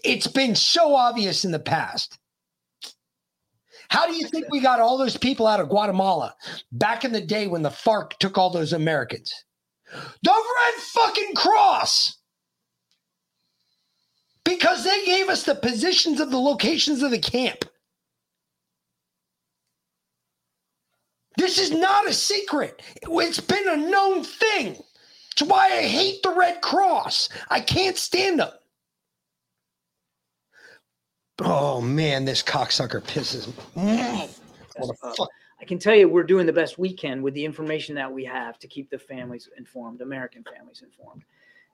It's been so obvious in the past. How do you think we got all those people out of Guatemala back in the day when the FARC took all those Americans? The Red fucking Cross! Because they gave us the positions of the locations of the camp. This is not a secret. It's been a known thing. It's why I hate the Red Cross. I can't stand them. Oh man, this cocksucker pisses me. Fuck- I can tell you we're doing the best we can with the information that we have to keep the families informed, American families informed.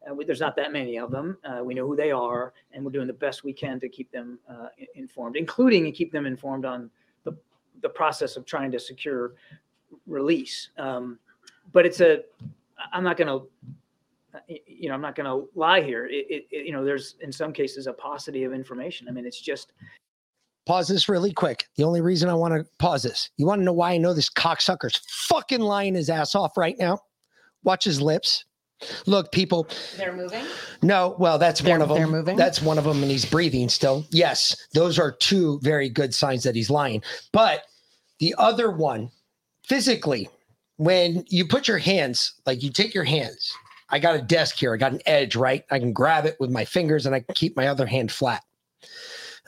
Uh, we, there's not that many of them. Uh, we know who they are, and we're doing the best we can to keep them uh, informed, including and keep them informed on the, the process of trying to secure release. Um, but it's a, I'm not going to, you know, I'm not going to lie here. It, it, it- you know, there's in some cases a paucity of information. I mean, it's just Pause this really quick. The only reason I want to pause this, you want to know why I know this cocksucker's fucking lying his ass off right now? Watch his lips. Look, people, They're moving. No, well, that's They're- one of them. they're moving? That's one of them, and he's breathing still. Yes, those are two very good signs that he's lying. But the other one, physically, when you put your hands, like you take your hands, I got a desk here, I got an edge, right? I can grab it with my fingers and I can keep my other hand flat.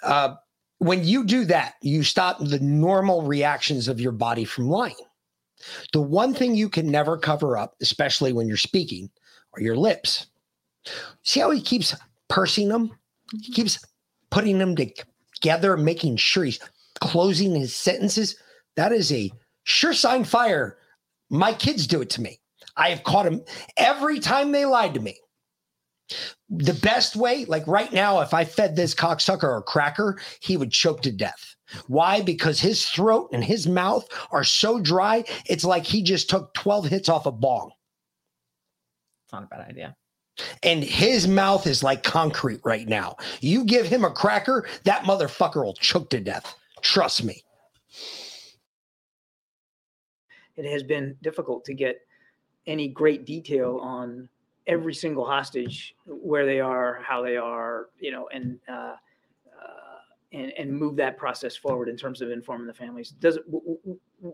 Uh, when you do that, you stop the normal reactions of your body from lying. The one thing you can never cover up, especially when you're speaking, are your lips. See how he keeps pursing them? He keeps putting them together, making sure he's closing his sentences. That is a sure sign fire. My kids do it to me. I have caught them every time they lied to me. The best way, like right now, if I fed this cocksucker a cracker, he would choke to death. Why? Because his throat and his mouth are so dry, it's like he just took 12 hits off a bong. It's not a bad idea. and his mouth is like concrete right now. You give him a cracker, that motherfucker will choke to death. Trust me. it has been difficult to get any great detail on every single hostage, where they are, how they are, you know, and uh, uh, and and move that process forward in terms of informing the families. Does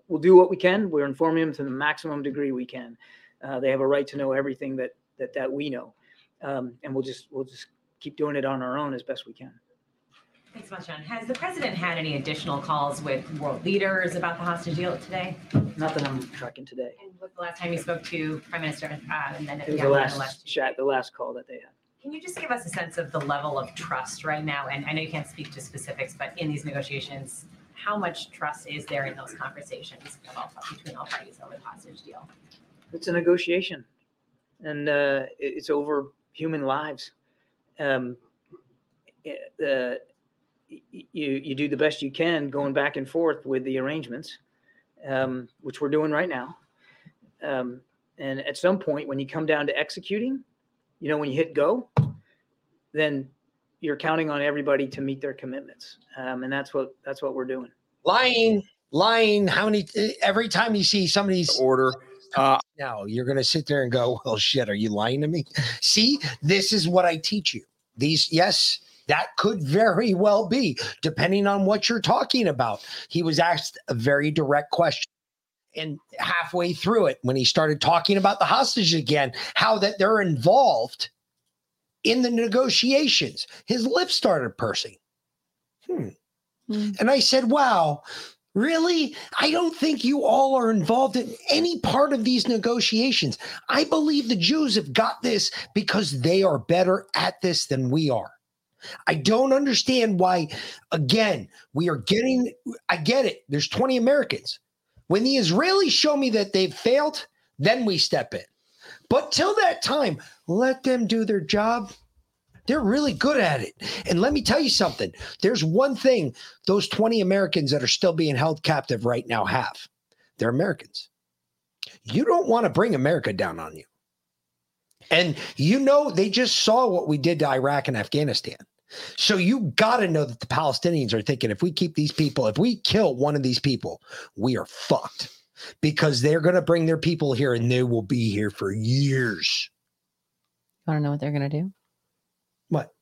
we'll do what we can. We're informing them to the maximum degree we can. Uh, they have a right to know everything that that that we know, um, and we'll just we'll just keep doing it on our own as best we can. Thanks so much, John. Has the president had any additional calls with world leaders about the hostage deal today? Not that I'm tracking today. The last time you spoke to Prime Minister uh, and then It was the and last election? chat, the last call that they had. Can you just give us a sense of the level of trust right now? And I know you can't speak to specifics, but in these negotiations, how much trust is there in those conversations of all, between all parties over the hostage deal? it's a negotiation and uh, it- it's over human lives um, it- uh, y- you you do the best you can going back and forth with the arrangements um, which we're doing right now um, and at some point when you come down to executing you know when you hit go then you're counting on everybody to meet their commitments um, and that's what that's what we're doing Lying, lying. How many? Every time you see somebody's order, uh, <laughs> now you're going to sit there and go, "Well, shit, are you lying to me?" See, this is what I teach you. These, yes, that could very well be, depending on what you're talking about. He was asked a very direct question. And halfway through it, when he started talking about the hostage again, how that they're involved in the negotiations, his lips started pursing. Hmm. And I said, Wow, really? I don't think you all are involved in any part of these negotiations. I believe the Jews have got this because they are better at this than we are. I don't understand why, again, we are getting, I get it. There's 20 Americans. When the Israelis show me that they've failed, then we step in. But till that time, let them do their job. They're really good at it. And let me tell you something there's one thing those 20 Americans that are still being held captive right now have they're Americans. You don't want to bring America down on you. And you know, they just saw what we did to Iraq and Afghanistan. So you got to know that the Palestinians are thinking if we keep these people, if we kill one of these people, we are fucked because they're going to bring their people here and they will be here for years. You want to know what they're going to do? What?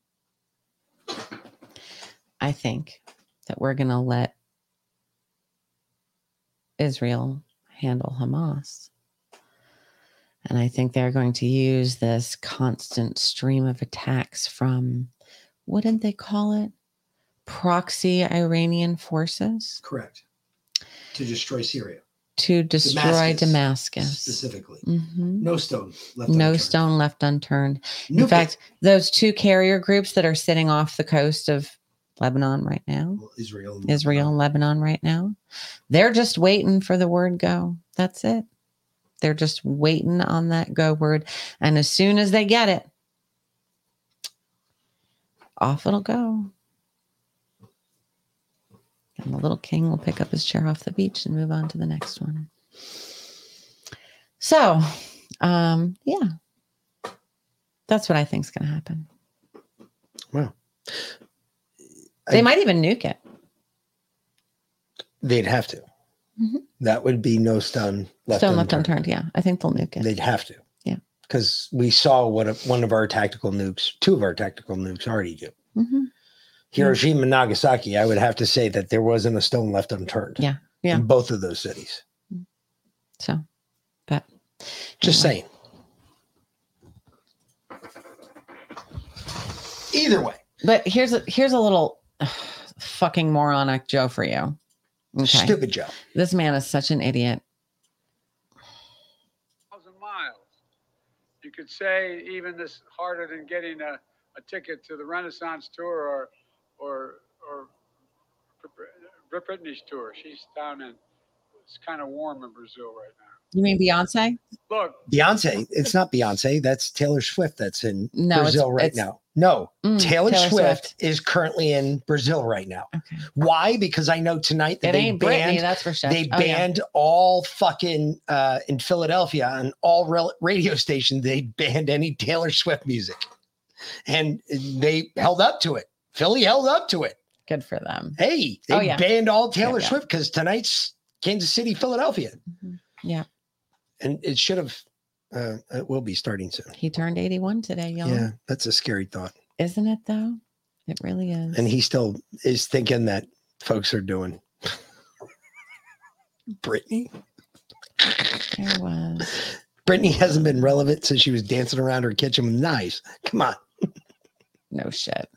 I think that we're going to let Israel handle Hamas. And I think they're going to use this constant stream of attacks from, what did they call it? Proxy Iranian forces Correct. To destroy Syria. to destroy Damascus. specifically. Mhm. No stone left. no unturned. stone left unturned. In fact, those two carrier groups that are sitting off the coast of Lebanon right now. Israel. and Israel and Lebanon right now. They're just waiting for the word go. That's it. They're just waiting on that go word. And as soon as they get it, off it'll go. And the little king will pick up his chair off the beach and move on to the next one. So, um, yeah, that's what I think is going to happen. Well, They might even nuke it. They'd have to. Mhm. That would be no stone left Stone left unturned. Yeah, I think they'll nuke it. They'd have to. Because we saw what a, one of our tactical nukes, two of our tactical nukes already do. Mhm. Hiroshima and Nagasaki, I would have to say that there wasn't a stone left unturned. Yeah. Yeah. In both of those cities. So, but Just saying. Either way. But here's a here's a little <sighs> fucking moronic Joe for you. Okay. Stupid Joe. This man is such an idiot. miles. You could say even this harder than getting a, a ticket to the Renaissance tour or or or Brit- Britney's tour. She's down in it's kind of warm in Brazil right now. You mean Beyonce? Look, Beyonce. It's not Beyonce. That's Taylor Swift that's in No, it's- Brazil right it's- now. No, Mm, Taylor, Taylor Swift, Swift. is currently in Brazil right now. Why? Because I know tonight that It they ain't Britney, banned, that's for sure. They Oh, yeah. banned all fucking uh, in Philadelphia on all rel- radio stations. They banned any Taylor Swift music, and they held up to it. Philly held up to it. Good for them. Hey, they Oh, yeah. banned all Taylor Yeah, yeah. Swift because tonight's Kansas City, Philadelphia, Yeah. And it should have. Uh, it will be starting soon. He turned 81 today, y'all. Yeah, that's a scary thought. Isn't it though? It really is. And he still is thinking that folks are doing <laughs> Britney. There was. Britney hasn't been relevant since she was dancing around her kitchen with knives. Come on. No shit.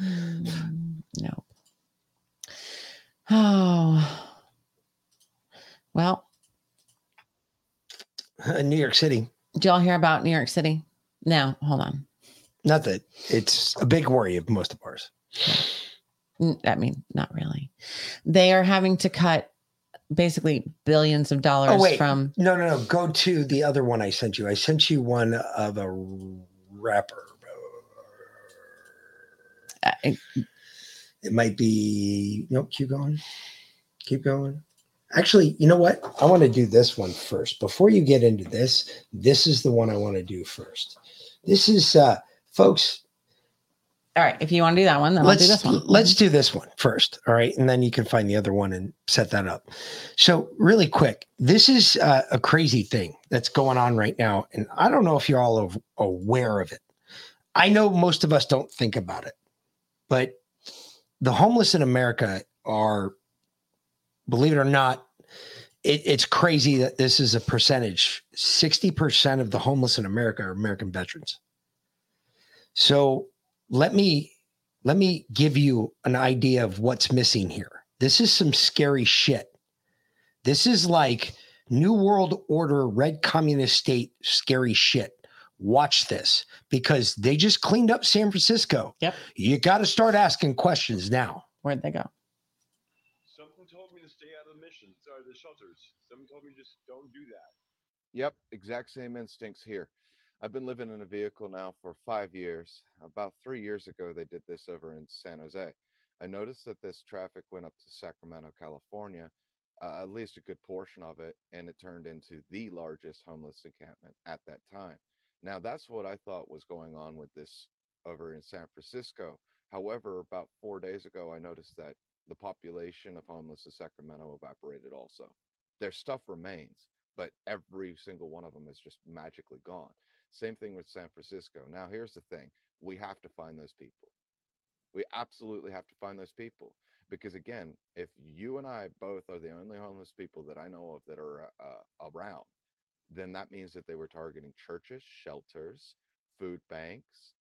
Mm, no. <sighs> Oh. Well, In <laughs> New York City. did y'all hear about New York City? No, hold on. Not that it's a big worry of most of ours. I mean, not really. They are having to cut basically billions of dollars Oh wait, from no, no, no. Go to the other one I sent you. I sent you one of a rapper. Uh, It might be nope. Keep going. Keep going. Actually, you know what? I want to do this one first. Before you get into this, this is the one I want to do first. This is uh folks. All right, if you want to do that one, then I'll let's do this one. let's do this one first. All right, and then you can find the other one and set that up. So, really quick, this is uh, a crazy thing that's going on right now, and I don't know if you're all av- aware of it. I know most of us don't think about it, but the homeless in America are, believe it or not, it, it's crazy that this is a percentage. Sixty percent of the homeless in America are American veterans. So let me let me give you an idea of what's missing here. This is some scary shit. This is like New World Order, Red Communist State, scary shit. Watch this because they just cleaned up San Francisco. Yep. You got to start asking questions now. Where'd they go? Something told me to stay out of the missions or the shelters. Something told me just don't do that. Yep, exact same instincts here. I've been living in a vehicle now for five years. About three years ago, they did this over in San Jose. I noticed that this traffic went up to Sacramento, California, uh, at least a good portion of it, and it turned into the largest homeless encampment at that time. Now, that's what I thought was going on with this over in San Francisco. However, about four days ago, I noticed that the population of homeless in Sacramento evaporated also. Their stuff remains, but every single one of them is just magically gone. Same thing with San Francisco. Now, here's the thing we have to find those people. We absolutely have to find those people. Because again, if you and I both are the only homeless people that I know of that are uh, around, then that means that they were targeting churches, shelters, food banks.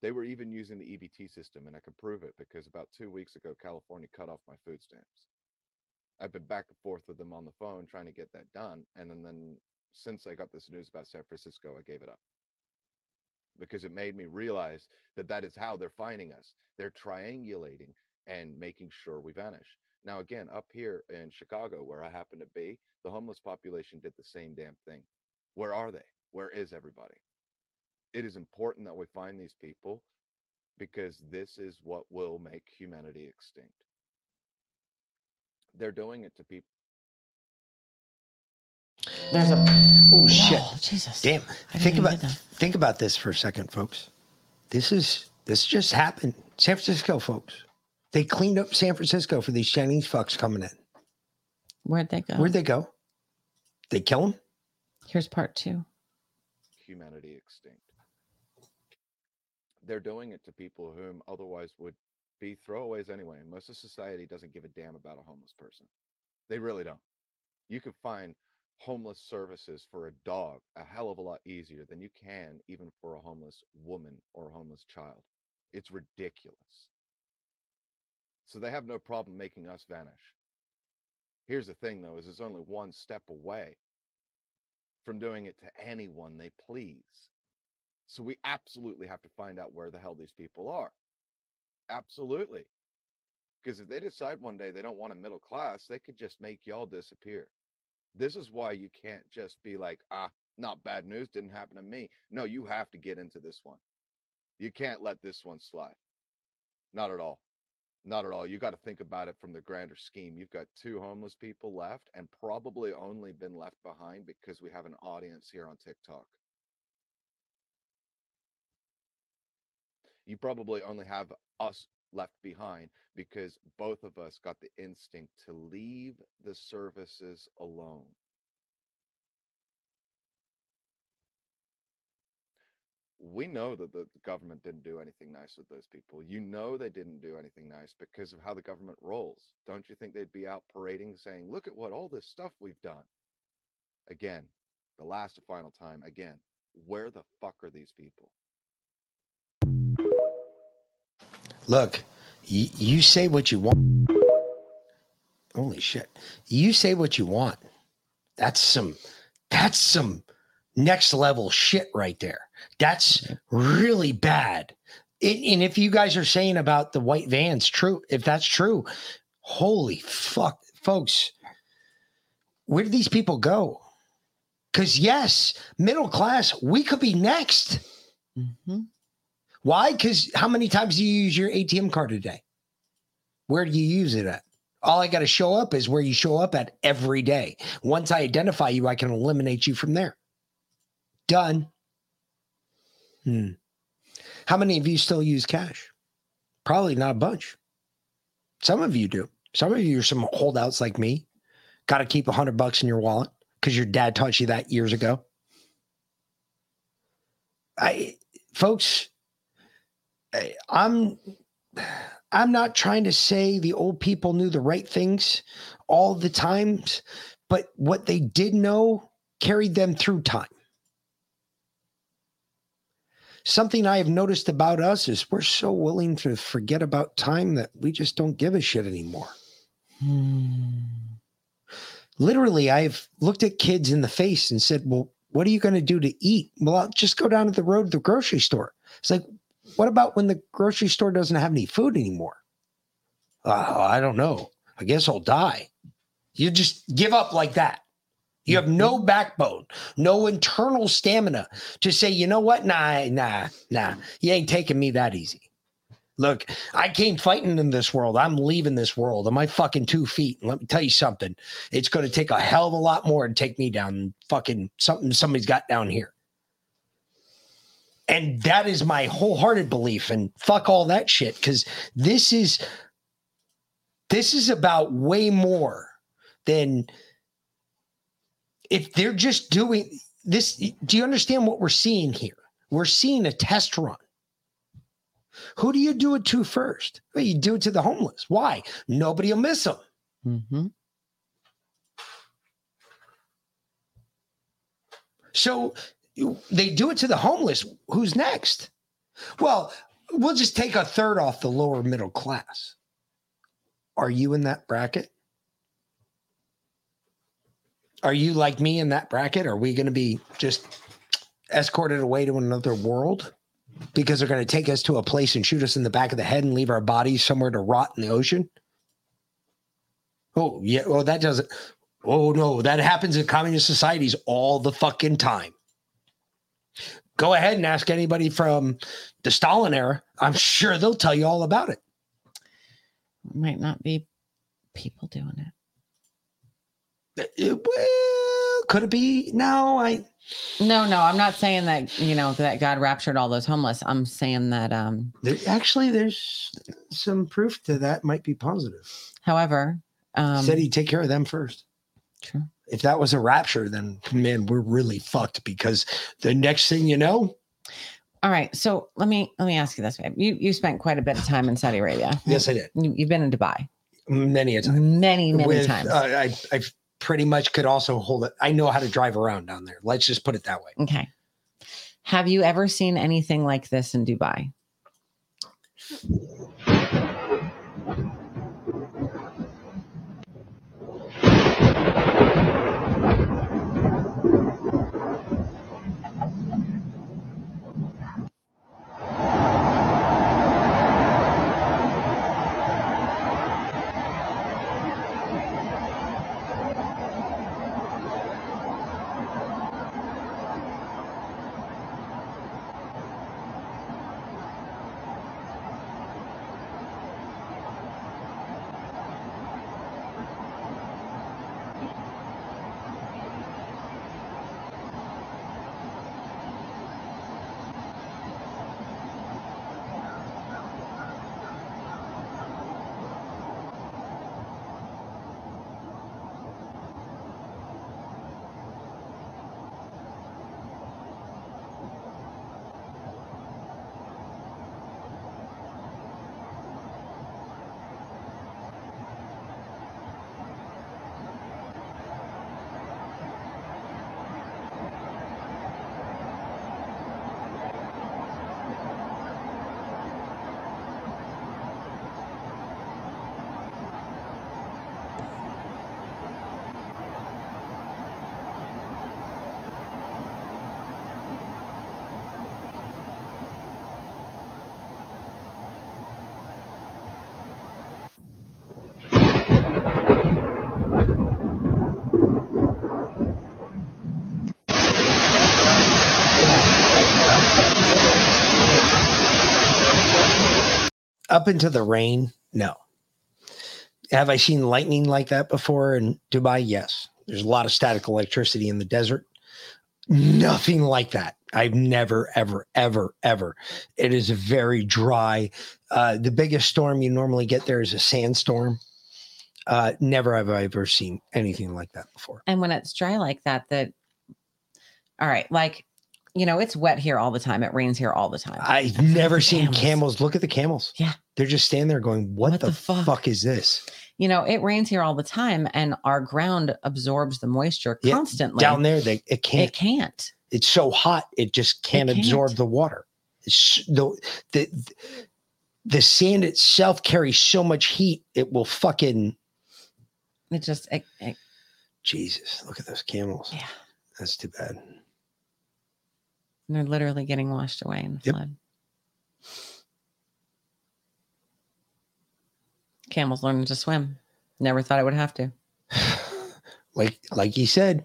They were even using the EBT system, and I can prove it because about two weeks ago, California cut off my food stamps. I've been back and forth with them on the phone trying to get that done. And then, then since I got this news about San Francisco, I gave it up. because it made me realize that that is how they're finding us. They're triangulating and making sure we vanish. Now, again, up here in Chicago, where I happen to be, the homeless population did the same damn thing. Where are they? Where is everybody? It is important that we find these people because this is what will make humanity extinct. They're doing it to people. There's a Oh shit! Oh, Jesus. Damn. Think about think about this for a second, folks. This is this just happened. San Francisco, folks. They cleaned up San Francisco for these Chinese fucks coming in. Where'd they go? Where'd they go? They kill them. Here's part two. humanity extinct. They're doing it to people whom otherwise would be throwaways anyway. Most of society doesn't give a damn about a homeless person. They really don't. You can find homeless services for a dog a hell of a lot easier than you can even for a homeless woman or a homeless child. It's ridiculous. So they have no problem making us vanish. Here's the thing though, is it's only one step away from doing it to anyone they please. So we absolutely have to find out where the hell these people are. Absolutely. Because if they decide one day they don't want a middle class, they could just make y'all disappear. This is why you can't just be like, ah, not bad news, didn't happen to me. No, you have to get into this one. You can't let this one slide. Not at all. Not at all. You got to think about it from the grander scheme. You've got two homeless people left and probably only been left behind because we have an audience here on TikTok. You probably only have us left behind because both of us got the instinct to leave the services alone. we know that the government didn't do anything nice with those people. You know they didn't do anything nice because of how the government rolls. Don't you think they'd be out parading saying, look at what all this stuff we've done? Again, the last and final time, again, where the fuck are these people? Look, you, you say what you want. Holy shit. You say what you want. That's some that's some next level shit right there. That's really bad. And, and if you guys are saying about the white vans, true, if that's true, holy fuck, folks, where do these people go? Because yes, middle class, we could be next. Mm-hmm. Why? Because how many times do you use your ATM card a day? Where do you use it at? All I got to show up is where you show up at every day. Once I identify you, I can eliminate you from there. Done. Hmm. How many of you still use cash? Probably not a bunch. Some of you do. Some of you are some holdouts like me. Got to keep a hundred bucks in your wallet because your dad taught you that years ago. I, folks, I'm, I'm not trying to say the old people knew the right things all the times, but what they did know carried them through time. Something I have noticed about us is we're so willing to forget about time that we just don't give a shit anymore. Hmm. Literally, I've looked at kids in the face and said, Well, what are you going to do to eat? Well, I'll just go down to the road to the grocery store. It's like, what about when the grocery store doesn't have any food anymore? Uh, I don't know. I guess I'll die. You just give up like that. You have no backbone, no internal stamina to say, you know what? Nah, nah, nah. You ain't taking me that easy. Look, I came fighting in this world. I'm leaving this world on my fucking two feet. And let me tell you something. It's going to take a hell of a lot more to take me down than fucking something somebody's got down here. And that is my wholehearted belief. And fuck all that shit. Cause this is this is about way more than if they're just doing this. Do you understand what we're seeing here? We're seeing a test run. Who do you do it to first? Well, you do it to the homeless. Why? Nobody will miss them. Mm-hmm. So they do it to the homeless. Who's next? Well, we'll just take a third off the lower middle class. Are you in that bracket? Are you like me in that bracket? Are we going to be just escorted away to another world? because they're going to take us to a place and shoot us in the back of the head and leave our bodies somewhere to rot in the ocean? Oh, yeah. Well, that doesn't. Oh, no. That happens in communist societies all the fucking time. Go ahead and ask anybody from the Stalin era. I'm sure they'll tell you all about it. Might not be people doing it. Uh, well, could it be? No, I. No, no, I'm not saying that you know that God raptured all those homeless. I'm saying that um There, actually, there's some proof to that might be positive. however, um Said he'd take care of them first. True. If that was a rapture, then man, we're really fucked because the next thing you know, all right, so let me let me ask you this, babe. You you spent quite a bit of time in Saudi Arabia. Yes, I did. You, you've been in Dubai many a time, many many with, times. uh, I, I pretty much could also hold it. I know how to drive around down there. Let's just put it that way. okay. Have you ever seen anything like this in Dubai? Up into the rain, no. Have I seen lightning like that before in Dubai? Yes. There's a lot of static electricity in the desert. Nothing like that. I've never, ever, ever, ever. It is very dry. Uh, the biggest storm you normally get there is a sandstorm. Uh, never have I ever seen anything like that before. And when it's dry like that, that all right, like you know, it's wet here all the time. It rains here all the time. I've never seen camels. Look at the camels. Yeah. They're just standing there going, What, the, fuck? is this? you know, it rains here all the time, and our ground absorbs the moisture Yeah, constantly. Down there, they it can't. it can't. It's so hot, it just can't, can't. absorb the water. It's, the, the the sand itself carries so much heat, it will fucking It just it, it, Jesus. Look at those camels. Yeah. That's too bad. They're literally getting washed away in the Yep. flood. Camels learning to swim. Never thought I would have to. <sighs> Like like you said,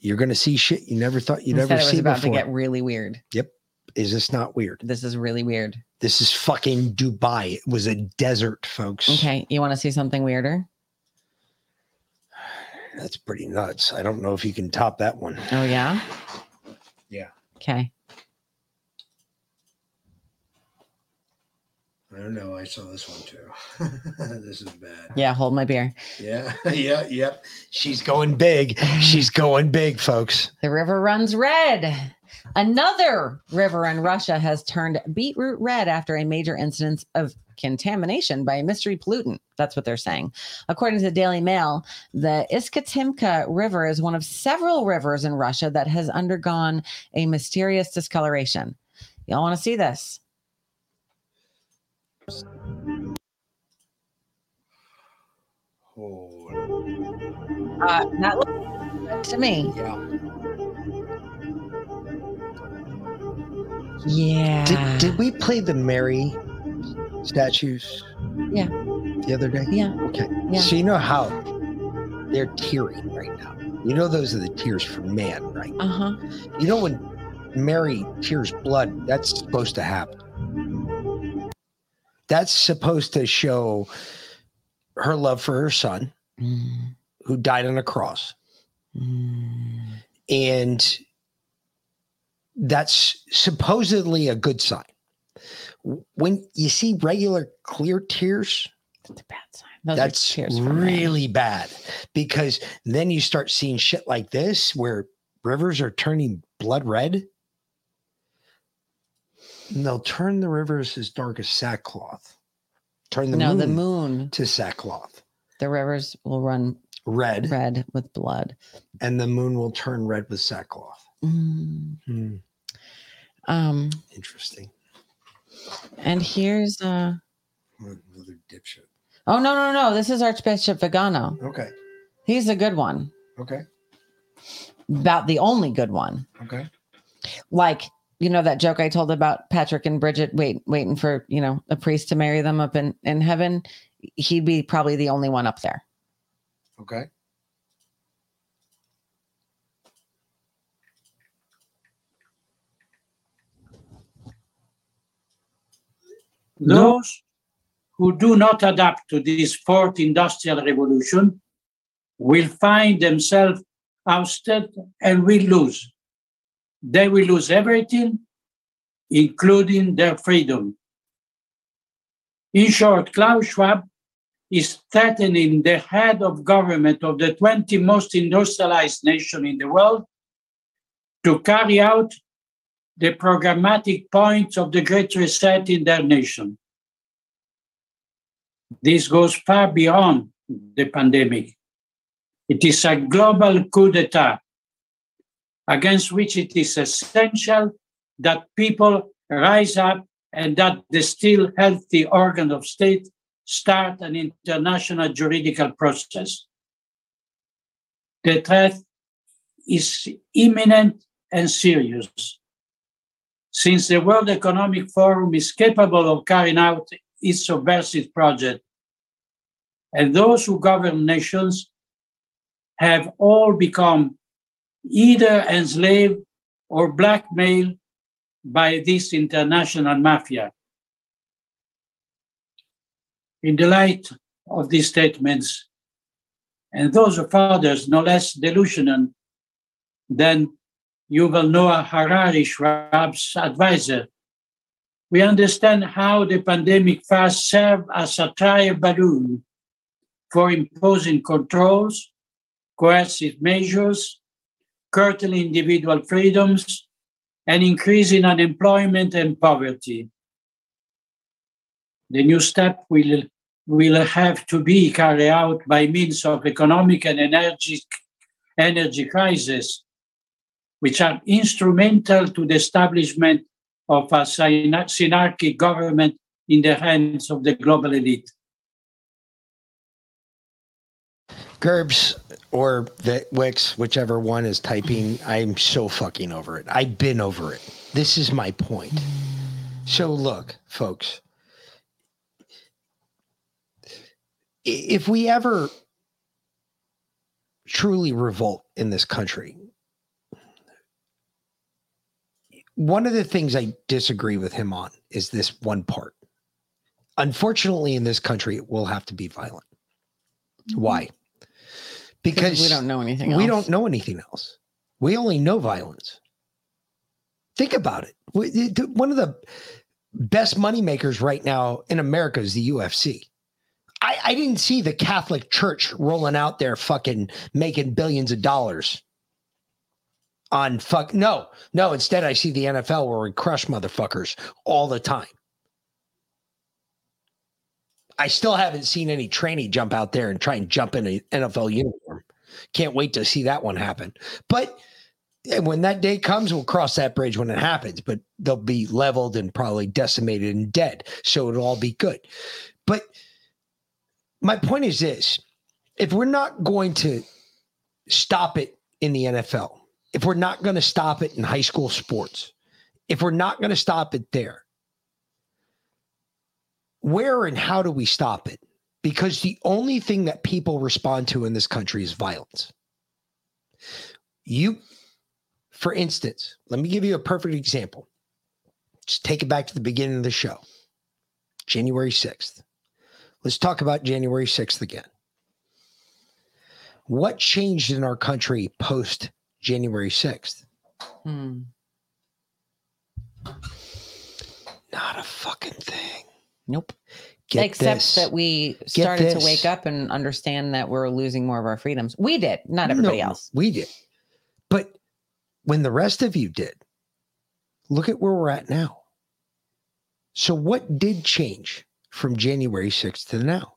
you're gonna see shit you never thought you'd ever said it was see about before. to get really weird. Yep. Is this not weird? This is really weird. This is fucking Dubai. It was a desert, folks. Okay, you want to see something weirder? <sighs> That's pretty nuts. I don't know if you can top that one. Oh yeah. Yeah. Okay. I don't know. I saw this one too. <laughs> this is bad. Yeah, hold my beer. Yeah. <laughs> yeah. Yep. She's going big. She's going big, folks. The river runs red. Another river in Russia has turned beetroot red after a major incident of contamination by a mystery pollutant. That's what they're saying. According to the Daily Mail, the Iskitimka River is one of several rivers in Russia that has undergone a mysterious discoloration. Y'all want to see this? Uh, that looks good to me. Yeah. Did, did we play the Mary statues Yeah. the other day? Yeah. Okay. Yeah. So you know how they're tearing right now. You know those are the tears for man, right? Uh huh. You know when Mary tears blood, that's supposed to happen. That's supposed to show her love for her son, mm. who died on a cross. Mm. And that's supposedly a good sign. When you see regular clear tears, That's a bad sign. Those that's tears for man. really bad because then you start seeing shit like this where rivers are turning blood red. And they'll turn the rivers as dark as sackcloth. Turn the no, moon the moon. to sackcloth. The rivers will run red, red with blood, and the moon will turn red with sackcloth. Mm. Hmm. Um, Interesting. and here's uh Another dipshit. oh no no no this is Archbishop Vigano. Okay. He's a good one. Okay. About the only good one. Okay. Like you know that joke I told about Patrick and Bridget wait waiting for you know a priest to marry them up in in heaven. He'd be probably the only one up there. Okay. Those who do not adapt to this fourth industrial revolution will find themselves ousted and will lose. They will lose everything, including their freedom. In short, Klaus Schwab is threatening the head of government of the 20 most industrialized nation in the world to carry out the programmatic points of the Great Reset in their nation. This goes far beyond the pandemic. It is a global coup d'etat against which it is essential that people rise up and that the still healthy organ of state start an international juridical process. The threat is imminent and serious. Since the World Economic Forum is capable of carrying out its subversive project, and those who govern nations have all become either enslaved or blackmailed by this international mafia. In the light of these statements, and those of others no less delusional than Yuval Noah Harari, Schwab's advisor, we understand how the pandemic first served as a trial balloon for imposing controls, coercive measures, curtailing individual freedoms, and increasing unemployment and poverty. The new step will, will have to be carried out by means of economic and energy, energy crisis, which are instrumental to the establishment of a synarchic government in the hands of the global elite. Gerbs or the Wix, whichever one is typing, I'm so fucking over it. I've been over it. This is my point. So look, folks, if we ever truly revolt in this country, one of the things I disagree with him on is this one part. Unfortunately, in this country, it will have to be violent. Why? Because we don't know anything else. We don't know anything else. We only know violence. Think about it. One of the best moneymakers right now in America is the UFC. I, I didn't see the Catholic Church rolling out there fucking making billions of dollars on fuck. No, no. Instead, I see the NFL where we crush motherfuckers all the time. I still haven't seen any trainee jump out there and try and jump in an NFL uniform. Can't wait to see that one happen. But eh, when that day comes, we'll cross that bridge when it happens, but they'll be leveled and probably decimated and dead. So it'll all be good. But my point is this if we're not going to stop it in the NFL, if we're not going to stop it in high school sports, if we're not going to stop it there, where and how do we stop it? Because the only thing that people respond to in this country is violence. You, for instance, let me give you a perfect example. Just take it back to the beginning of the show, January 6th. Let's talk about January 6th again. What changed in our country post January 6th? Hmm. Not a fucking thing. Nope. Get Except this. that we started to wake up and understand that we're losing more of our freedoms. We did, not everybody No, else. We did. But when the rest of you did, look at where we're at now. So, what did change from January 6th to now?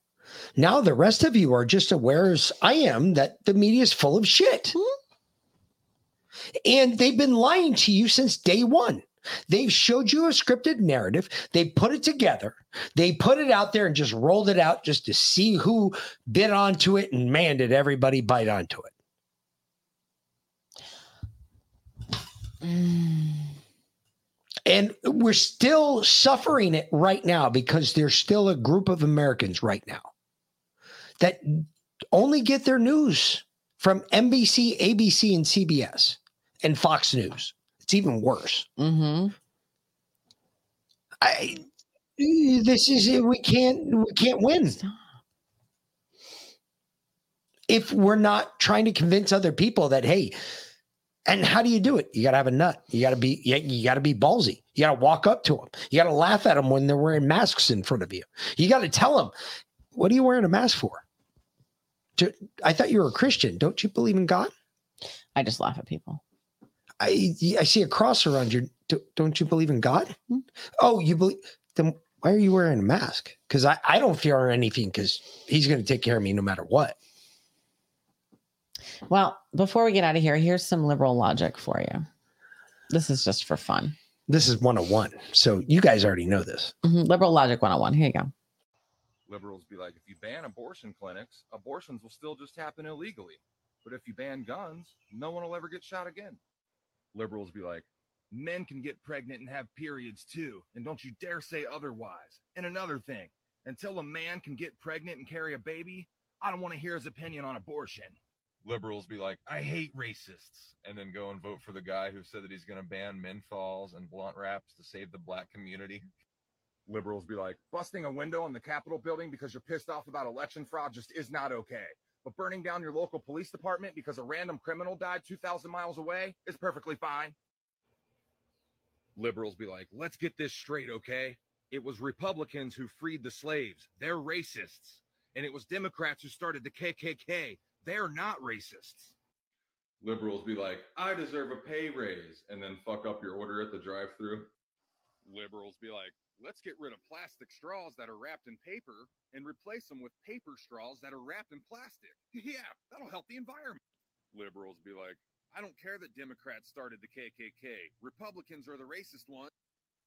Now, the rest of you are just aware as I am that the media is full of shit. Hmm? And they've been lying to you since day one. They've showed you a scripted narrative. They put it together. They put it out there and just rolled it out just to see who bit onto it. And man, did everybody bite onto it. Mm. And we're still suffering it right now because there's still a group of Americans right now that only get their news from NBC, ABC, and CBS and Fox News. It's even worse. Mm-hmm. I this is we can't we can't win. If we're not trying to convince other people that hey, and how do you do it? You got to have a nut. You got to be you, you got to be ballsy. You got to walk up to them. You got to laugh at them when they're wearing masks in front of you. You got to tell them, "What are you wearing a mask for?" To- I thought you were a Christian. Don't you believe in God? I just laugh at people. I I see a cross around you. Do- Don't you believe in God? Oh, you believe? Then why are you wearing a mask? Because I, I don't fear anything because he's going to take care of me no matter what. Well, before we get out of here, here's some liberal logic for you. This is just for fun. This is 101. So you guys already know this. Mhm, Liberal logic 101. Here you go. Liberals be like, if you ban abortion clinics, abortions will still just happen illegally. But if you ban guns, no one will ever get shot again. Liberals be like, men can get pregnant and have periods too, and don't you dare say otherwise. And another thing, until a man can get pregnant and carry a baby, I don't want to hear his opinion on abortion. Liberals be like, I hate racists, and then go and vote for the guy who said that he's going to ban menthols and blunt wraps to save the black community. Liberals be like, busting a window in the Capitol building because you're pissed off about election fraud just is not okay. But burning down your local police department because a random criminal died 2,000 miles away is perfectly fine. Liberals be like, let's get this straight, okay? It was Republicans who freed the slaves. They're racists. And it was Democrats who started the KKK. They're not racists. Liberals be like, I deserve a pay raise, and then fuck up your order at the drive through. Liberals be like, let's get rid of plastic straws that are wrapped in paper and replace them with paper straws that are wrapped in plastic. <laughs> Yeah, that'll help the environment. Liberals be like, I don't care that Democrats started the KKK. Republicans are the racist ones.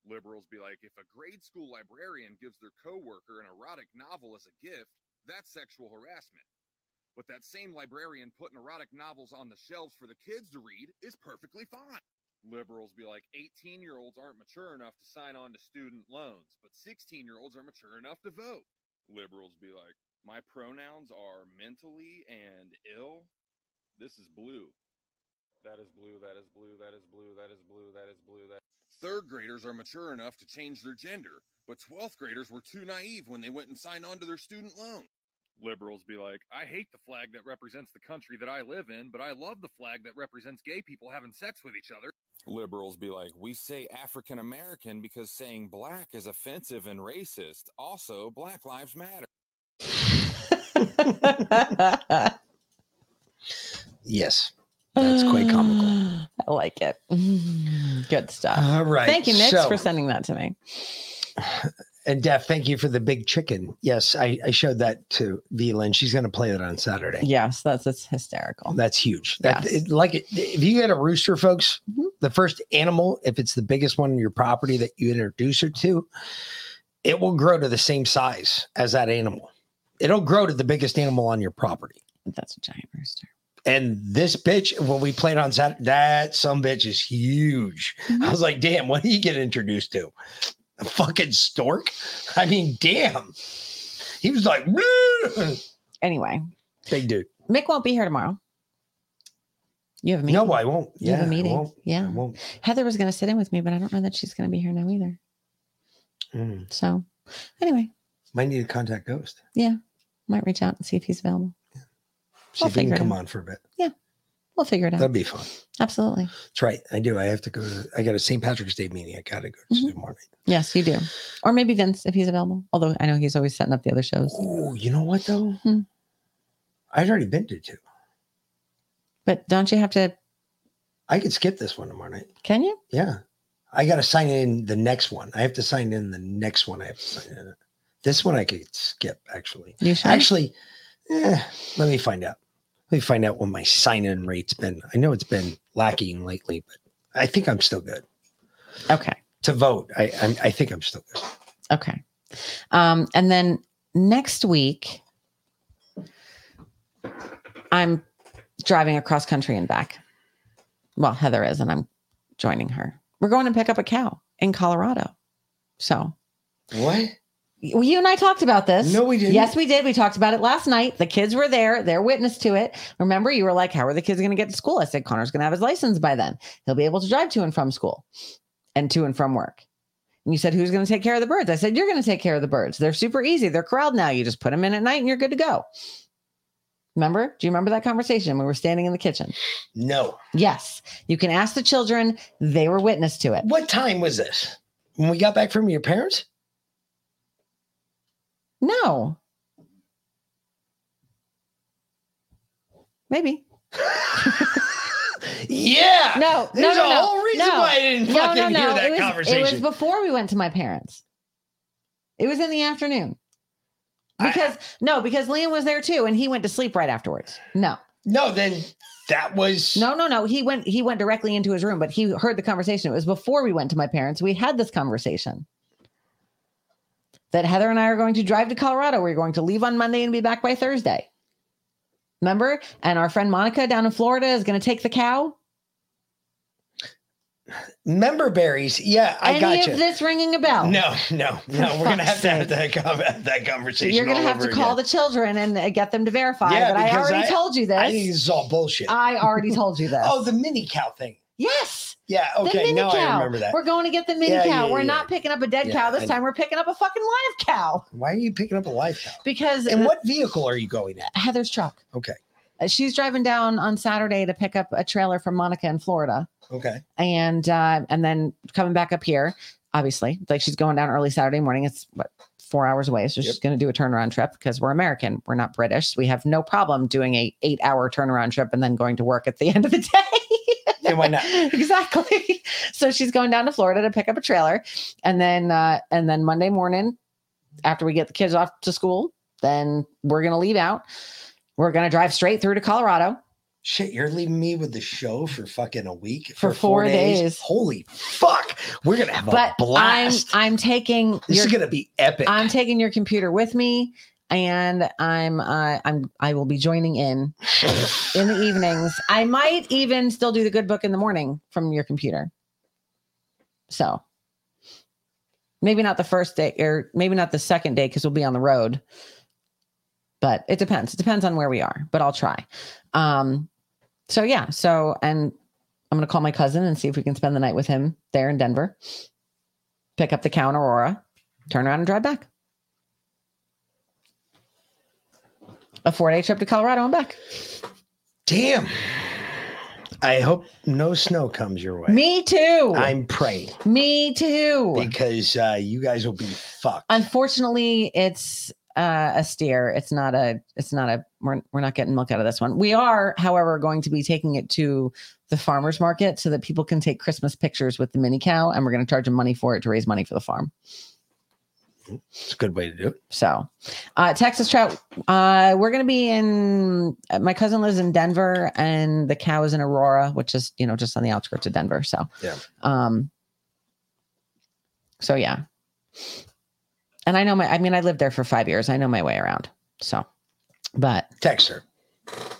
Liberals be like, if a grade school librarian gives their coworker an erotic novel as a gift, that's sexual harassment. But that same librarian putting erotic novels on the shelves for the kids to read is perfectly fine. Liberals be like 18 year olds aren't mature enough to sign on to student loans, but 16 year olds are mature enough to vote. Liberals be like, my pronouns are mentally and ill. This is blue. That is blue, that is blue, that is blue, that is blue, that is blue, that. Third graders are mature enough to change their gender, but 12th graders were too naive when they went and signed on to their student loan. Liberals be like, I hate the flag that represents the country that I live in, but I love the flag that represents gay people having sex with each other. Liberals be like, we say African American because saying black is offensive and racist. Also, Black Lives Matter. Yes. That's quite comical. <sighs> I like it. Good stuff. All right, Thank you, Nick, so- for sending that to me. And Def, thank you for the big chicken. Yes, I, I showed that to Vila, and she's going to play that on Saturday. Yes, that's it's hysterical. That's huge. That, Yes. it- like it, if you get a rooster, folks, mm-hmm. the first animal, if it's the biggest one in your property that you introduce her to, it will grow to the same size as that animal. It'll grow to the biggest animal on your property. That's a giant rooster. And this bitch, when we played on Saturday, that some bitch is huge. Mm-hmm. I was like, damn, what did you get introduced to? A fucking stork? I mean, damn. He was like, Anyway, big dude. Mick won't be here tomorrow. You have a meeting. No, I won't. You have Yeah, a I meeting. won't. Yeah. I won't. Heather was going to sit in with me, but I don't know that she's going to be here now either. Mm. So, anyway, Might need to contact Ghost. yeah, might reach out and see if he's available. See We'll if he can come out. on for a bit. We'll figure it out. That'd be fun. Absolutely. That's right. I do. I have to go. To, I got a St. Patrick's Day meeting. I got to go to Mhm. tomorrow night. Yes, you do. Or maybe Vince if he's available. Although I know he's always setting up the other shows. Oh, you know what though? Hmm. I've already been to two. But don't you have to? I could skip this one tomorrow night. Can you? Yeah. I got to sign in the next one. I have to sign in the next one. I have to sign in. This one I could skip actually. You should. Actually, eh, let me find out. Let me find out what my sign in rate's been. I know it's been lacking lately, but I think I'm still good Okay. to vote. I I'm, I think I'm still good. Okay. Um, and then next week, I'm driving across country and back. Well, Heather is, and I'm joining her. We're going to pick up a cow in Colorado. So, What? Well, you and I talked about this. No, we didn't. Yes, we did. We talked about it last night. The kids were there. They're witness to it. Remember, you were like, How are the kids going to get to school? I said, Connor's going to have his license by then. He'll be able to drive to and from school and to and from work. And you said, Who's going to take care of the birds? I said, You're going to take care of the birds. They're super easy. They're corralled now. You just put them in at night and you're good to go. Remember? Do you remember that conversation? We were standing in the kitchen. No. Yes. You can ask the children. They were witness to it. What time was this? When we got back from your parents? No. Maybe. <laughs> Yeah. No, There's no, no, a no, whole reason no. why I didn't No, fucking no, no. hear that it was, conversation. It was before we went to my parents. It was in the afternoon. Because no, because Liam was there too, and he went to sleep right afterwards. No, no, then that was no, no, no. He went he went directly into his room, but he heard the conversation. It was before we went to my parents. We had this conversation that Heather and I are going to drive to Colorado. We're going to leave on Monday and be back by Thursday. Remember? And our friend Monica down in Florida is going to take the cow. member berries. Yeah, I Any got of you. this ringing a bell? No, no, <laughs> no. For We're gonna have to have that, that conversation. You're going to have to over call again. the children and uh, get them to verify. Yeah, but I already I- told you this. I think this is all bullshit. I already told you <laughs> this. oh, the mini cow thing. yes. Yeah. Okay. Now I remember that. We're going to get the mini Yeah, cow. yeah, we're yeah. not picking up a dead cow this I time. We're picking up a fucking live cow Why are you picking up a live cow? because And the- what vehicle are you going at? Heather's truck. Okay. Uh, She's driving down on Saturday to pick up a trailer from Monica in Florida, Okay. and uh, and then coming back up here. Obviously, like she's going down early Saturday morning. It's what four hours away, so she's going to do a turnaround trip because we're American. We're not British. We have no problem doing a eight hour turnaround trip and then going to work at the <laughs> end of the day. Yeah, why not? <laughs> exactly. So she's going down to Florida to pick up a trailer, and then uh, and then Monday morning, after we get the kids off to school, then we're gonna leave out. We're gonna drive straight through to Colorado. Shit, you're leaving me with the show for fucking a week For four days. Holy fuck! We're gonna have but a blast. I'm I'm taking this your, is gonna be epic. I'm taking your computer with me, and I'm uh, I'm I will be joining in in the evenings. I might even still do the good book in the morning from your computer. So maybe not the first day or maybe not the second day because we'll be on the road. But it depends. It depends on where we are, but I'll try. Um, so yeah, so and I'm gonna call my cousin and see if we can spend the night with him there in Denver. Pick up the in Aurora, turn around and drive back. A four day trip to Colorado and back. Damn. I hope no snow comes your way. Me too. I'm praying Me too. because uh, you guys will be fucked. Unfortunately, it's uh, a steer. It's not a. It's not a. We're we're not getting milk out of this one. We are, however, going to be taking it to the farmers market so that people can take Christmas pictures with the mini cow, and we're going to charge them money for it to raise money for the farm. It's a good way to do it. So, uh, Texas trout. Uh, we're going to be in. uh, My cousin lives in Denver, and the cow is in Aurora, which is you know just on the outskirts of Denver. So, Yeah. um. So yeah, and I know my. I mean, I lived there for five years. I know my way around. So, but Text her.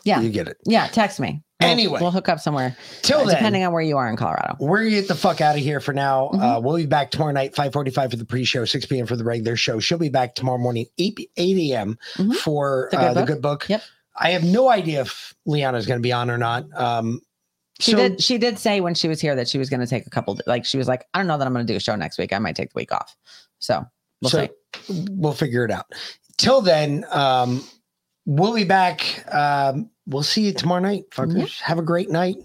Yeah. You get it. Yeah, text me. Anyway. we'll hook up somewhere. Till uh, then- depending on where you are in Colorado. We're gonna get the fuck out of here for now. Mm-hmm. Uh, we'll be back tomorrow night, 545 for the pre-show, 6 p.m. for the regular show. She'll be back tomorrow morning, 8, 8 a.m. for Mm-hmm. The Good uh, the Book. good book. Yep. I have no idea if Liana's gonna be on or not. Um She so- did. She did say when she was here that she was going to take a couple. Like she was like, I don't know that I'm going to do a show next week. I might take the week off. So we'll so see. we'll figure it out. Till then, um, we'll be back. Um, we'll see you tomorrow night, fuckers. Have a great night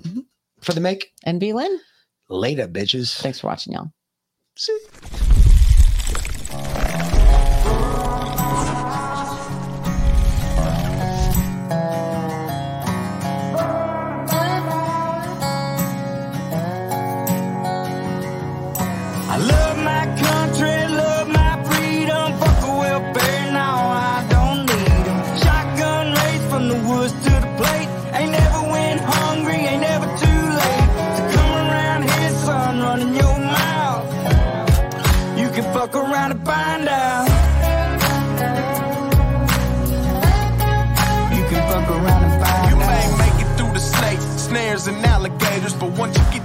for the make. And be Lynn. Later, bitches. Thanks for watching, y'all. See.